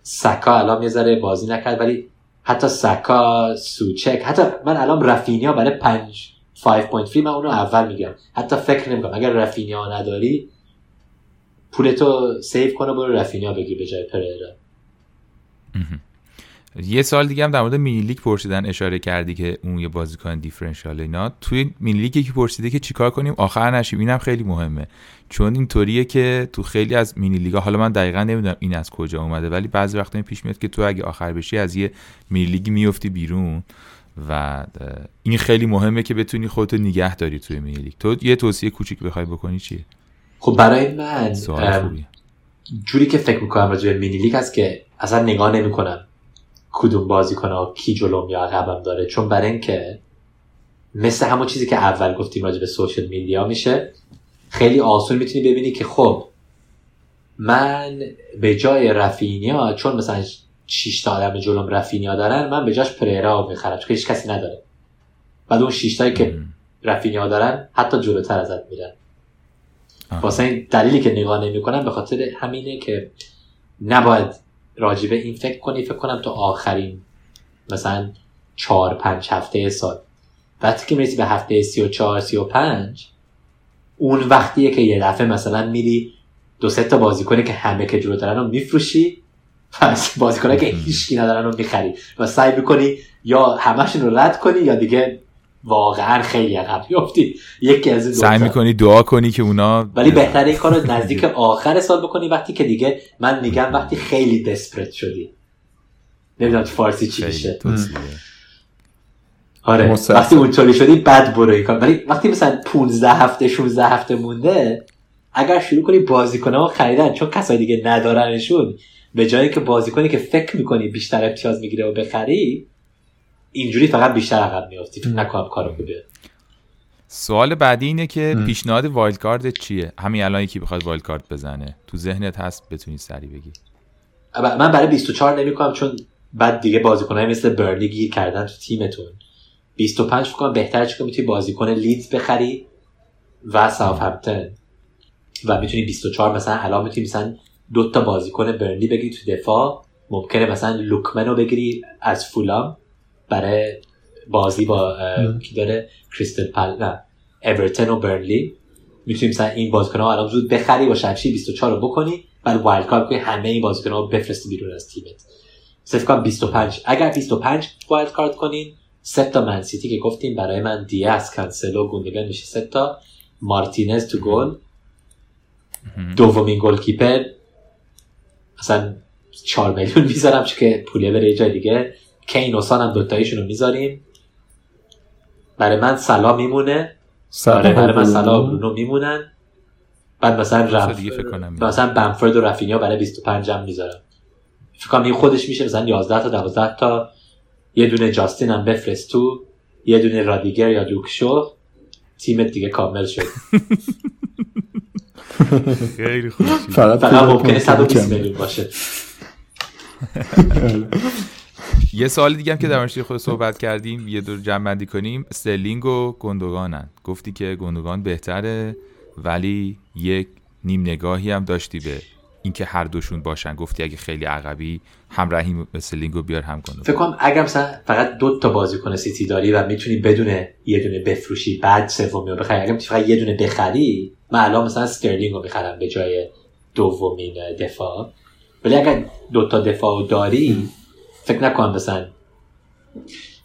سکا الان یه بازی نکرد ولی حتی سکا سوچک حتی من الان رفینیا برای 5 5.3 من اونو اول میگم. حتی فکر نمی‌کنم. اگر رفینیا نداری پولتو save کنه برو رفینیا بگی به جای پریرا. یه سوال دیگه هم در مورد mini league پرسیدن اشاره کردی که اون یه بازیکن differential اینا. توی mini league یکی پرسیده که چیکار کنیم؟ آخر نشیم. اینم خیلی مهمه. چون اینطوریه که تو خیلی از mini league ا حالا من دقیقا نمی‌دونم این از کجا اومده ولی بعضی وقتا پیش میاد که تو اگه آخر بشی از یه mini league ی میفتی بیرون. و این خیلی مهمه که بتونی خودتو نگه داری توی mini league. تو یه توصیه کوچیک بخوای بکنی چیه؟ خب برای من جوری که فکر می‌کنم راجع به mini league هست که اصلا نگاه نمی‌کنم کدوم بازی کنه کی جلوم یا عقبم داره. چون برای اینکه مثل همون چیزی که اول گفتیم راجع به social media میشه خیلی آسون می‌تونی ببینی که خب من به جای رفینیا چون مثلا 6 تا آدم جلوم رفینیا دارن من به جاش پریرا می‌خرم چون هیچ کسی نداره. بعد اون 6 تایی که رفینیا دارن حتی جلوتر ازت میرن. واسه این دلیلی که نگاه نمی‌کنم به خاطر همینه که نباید راجبه این فکر کنی. فکر کنم تو آخرین مثلا چهار پنج هفته سال. وقتی که می‌رسی به هفته سی و چهار سی و پنج اون وقتیه که یه دفعه مثلا میری دو سه تا بازیکنه که همه که جلو دارن رو میفروشی پس بازیکنه که هیچکی ندارن رو می‌خری. و سعی می‌کنی یا همشون رو رد کنی یا دیگه واقعا خیلی عقب میافتی یکی از این سعی می‌کنی دعا کنی که اونا ولی بهتره این کارو نزدیک آخر سال بکنی وقتی که دیگه من میگم وقتی خیلی دسپرت شدی. نمی‌دونم فارسی چی میشه. آره وقتی اونطوری شدی بد برو کار. ولی وقتی مثلا 15 هفته 16 هفته مونده اگر شروع کنی بازیکن‌ها خریدن چون کسای دیگه ندارنشون به جایی که بازیکنی که فکر می‌کنی بیشتر امتیاز می‌گیره و بخری اینجوری فقط بیشتر عقب میافتی. فکر نکنم کارو خوبه. سوال بعدی اینه که پیشنهاد wild card چیه؟ همین الان یکی بخواد wild card بزنه. تو ذهنت هست بتونی سریع بگی. من برای 24 نمی‌کنم چون بعد دیگه بازیکنای مثل برلی گیر کردن تو تیمتون. 25 فکر کنم بهتره چون می‌تونی بازیکن لیدز بخری و ساوثهمپتون. و می‌تونی 24 مثلا الان می‌تونی مثلا دو تا بازیکن برلی بگیری تو دفاع. ممکنه مثلا لوکمنو بگیری از فولام. برای بازی با کی داره؟ کریستل پل نه اورتون و برنلی. می‌تونیم مثلا این بازیکن‌ها الان زود بخری با شمشیر 24 رو بکنی بعد وایلد کارت کنی همه این بازیکن‌ها رو بفرستی بیرون از تیمت. فکر کنم 25 اگر 25 wild card کنین سه تا من سیتی که گفتیم برای من دیاس کانسلو گوندگان میشه سه تا. مارتینز تو گل. دومین goalkeeper مثلا 4 میلیون می‌ذارم چون که پوله بره جای دیگه. کین و سان هم دوتاییشون رو می‌ذاریم. برای من سلا میمونه. آره برای من سلا و برونو میمونن. بعد مثلا رف... مثلا بنفرد و رفینیا برای 25 هم می‌ذارم. فکر کنم این خودش میشه مثلا 11 تا 12 تا. یه دونه جاستین هم بفرست تو یه دونه رادیگر یا دوکشو تیمت دیگه کامل شد. خیلی خوب. فقط ممکنه 120 میلیون باشه. یه سال دیگه هم که در خود صحبت کردیم یه دور جمع بندی کنیم. استرلینگ و گندگانن. گفتی که گندگان بهتره ولی یک نیم نگاهی هم داشتی به اینکه هر دوشون باشن. گفتی اگه خیلی عقبی هم رحیم استرلینگ رو بیار هم گندگان. فکر کنم اگر مثلا فقط دو تا بازیکن سیتی داری و می‌تونی بدون یه دونه بفروشی بعد سومی رو بخری اگر فقط یه دونه بخری من الان مثلا استرلینگ رو می‌خرم به جای دومین دفاع. ولی اگر دو تا دفاع داری فکر نکنم مثلا.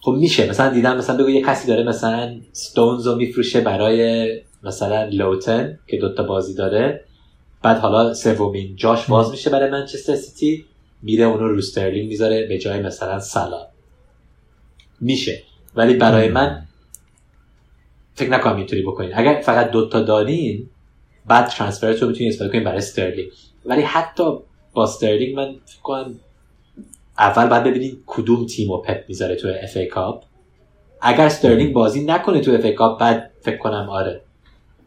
خب میشه مثلا دیدم مثلا بگو یه کسی داره مثلا ستونز رو میفروشه برای مثلا لوتن که دوتا بازی داره. بعد حالا سومین جاش باز میشه برای منچستر سیتی میره اونو رو سترلینگ می‌ذاره به جای مثلا سلا میشه. ولی برای من فکر نکنم اینطوری بکنین. اگر فقط دوتا دارین بعد transfer ت رو می‌تونید استفاده کنین برای استرلینگ ولی حتی با استرلینگ من فکر کنم اول باید ببینید کدوم تیم و پپ می‌ذاره تو FA Cup اگر استرلینگ بازی نکنه تو FA Cup بعد فکر کنم آره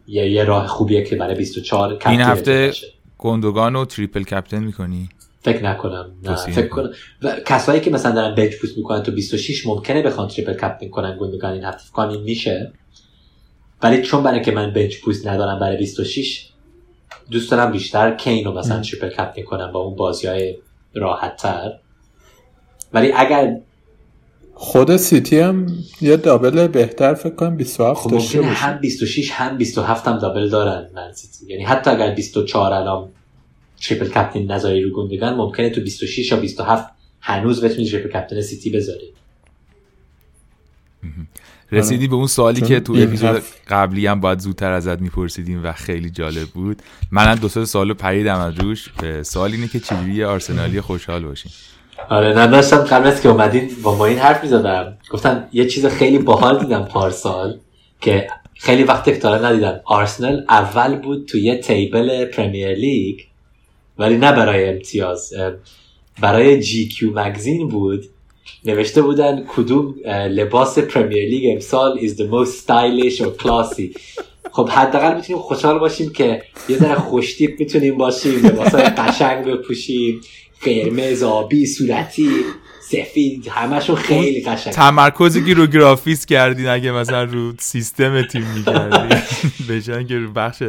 یه, یه راه خوبیه که برای 24 این هفته گندگان رو triple captain می‌کنی؟ فکر نکنم نه فکر کنم. و کسایی که مثلا دارن bench boost می‌کنن تو 26 ممکنه بخوان triple captain کنن گندگان این هفته. فکر میشه. ولی چون برای که من bench boost ندارم برای 26 دوست دارم بیشتر کین رو مثلا triple captain کنم با اون بازی های راحت تر ولی اگر خود سیتی هم یه double بهتر فکر کنم 27 خب ممکنه هم 26 هم 27 هم double دارن من سیتی. یعنی حتی اگر 24 الان triple captain بذاری رو گندگان ممکنه تو 26 یا 27 هنوز بتونی triple captain سیتی بذاری. رسیدی به اون سوالی که تو اپیزود قبلی هم باید زودتر ازت میپرسیدیم و خیلی جالب بود. منم دو سه سوالو پریدم از روش. سوال اینه که چجوری آرسنالی خوشحال باشیم؟ آره نداشتم قبل از که اومدین با ما این حرف می‌زدم. گفتم یه چیز خیلی باحال دیدم پارسال که خیلی وقت اکتاره ندیدم. آرسنال اول بود تو یه table Premier League ولی نه برای امتیاز. برای GQ magazine بود. نوشته بودن کدوم لباس Premier League امسال is the most stylish or classy. خب حداقل می‌تونیم خوشحال باشیم که یه ذره خوشتیپ می‌تونیم باشیم لباس قشنگ بپوشیم. قرمز آبی صورتی سفید همشون خیلی قشنگ. تمرکزی که رو گرافیس کردین اگه مثلا رو سیستم تیم می‌کردین. بهشن که رو بخش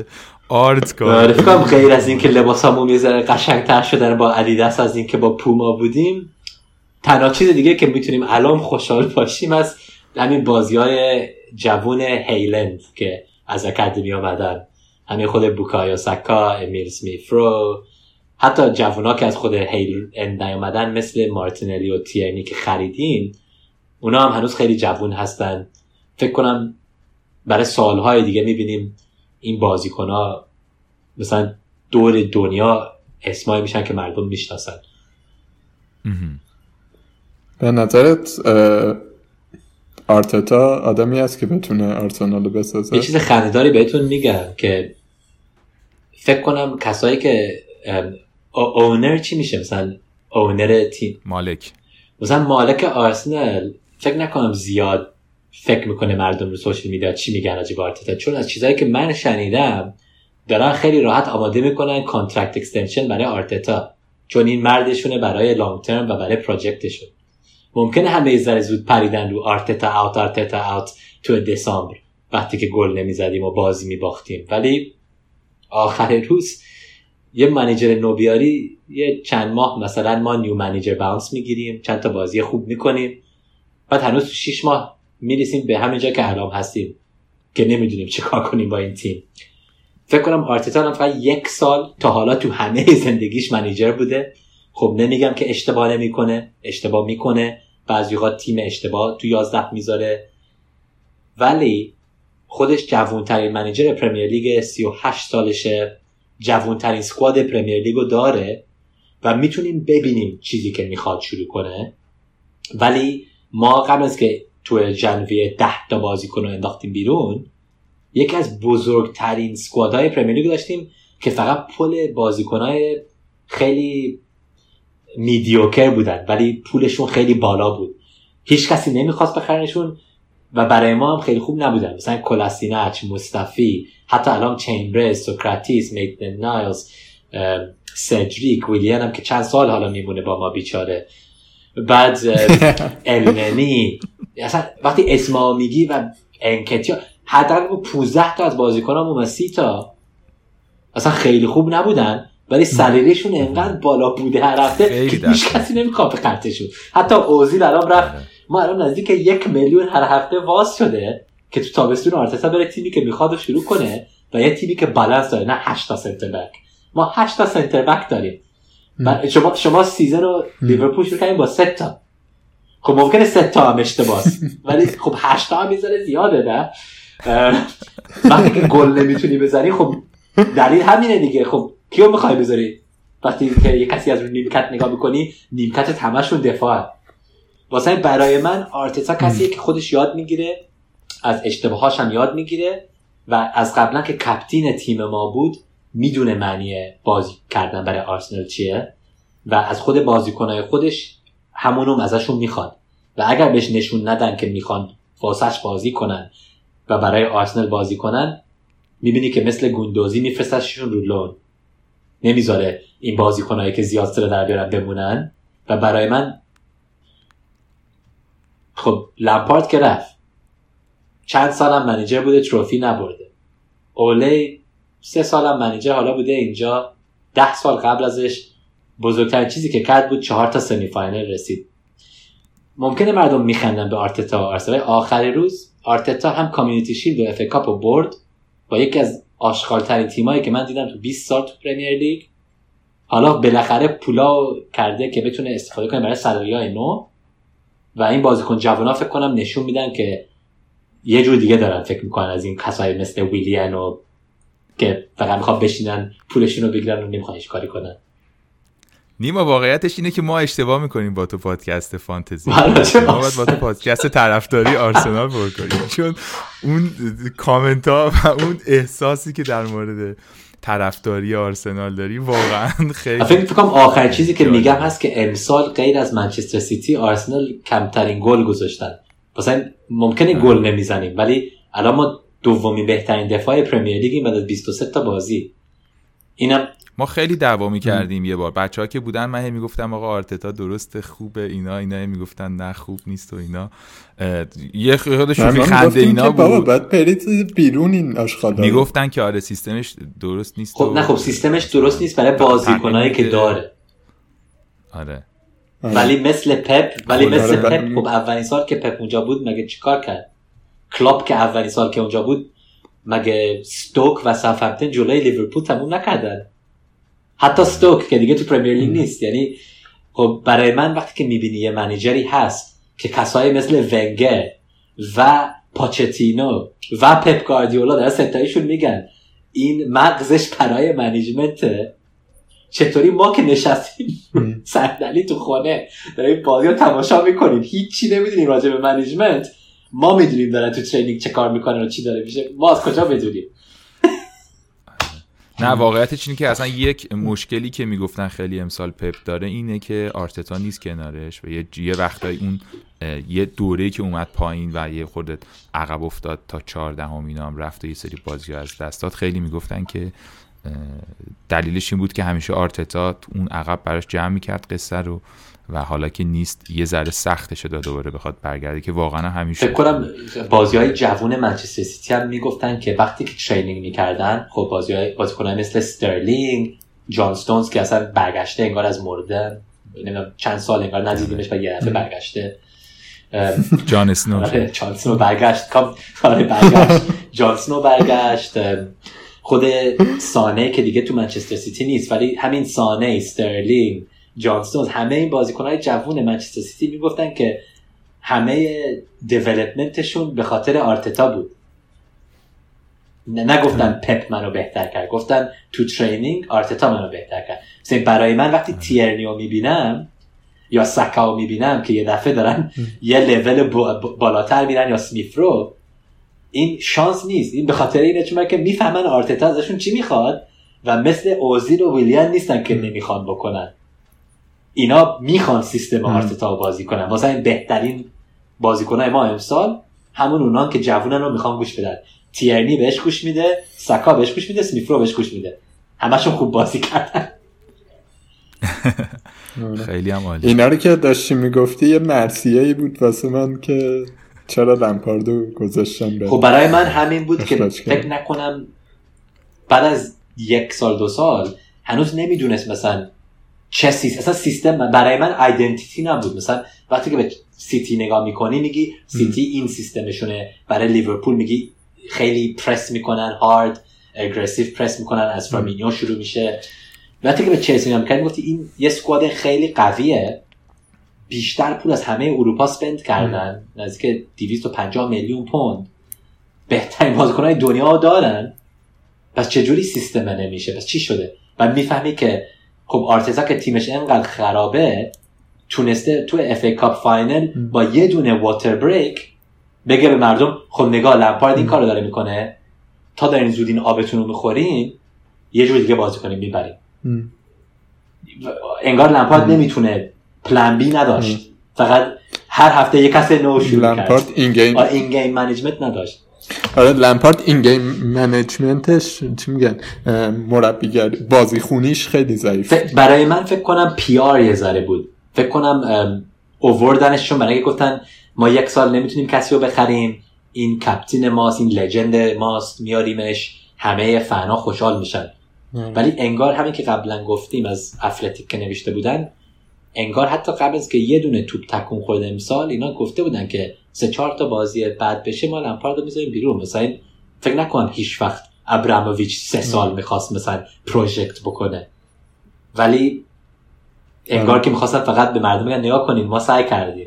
آرت کار آره فکر غیر از اینکه لباسامون یه ذره قشنگتر شدن با ادیداس از اینکه با پوما بودیم تنها چیز دیگه که می‌تونیم الان خوشحال باشیم از همین بازی های جوون هیلند که از اکادمی آمدن. همین خود بوکایا سکا امیل سمیفرو حتی جوونا که از خود هیلند نیومدن مثل مارتینلی و تیرنی که خریدیم اونا هم هنوز خیلی جوون هستن. فکر کنم برای سالهای دیگه می‌بینیم این بازیکن ها مثلا دور دنیا اسمایی میشن که مردم می‌شناسن. به نظرت آرتتا آدمی است که بتونه آرسنال بسازه؟ یه چیز خنده‌داری بهتون میگم که فکر کنم کسایی که owner چی میشه مثلا؟ owner تیم. مالک. مثلا مالک آرسنال فکر نکنم زیاد فکر می‌کنه مردم رو social media چی میگن راجع به آرتتا. چون از چیزایی که من شنیدم دارن خیلی راحت آماده می‌کنن contract extension برای آرتتا. چون این مردشونه برای لانگ ترم و برای پروژکتشون ممکنه همه ذره زود پریدن رو آرتتا اوت آرتتا اوت تو دسامبر. وقتی که گل نمی‌زدیم و بازی میباختیم. ولی آخر روز یه منیجر نوبیاری یه چند ماه مثلا ما نیو منیجر باونس می‌گیریم چند تا بازی خوب می‌کنیم. بعد هنوز تو 6 ماه می‌رسیم به همین جا که الان هستیم که نمی‌دونیم چه کار کنیم با این تیم. فکر کنم آرتتا هم فقط یک سال تا حالا تو همه زندگیش منیجر بوده. خب نمیگم که اشتباه نمی‌کنه اشتباه می‌کنه. بعضی وقت تیم اشتباه تو 11 می‌ذاره. ولی خودش جوانترین منیجر پرمیر لیگ 38 سالشه. جوانترین سکواد پرمیر لیگو داره و می‌تونیم ببینیم چیزی که می‌خواد شروع کنه. ولی ما قبل از که تو جنوی ده تا بازیکن رو انداختیم بیرون یکی از بزرگترین squad های Premier League داشتیم که فقط پر بازیکنهای خیلی mediocre بودن ولی پولشون خیلی بالا بود. هیچ کسی نمی‌خواست بخرنشون. و برای ما هم خیلی خوب نبودن. مثلا کلاسینچ مصطفی حتی الان چیمبرز سوکراتیس میتن نایلز سدریک ویلیان هم که چند سال حالا میمونه با ما بیچاره. بعد المنی اصلا وقتی اسما میگی و انکتیا حداقل 15 تا از بازیکنامون و 30 تا اصلا خیلی خوب نبودن ولی salary شون انقدر بالا بوده هر هفته که هیچ کسی نمی‌خواد بخرتشون حتی اوزیل الان رفت ما الان نزدیک یک میلیون هر هفته واس شده که تو تابستون آرتتا بره تیمی که می‌خواد شروع کنه و یه تیمی که بالانس داره نه 8 تا center back. ما 8 تا center back داریم. شما شما season رو لیورپول شروع کردین با 3 تا. خب ممکنه 3 تا هم اشتباهه ولی خب 8 تا هم می‌ذاره زیاده نه؟ وقتی که گل نمی‌تونی بزنی خب دلیل همینه دیگه. خب کیو می‌خوای بذاری؟ وقتی که یه کسی از رو نیمکت نگاه می‌کنی نیمکت همشون دفاع واسه برای من آرتتا کسیه که خودش یاد می‌گیره از اشتباهاش هم یاد می‌گیره و از قبلا که کپتین تیم ما بود می‌دونه معنی بازی کردن برای آرسنال چیه و از خود بازیکنهای خودش همونو ازشون می‌خواد. و اگر بهش نشون ندن که می‌خوان واسش بازی کنن و برای آرسنال بازی کنن می‌بینی که مثل گوندوزی میفرستششون رو لون. نمی‌ذاره این بازیکنهایی که زیاد سر در بیارن بمونن. و برای من خب لمپارد که رفت. چند سالم منیجر بوده تروفی نبرده. اولی سه سالم manager حالا بوده اینجا. ده سال قبل ازش بزرگترین چیزی که کرد بود چهار تا semi final رسید. ممکنه مردم میخندن به آرتتا و آرسنال. آخری روز آرتتا هم Community Shield و FA Cup و برد با یکی از آشغالترین تیمایی که من دیدم تو 20 سال تو Premier League. حالا بالاخره پولا کرده که بتونه استفاده کنه برای salary ای نو. و این بازیکن جوانا فکر کنم نشون میدن که یه جور دیگه دارن فکر می‌کنن از این کسایی مثل ویلیان و که فقط می‌خواد بشینن پولشون رو بگیرن و نمی‌خوان کاری کنن. نیما واقعیتش اینه که ما اشتباه می‌کنیم با تو پادکست فانتزی. ما باید با تو پادکست طرفداری آرسنال پر کنیم. چون اون کامنت ها و اون احساسی که در مورد طرفداری آرسنال داری؟ واقعا خیلی فکر می‌کنم آخر چیزی که میگم هست که امسال غیر از منچستر سیتی آرسنال کمترین گل گذاشتن. مثلا ممکنه گل نمی‌زنیم ولی الان ما دومی بهترین دفاع پرمیر لیگیم بعد از 23 تا بازی. اینم ما خیلی دعوا می‌کردیم یه بار. بچه ها که بودن من می‌گفتم آقا آرتتا درست خوبه اینا اینا می‌گفتن نه خوب نیست و اینا. یه خود شوخی خنده اینا بود. بابا بعد پرید بیرون این آشغالا می‌گفتن که آره سیستمش درست نیست خب نه خب سیستمش درست نیست برای بازیکنایی که داره. آره. ولی مثل پپ ولی مثل آره، پپ خب اولین سال که پپ اونجا بود مگه چیکار کرد؟ کلوپ که اولین سال که اونجا بود مگه ستوک و ساوثهمپتون جلوی لیورپول تموم نکردن؟ حتی ستوک که دیگه تو Premier League نیست. یعنی خب برای من وقتی که می‌بینی یه manager ی هست که کسایی مثل ونگر و پاچتینو و پپ گاردیولا در ستایشون میگن این مغزش برای management ه. چطوری ما که نشستیم صندلی تو خونه داریم بازی رو تماشا می‌کنیم؟ هیچی نمی‌دونیم راجع به management. ما می‌دونیم دارن تو training چه کار می‌کنن و چی داره میشه. ما از کجا بدونیم؟ نه واقعیتش اینه که اصلا یک مشکلی که می‌گفتن خیلی امسال پپ داره اینه که آرتتا نیست کنارش و یه, یه وقتایی اون یه دوره که اومد پایین و یه خورده عقب افتاد تا چهاردهم اینا هم رفت و یه سری بازی از دست داد. خیلی می‌گفتن که دلیلش این بود که همیشه آرتتا اون عقب براش جمع می‌کرد قصه رو. و حالا که نیست یه ذره سختشه داد دوباره بخواد برگرده که واقعا همیشه فکر کنم بازی های جوون منچستر سیتی هم می‌گفتن که وقتی که training می‌کردن خب بازی های بازیکنان مثل استرلینگ جان ستونز که اصلا برگشته انگار از مرده چند سال انگار ندیدیمش و یه دفعه برگشته. جان اسنو آره، جان اسنو برگشت. آره، برگشت. جان اسنو برگشت. خود سانه که دیگه تو منچستر سیتی نیست ولی همین سانه استرلینگ جانستونز همه این های جوون منچستر سیتی می‌گفتن که همه development شون به خاطر آرتتا بود. نگفتن پپ منو بهتر کرد. گفتن تو training آرتتا منو بهتر کرد. مثلا برای من وقتی تیرنیو می‌بینم یا ساکا رو می‌بینم که یه دفعه دارن یه لول بالاتر میرن یا سمیفرو این شانس نیست. این به خاطر اینه چون که می‌فهمن آرتتا ازشون چی می‌خواد و مثل اوزیل و ویلیان نیستن که نمی‌خوان بکنن. اینا می‌خوان سیستم آرتتا بازی کنن. واسه این بهترین بازیکنای ما امسال همون اونان که جوونن رو می‌خوان گوش بدن. تیرنی بهش گوش میده سکا بهش گوش میده سمیفرو بهش گوش میده. همشون خوب بازی کردن. خیلی هم عالی. اینا رو که داشتی می‌گفتی یه مرسیه بود واسه من که چرا لمپاردو گذاشتم خب برای من همین بود که فکر نکنم بعد از یک سال دو سال هنوز نمی‌دونست مثلا چه سیستم اصلا سیستم برای من identity نبود. مثلا وقتی که به سیتی نگاه می‌کنی میگی سیتی این سیستمشونه. برای لیورپول میگی خیلی پرس می‌کنن hard aggressive press می‌کنن از فرمینیو شروع میشه. وقتی که به چلسی نگاه می‌کنی گفتی این یه squad خیلی قویه. بیشتر پول از همه اروپا spend کردن. نزدیک 250 میلیون پوند. بهترین بازیکنهای دنیا دارن. پس چجوری سیستم نمیشه؟ پس چی شده؟ و می‌فهمی که خب آرتتا که تیمش انقدر خرابه تونسته تو FA Cup final با یه دونه water break بگه به مردم خب نگاه لمپارد این کارو داره می‌کنه. تا دارین زود این آبتون رو می‌خورین یه جور دیگه بازی کنیم می‌بریم. انگار لمپارد نمی‌تونه plan B نداشت. فقط هر هفته یه کس نو شروع لمپارد این game این game management نداشت. آره لمپارد این game management ش چی میگن؟ مربیگر بازی خونیش خیلی ضعیف. برای من فکر کنم PR یه ذره بود. فکر کنم اووردنش چون برای گفتن ما یک سال نمی‌تونیم کسی رو بخریم. این captain ماست این legend ماست میاریمش. همه فنا خوشحال میشن. ولی انگار همین که قبلا گفتیم از اتلتیک که نوشته بودن انگار حتی قبل از که یه دونه توپ تکون خورده امسال اینا گفته بودن که سه چهار تا بازی بعد بشه ما لمپارد رو می‌ذاریم بیرون. مثلا فکر نکنم هیچ وقت ابراموویچ سه سال می‌خواست مثلا پروژکت بکنه. ولی انگار که می‌خواستن فقط به مردم بگن نگاه کنیم ما سعی کردیم.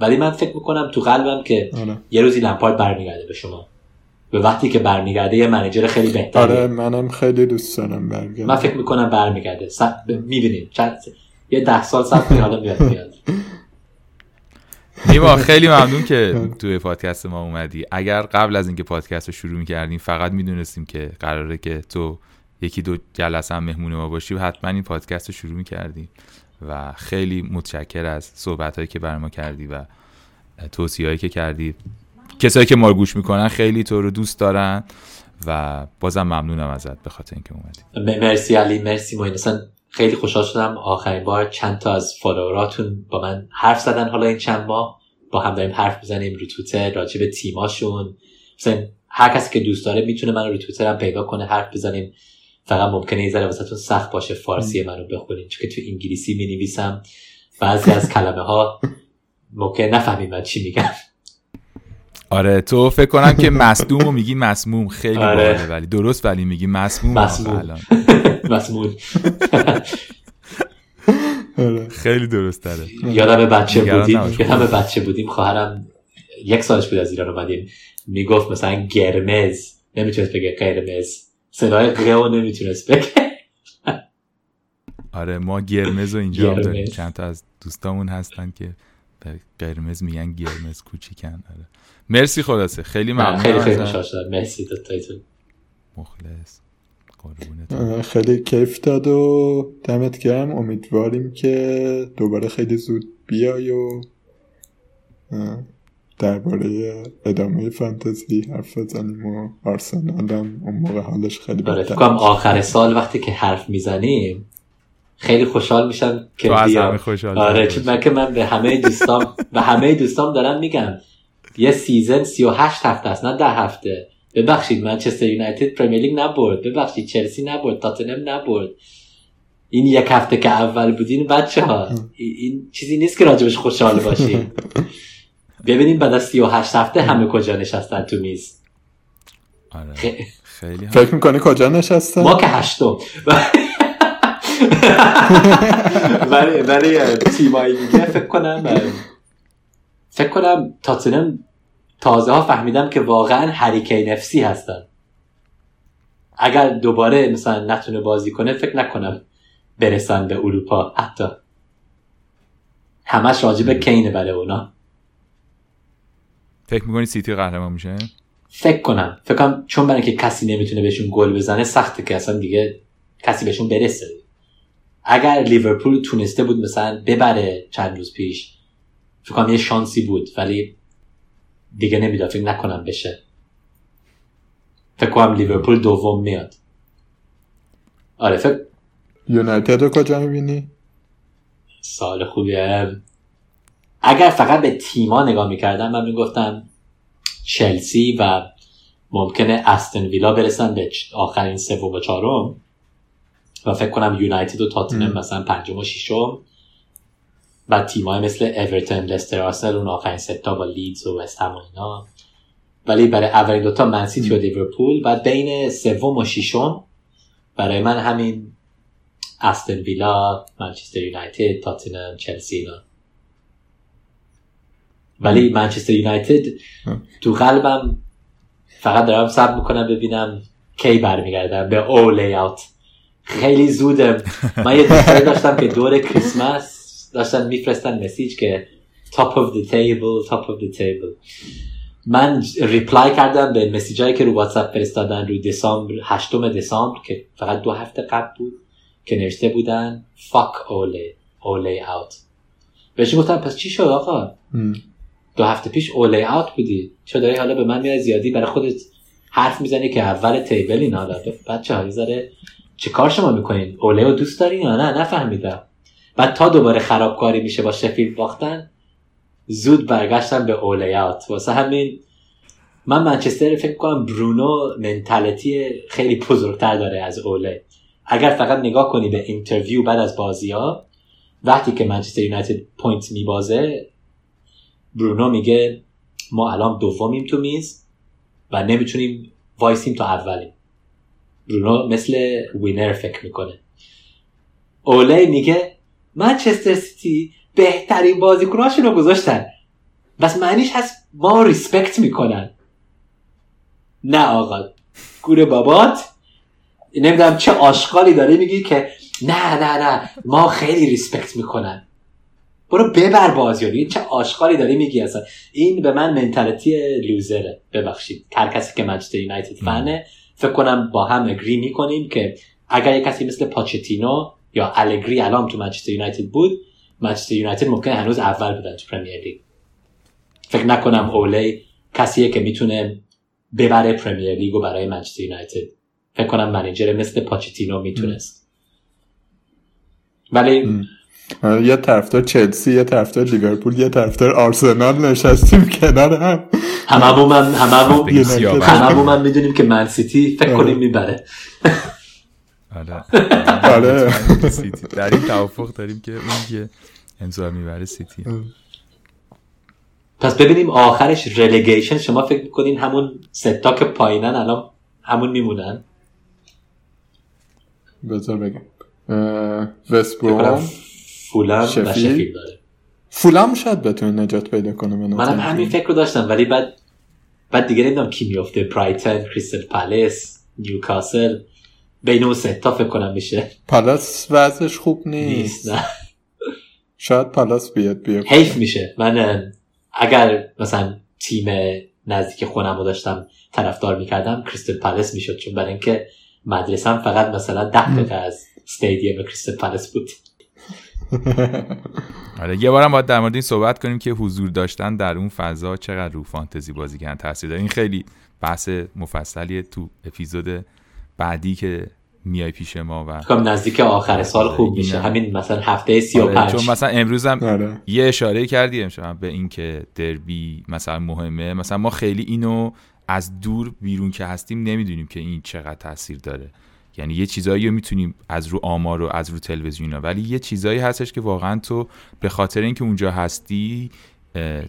ولی من فکر می‌کنم تو قلبم که آره. یه روزی لمپارد برمیگرده به شما. به وقتی که برمیگرده یه منیجر خیلی بهتری. آره منم خیلی دوست دارم برگرده من فکر می‌کنم برمیگرده. س... می‌بینیم. چند... یه ده سال سب حالا میاد میاد نیما خیلی ممنون که توی پادکست ما اومدی. اگر قبل از اینکه پادکست رو شروع می‌کردیم فقط می‌دونستیم که قراره که تو یکی دو جلسه هم مهمون ما باشی و حتما این پادکست رو شروع می‌کردیم. و خیلی متشکر از صحبت هایی که بر ما کردی و توصیه هایی که کردی. کسایی که ما گوش می‌کنن خیلی تو رو دوست دارن و بازم ممنونم ازت به خاطر اینکه اومدی. مرسی علی مرسی موین. خیلی خوشحال شدم. آخرین بار چند تا از فالووراتون با من حرف زدن حالا این چند ماه. با هم داریم حرف می‌زنیم رو تویتر راجع به تیماشون. مثلا هر کسی که دوست داره می‌تونه من رو تویتر هم پیدا کنه حرف بزنیم. فقط ممکنه یه ذره واسهتون سخت باشه فارسی منو بخونین چون که تو انگلیسی می نویسم بعضی از کلمه ها ممکن نفهمیم من چی میگم. آره تو فکر کنم که مصدوم و میگی مسموم خیلی آره. ولی درست ولی میگی مسموم مسموم مسموم آره. خیلی درست داره یادم بچه بودیم یادم بچه بودیم خواهرم یک سالش بود از ایران اومدیم. می‌گفت مثلا گرمز نمی‌تونست بگه قرمز. صدای قیو نمی‌تونست بگه. آره ما گرمز رو اینجا هم داریم. چند تا از دوستامون هستن که قرمز میگن گرمز کوچیکن. آره. مرسی خلاصه. خیلی ممنون خیلی خیلی مرسی دوتایتون مخلص. خیلی کیف داد و دمت گرم. امیدواریم که دوباره خیلی زود بیای و درباره ادامه فانتزی حرف بزنیم و آرسنال هم اون موقع حالش خیلی آره فکر آخر سال وقتی که حرف می‌زنیم خیلی خوشحال میشم که بیا آره چون من که من به همه دوستام به همه دوستام دارم میگم. یه season 38 هفته است نه ده هفته. ببخشید منچستر یونایتد پرمیر لیگ نبرد. ببخشید چلسی نبرد تاتنهم نبرد. این یک هفته که اول بودین بچه ها این چیزی نیست که راجبش خوشحال باشیم. ببینیم بعد از 38 هفته همه کجا نشستن تو میز آره. خیلی فکر می‌کنی کجا نشستن؟ ما که هشتم. ولی ولی تیمایی دیگه فکر کنم فکر کنم تاتنم تازه ها فهمیدم که واقعا هریکین نفسی هستن. اگر دوباره مثلا نتونه بازی کنه فکر نکنم برسن به اروپا حتی. همش راجب کینه برای اونا. فکر می‌کنی سیتی قهرمان میشه؟ فکر کنم. فکر کنم چون برای که کسی نمی‌تونه بهشون گل بزنه سخته که اصلا دیگه کسی بهشون برسه. اگر لیورپول تونسته بود مثلا ببره چند روز پیش فکر کنم یه شانسی بود ولی دیگه نمی‌دونم فکر نکنم بشه. فکر کنم لیورپول دوم میاد. آره فکر یونایتد رو کجا می‌بینی؟ سال خوبیه. اگر فقط به تیما نگاه می‌کردم من می‌گفتم چلسی و ممکنه استن ویلا برسن به آخرین سوم و چهارم. و فکر کنم یونایتد و تاتنم مثلا پنجم و ششم. و تیمای مثل اورتون لستر آرسنال اون آخرین ستا با لیدز و وست اینا. ولی برای اولین دوتا منسیتی و لیورپول و بین سوم و ششم برای من همین استون ویلا منچستر یونایتد تاتنهام چلسی اینا. ولی منچستر یونایتد تو قلبم فقط دارم صبر می‌کنم ببینم کی برمیگردم به اوله out خیلی زوده. من یه دوستایی داشتم که دور کریسمس داشتن میفرستن message که top of the table top of the table. من reply کردم به message ایی که رو واتساپ فرستادن روی دسامبر هشتم دسامبر که فقط دو هفته قبل بود که نوشته بودن fuck اوله اوله اوت بهش گفتم پس چی شد آقا؟ دو هفته پیش اوله اوت بودی؟ چه داری حالا به من میاد زیادی؟ برای خودت حرف می‌زنی که اول تیبل این حالا؟ بچه ها چه کار شما می‌کنین؟ اوله رو دوست دارین یا نه؟ نفهمیدم. بعد تا دوباره خرابکاری میشه با شفیل باختن زود برگشتم به اولیات واسه همین من منچستر فکر کنم برونو منتالتی خیلی بزرگتر داره از اوله. اگر فقط نگاه کنی به interview بعد از بازی ها وقتی که منچستر یونایتد point میبازه برونو میگه ما الان دومیم تو میز و نمی‌تونیم وایسیم تا اولیم. برونو مثل winner فکر می‌کنه. اوله میگه منچستر سیتی بهترین بازیکناشون رو گذاشتن. پس معنیش هست ما respect می‌کنن. نه آقا. گوره بابات. نمی‌دونم چه آشغالی داره میگی که نه نه نه. ما خیلی ریسپکت می‌کنن. برو ببر بازی چه آشغالی داری میگی اصلا. این به من منتالتی لوزره ببخشید. هر کسی که منچستر یونایتد فنه فکر کنم با هم اگری می‌کنیم که اگر یک کسی مثل پاچتینو یا الگری الان تو منچستر یونایتد بود منچستر یونایتد ممکن هنوز اول بودن تو پرمیر لیگ فکر نکنم اولی کسیه که می‌تونه ببره پرمیر لیگو برای منچستر یونایتد فکر کنم منیجر مثل پاچتینو می‌تونست. ولی یه طرفدار چلسی یه طرفدار لیورپول یه طرفدار آرسنال نشستیم کنار هم. هممون من هممون من می‌دونیم که من سیتی فکر کنیم می‌بره. آره. آره. در این توافق داریم که اون که امضا می‌بره سیتی. پس ببینیم آخرش relegation شما فکر می‌کنین همون ستا که پایینن الان همون میمونن؟ بذار بگم. وست بروم فولم و شفیلد. آره. فولم شاید بتونه نجات پیدا کنه من منم همین فکر رو داشتم ولی بعد بعد دیگه نمی‌دونم کی میفته برایتن کریستل پالیس نیوکاسل بین اون ستا فکر کنم میشه. پالاس وضعش خوب نیست نیست. نه. شاید پالاس بیاد بیاد. حیف میشه. من اگر مثلا تیم نزدیک خونم رو داشتم طرفدار می‌کردم کریستل پالاس می‌شد. چون برای اینکه مدرسم فقط مثلا ده دقیقه از استادیوم کریستل پالاس بود. آره یه بارم باید در مورد این صحبت کنیم که حضور داشتن در اون فضا چقدر رو فانتزی بازی کردن تاثیر داره. این خیلی بحث مفصلیه تو اپیزود بعدی که میای پیش ما و کام نزدیک آخر سال خوب میشه. همین مثلا هفته 35 آره چون مثلا امروز هم آره. یه اشاره کردی امشب به اینکه دربی مثلا مهمه. مثلا ما خیلی اینو از دور بیرون که هستیم نمی‌دونیم که این چقدر تاثیر داره. یعنی یه چیزایی رو می‌تونیم از رو آمار و از رو تلویزیون ولی یه چیزایی هستش که واقعا تو به خاطر اینکه اونجا هستی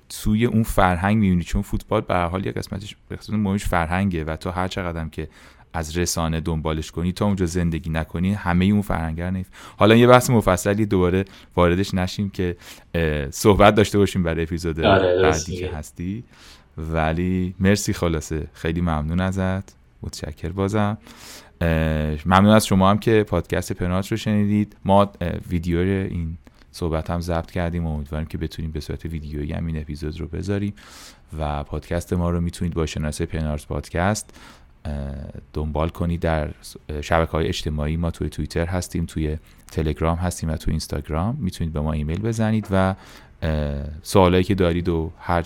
توی اون فرهنگ می‌بینی. چون فوتبال به حال یه قسمتش مهمش فرهنگه و تو هر چقدر که از رسانه دنبالش کنی تا اونجا زندگی نکنی همه اون فرهنگر نیست. حالا یه بحث مفصلی دوباره واردش نشیم که صحبت داشته باشیم برای اپیزود آره، بعدی که هستی. ولی مرسی خلاصه. خیلی ممنون ازت. متشکر بازم. ممنون از شما هم که پادکست پنات رو شنیدید. ما ویدیو این صحبت هم ضبط کردیم. و امیدواریم که بتونیم به صورت ویدیویی هم این اپیزود رو بذاریم. و پادکست ما رو می‌تونید با شناسه پنارت پادکست دنبال کنید در شبکه های اجتماعی. ما توی توییتر هستیم توی تلگرام هستیم و توی اینستاگرام. می‌تونید به ما ایمیل بزنید و سوالایی که دارید و هر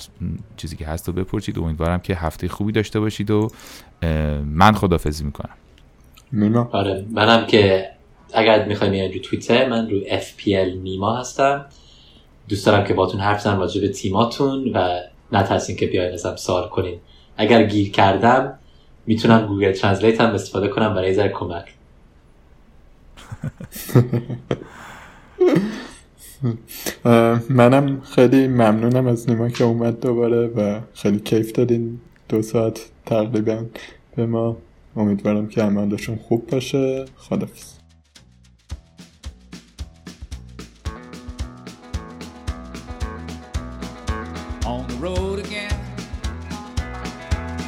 چیزی که هست رو بپرسید. امیدوارم که هفته خوبی داشته باشید و من خدافزی می‌کنم. نیما آره منم که اگر می‌خواین رو توییتر من رو FPL نیما هستم. دوست دارم که باتون حرف زنم راجع به تیماتون و نترسین که بیاین ازم سوال کنین. اگر گیر کردم می‌تونم Google Translate هم استفاده کنم برای ذره کمک. منم خیلی ممنونم از نیما که اومد دوباره و خیلی کیف دادین دو ساعت تقریبا به ما. امیدوارم که عملشون خوب باشه. خدافز On the road again.